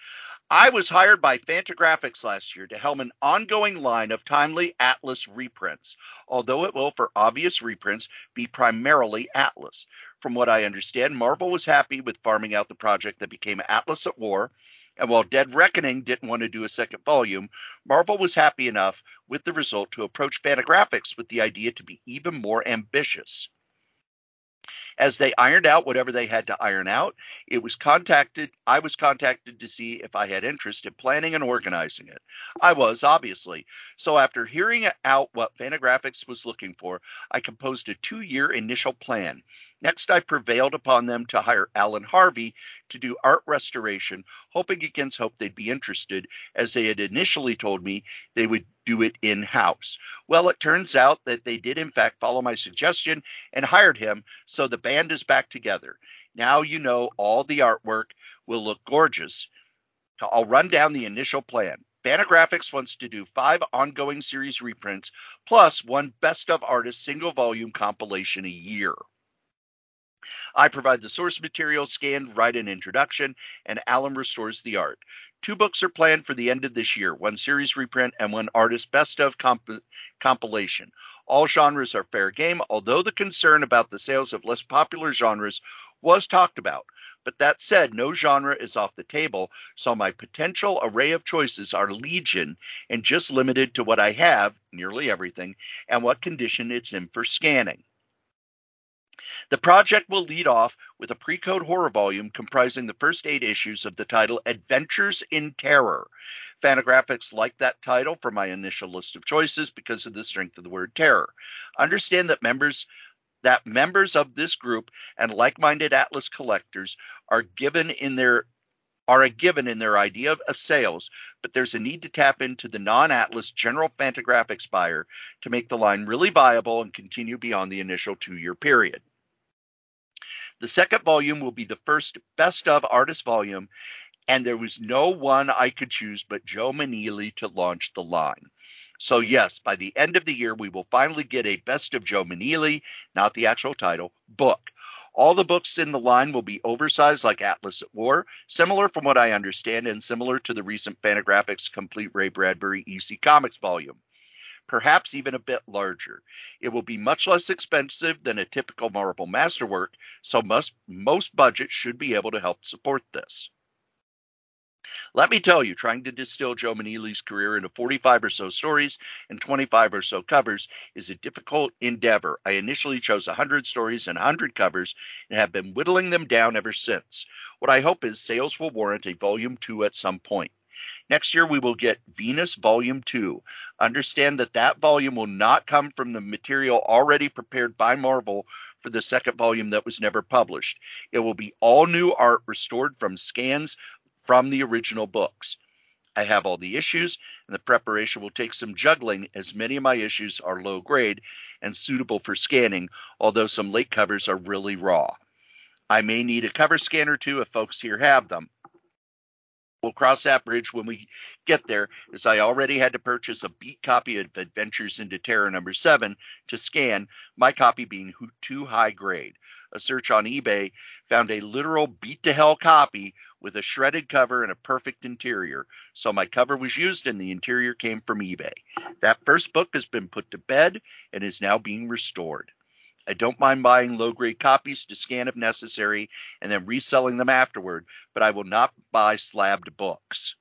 I was hired by Fantagraphics last year to helm an ongoing line of timely Atlas reprints, although it will, for obvious reprints, be primarily Atlas. From what I understand, Marvel was happy with farming out the project that became Atlas at War, and while Dead Reckoning didn't want to do a second volume, Marvel was happy enough with the result to approach Fantagraphics with the idea to be even more ambitious. As they ironed out whatever they had to iron out, it was contacted I was contacted to see if I had interest in planning and organizing it. I was, obviously. So after hearing out what Fantagraphics was looking for, I composed a two-year initial plan. Next, I prevailed upon them to hire Alan Harvey to do art restoration, hoping against hope they'd be interested, as they had initially told me they would do it in house. Well, it turns out that they did, in fact, follow my suggestion and hired him, so the band is back together. Now you know all the artwork will look gorgeous. I'll run down the initial plan. Fantagraphics wants to do five ongoing series reprints plus one best of artists single volume compilation a year. I provide the source material, scanned, write an introduction, and Alan restores the art. Two books are planned for the end of this year one series reprint and one artist best of comp- compilation. All genres are fair game, although the concern about the sales of less popular genres was talked about. But that said, no genre is off the table, so my potential array of choices are legion and just limited to what I have, nearly everything, and what condition it's in for scanning. The project will lead off with a pre-code horror volume comprising the first eight issues of the title Adventures in Terror. Fantagraphics liked that title for my initial list of choices because of the strength of the word terror. Understand that members that members of this group and like-minded Atlas collectors are given in their are a given in their idea of, of sales, but there's a need to tap into the non-Atlas general Fantagraphics buyer to make the line really viable and continue beyond the initial two-year period. The second volume will be the first best of artist volume, and there was no one I could choose but Joe Maneely to launch the line. So, yes, by the end of the year, we will finally get a Best of Joe Maneely, not the actual title, book. All the books in the line will be oversized like Atlas at War, similar from what I understand, and similar to the recent Fantagraphics Complete Ray Bradbury EC Comics volume. Perhaps even a bit larger. It will be much less expensive than a typical Marvel masterwork, so most, most budgets should be able to help support this. Let me tell you, trying to distill Joe Maneely's career into 45 or so stories and 25 or so covers is a difficult endeavor. I initially chose 100 stories and 100 covers and have been whittling them down ever since. What I hope is sales will warrant a volume 2 at some point. Next year, we will get Venus Volume 2. Understand that that volume will not come from the material already prepared by Marvel for the second volume that was never published. It will be all new art restored from scans from the original books. I have all the issues, and the preparation will take some juggling as many of my issues are low grade and suitable for scanning, although some late covers are really raw. I may need a cover scanner too if folks here have them. We'll cross that bridge when we get there, as I already had to purchase a beat copy of Adventures into Terror number seven to scan, my copy being too high grade. A search on eBay found a literal beat to hell copy with a shredded cover and a perfect interior. So my cover was used and the interior came from eBay. That first book has been put to bed and is now being restored. I don't mind buying low grade copies to scan if necessary and then reselling them afterward, but I will not buy slabbed books.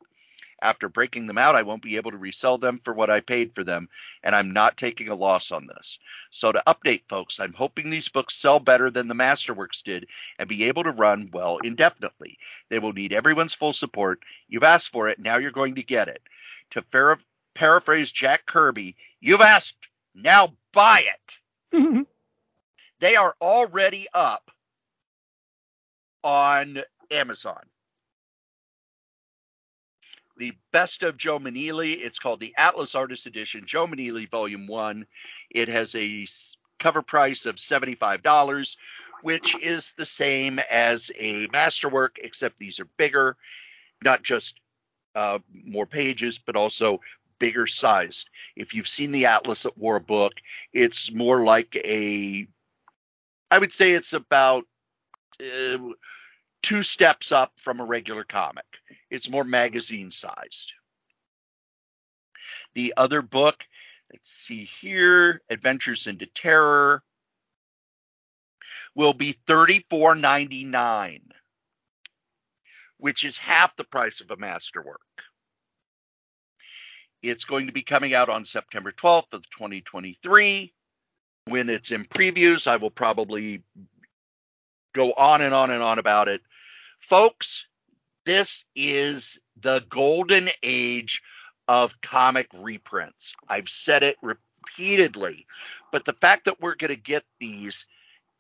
After breaking them out, I won't be able to resell them for what I paid for them, and I'm not taking a loss on this. So, to update folks, I'm hoping these books sell better than the Masterworks did and be able to run well indefinitely. They will need everyone's full support. You've asked for it, now you're going to get it. To par- paraphrase Jack Kirby, you've asked, now buy it. [LAUGHS] They are already up on Amazon. The Best of Joe Maneely. It's called the Atlas Artist Edition, Joe Maneely Volume 1. It has a cover price of $75, which is the same as a masterwork, except these are bigger, not just uh, more pages, but also bigger sized. If you've seen the Atlas at War book, it's more like a I would say it's about uh, two steps up from a regular comic. It's more magazine sized. The other book, let's see here, Adventures into Terror, will be $34.99, which is half the price of a masterwork. It's going to be coming out on September 12th of 2023 when it's in previews, I will probably go on and on and on about it. Folks, this is the golden age of comic reprints. I've said it repeatedly, but the fact that we're going to get these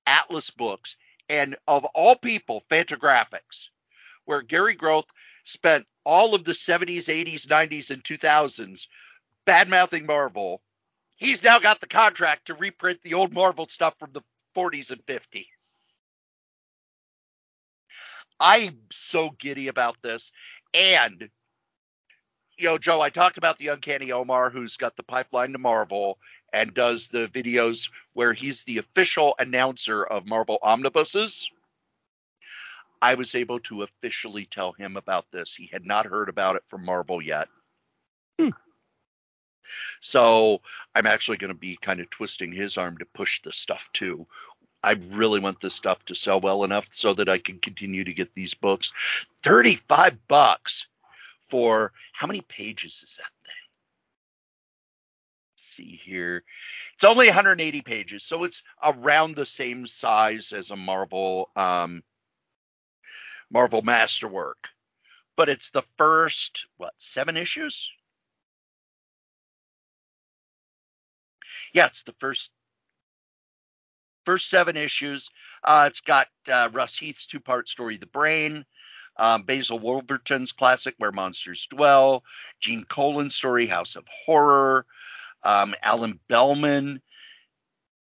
Atlas books and of all people, Fantagraphics, where Gary Groth spent all of the 70s, 80s, 90s, and 2000s bad mouthing Marvel he's now got the contract to reprint the old Marvel stuff from the 40s and 50s. I'm so giddy about this. And, you know, Joe, I talked about the Uncanny Omar who's got the pipeline to Marvel and does the videos where he's the official announcer of Marvel omnibuses. I was able to officially tell him about this. He had not heard about it from Marvel yet. Hmm. So I'm actually going to be kind of twisting his arm to push this stuff too. I really want this stuff to sell well enough so that I can continue to get these books. 35 bucks for how many pages is that thing? Let's see here. It's only 180 pages, so it's around the same size as a Marvel um, Marvel Masterwork. But it's the first what, 7 issues? Yeah, it's the first first seven issues. Uh, it's got uh, Russ Heath's two part story, The Brain, um, Basil Wolverton's classic, Where Monsters Dwell, Gene Colan's story, House of Horror, um, Allen Bellman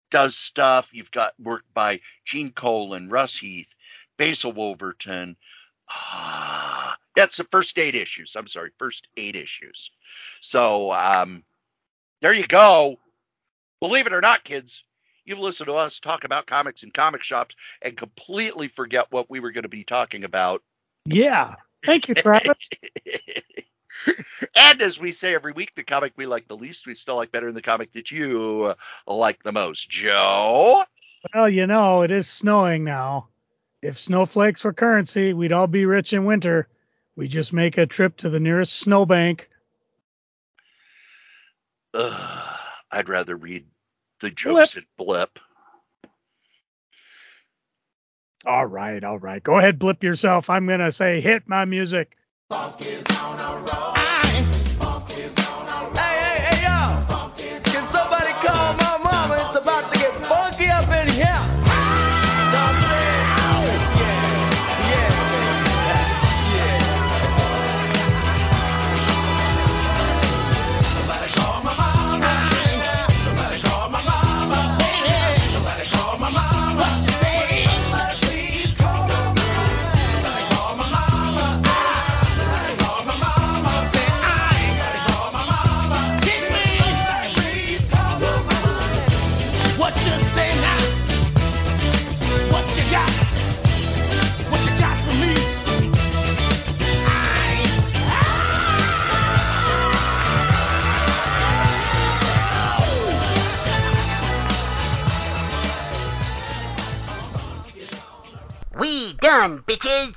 does stuff. You've got work by Gene Colan, Russ Heath, Basil Wolverton. Ah, that's the first eight issues. I'm sorry, first eight issues. So um, there you go. Believe it or not, kids, you've listened to us talk about comics and comic shops and completely forget what we were going to be talking about. Yeah. Thank you, Travis. [LAUGHS] and as we say every week, the comic we like the least, we still like better than the comic that you like the most. Joe? Well, you know, it is snowing now. If snowflakes were currency, we'd all be rich in winter. We just make a trip to the nearest snowbank. Ugh. I'd rather read the jokes blip. at Blip. All right, all right. Go ahead, blip yourself. I'm going to say hit my music. Fuck you. on, bitches!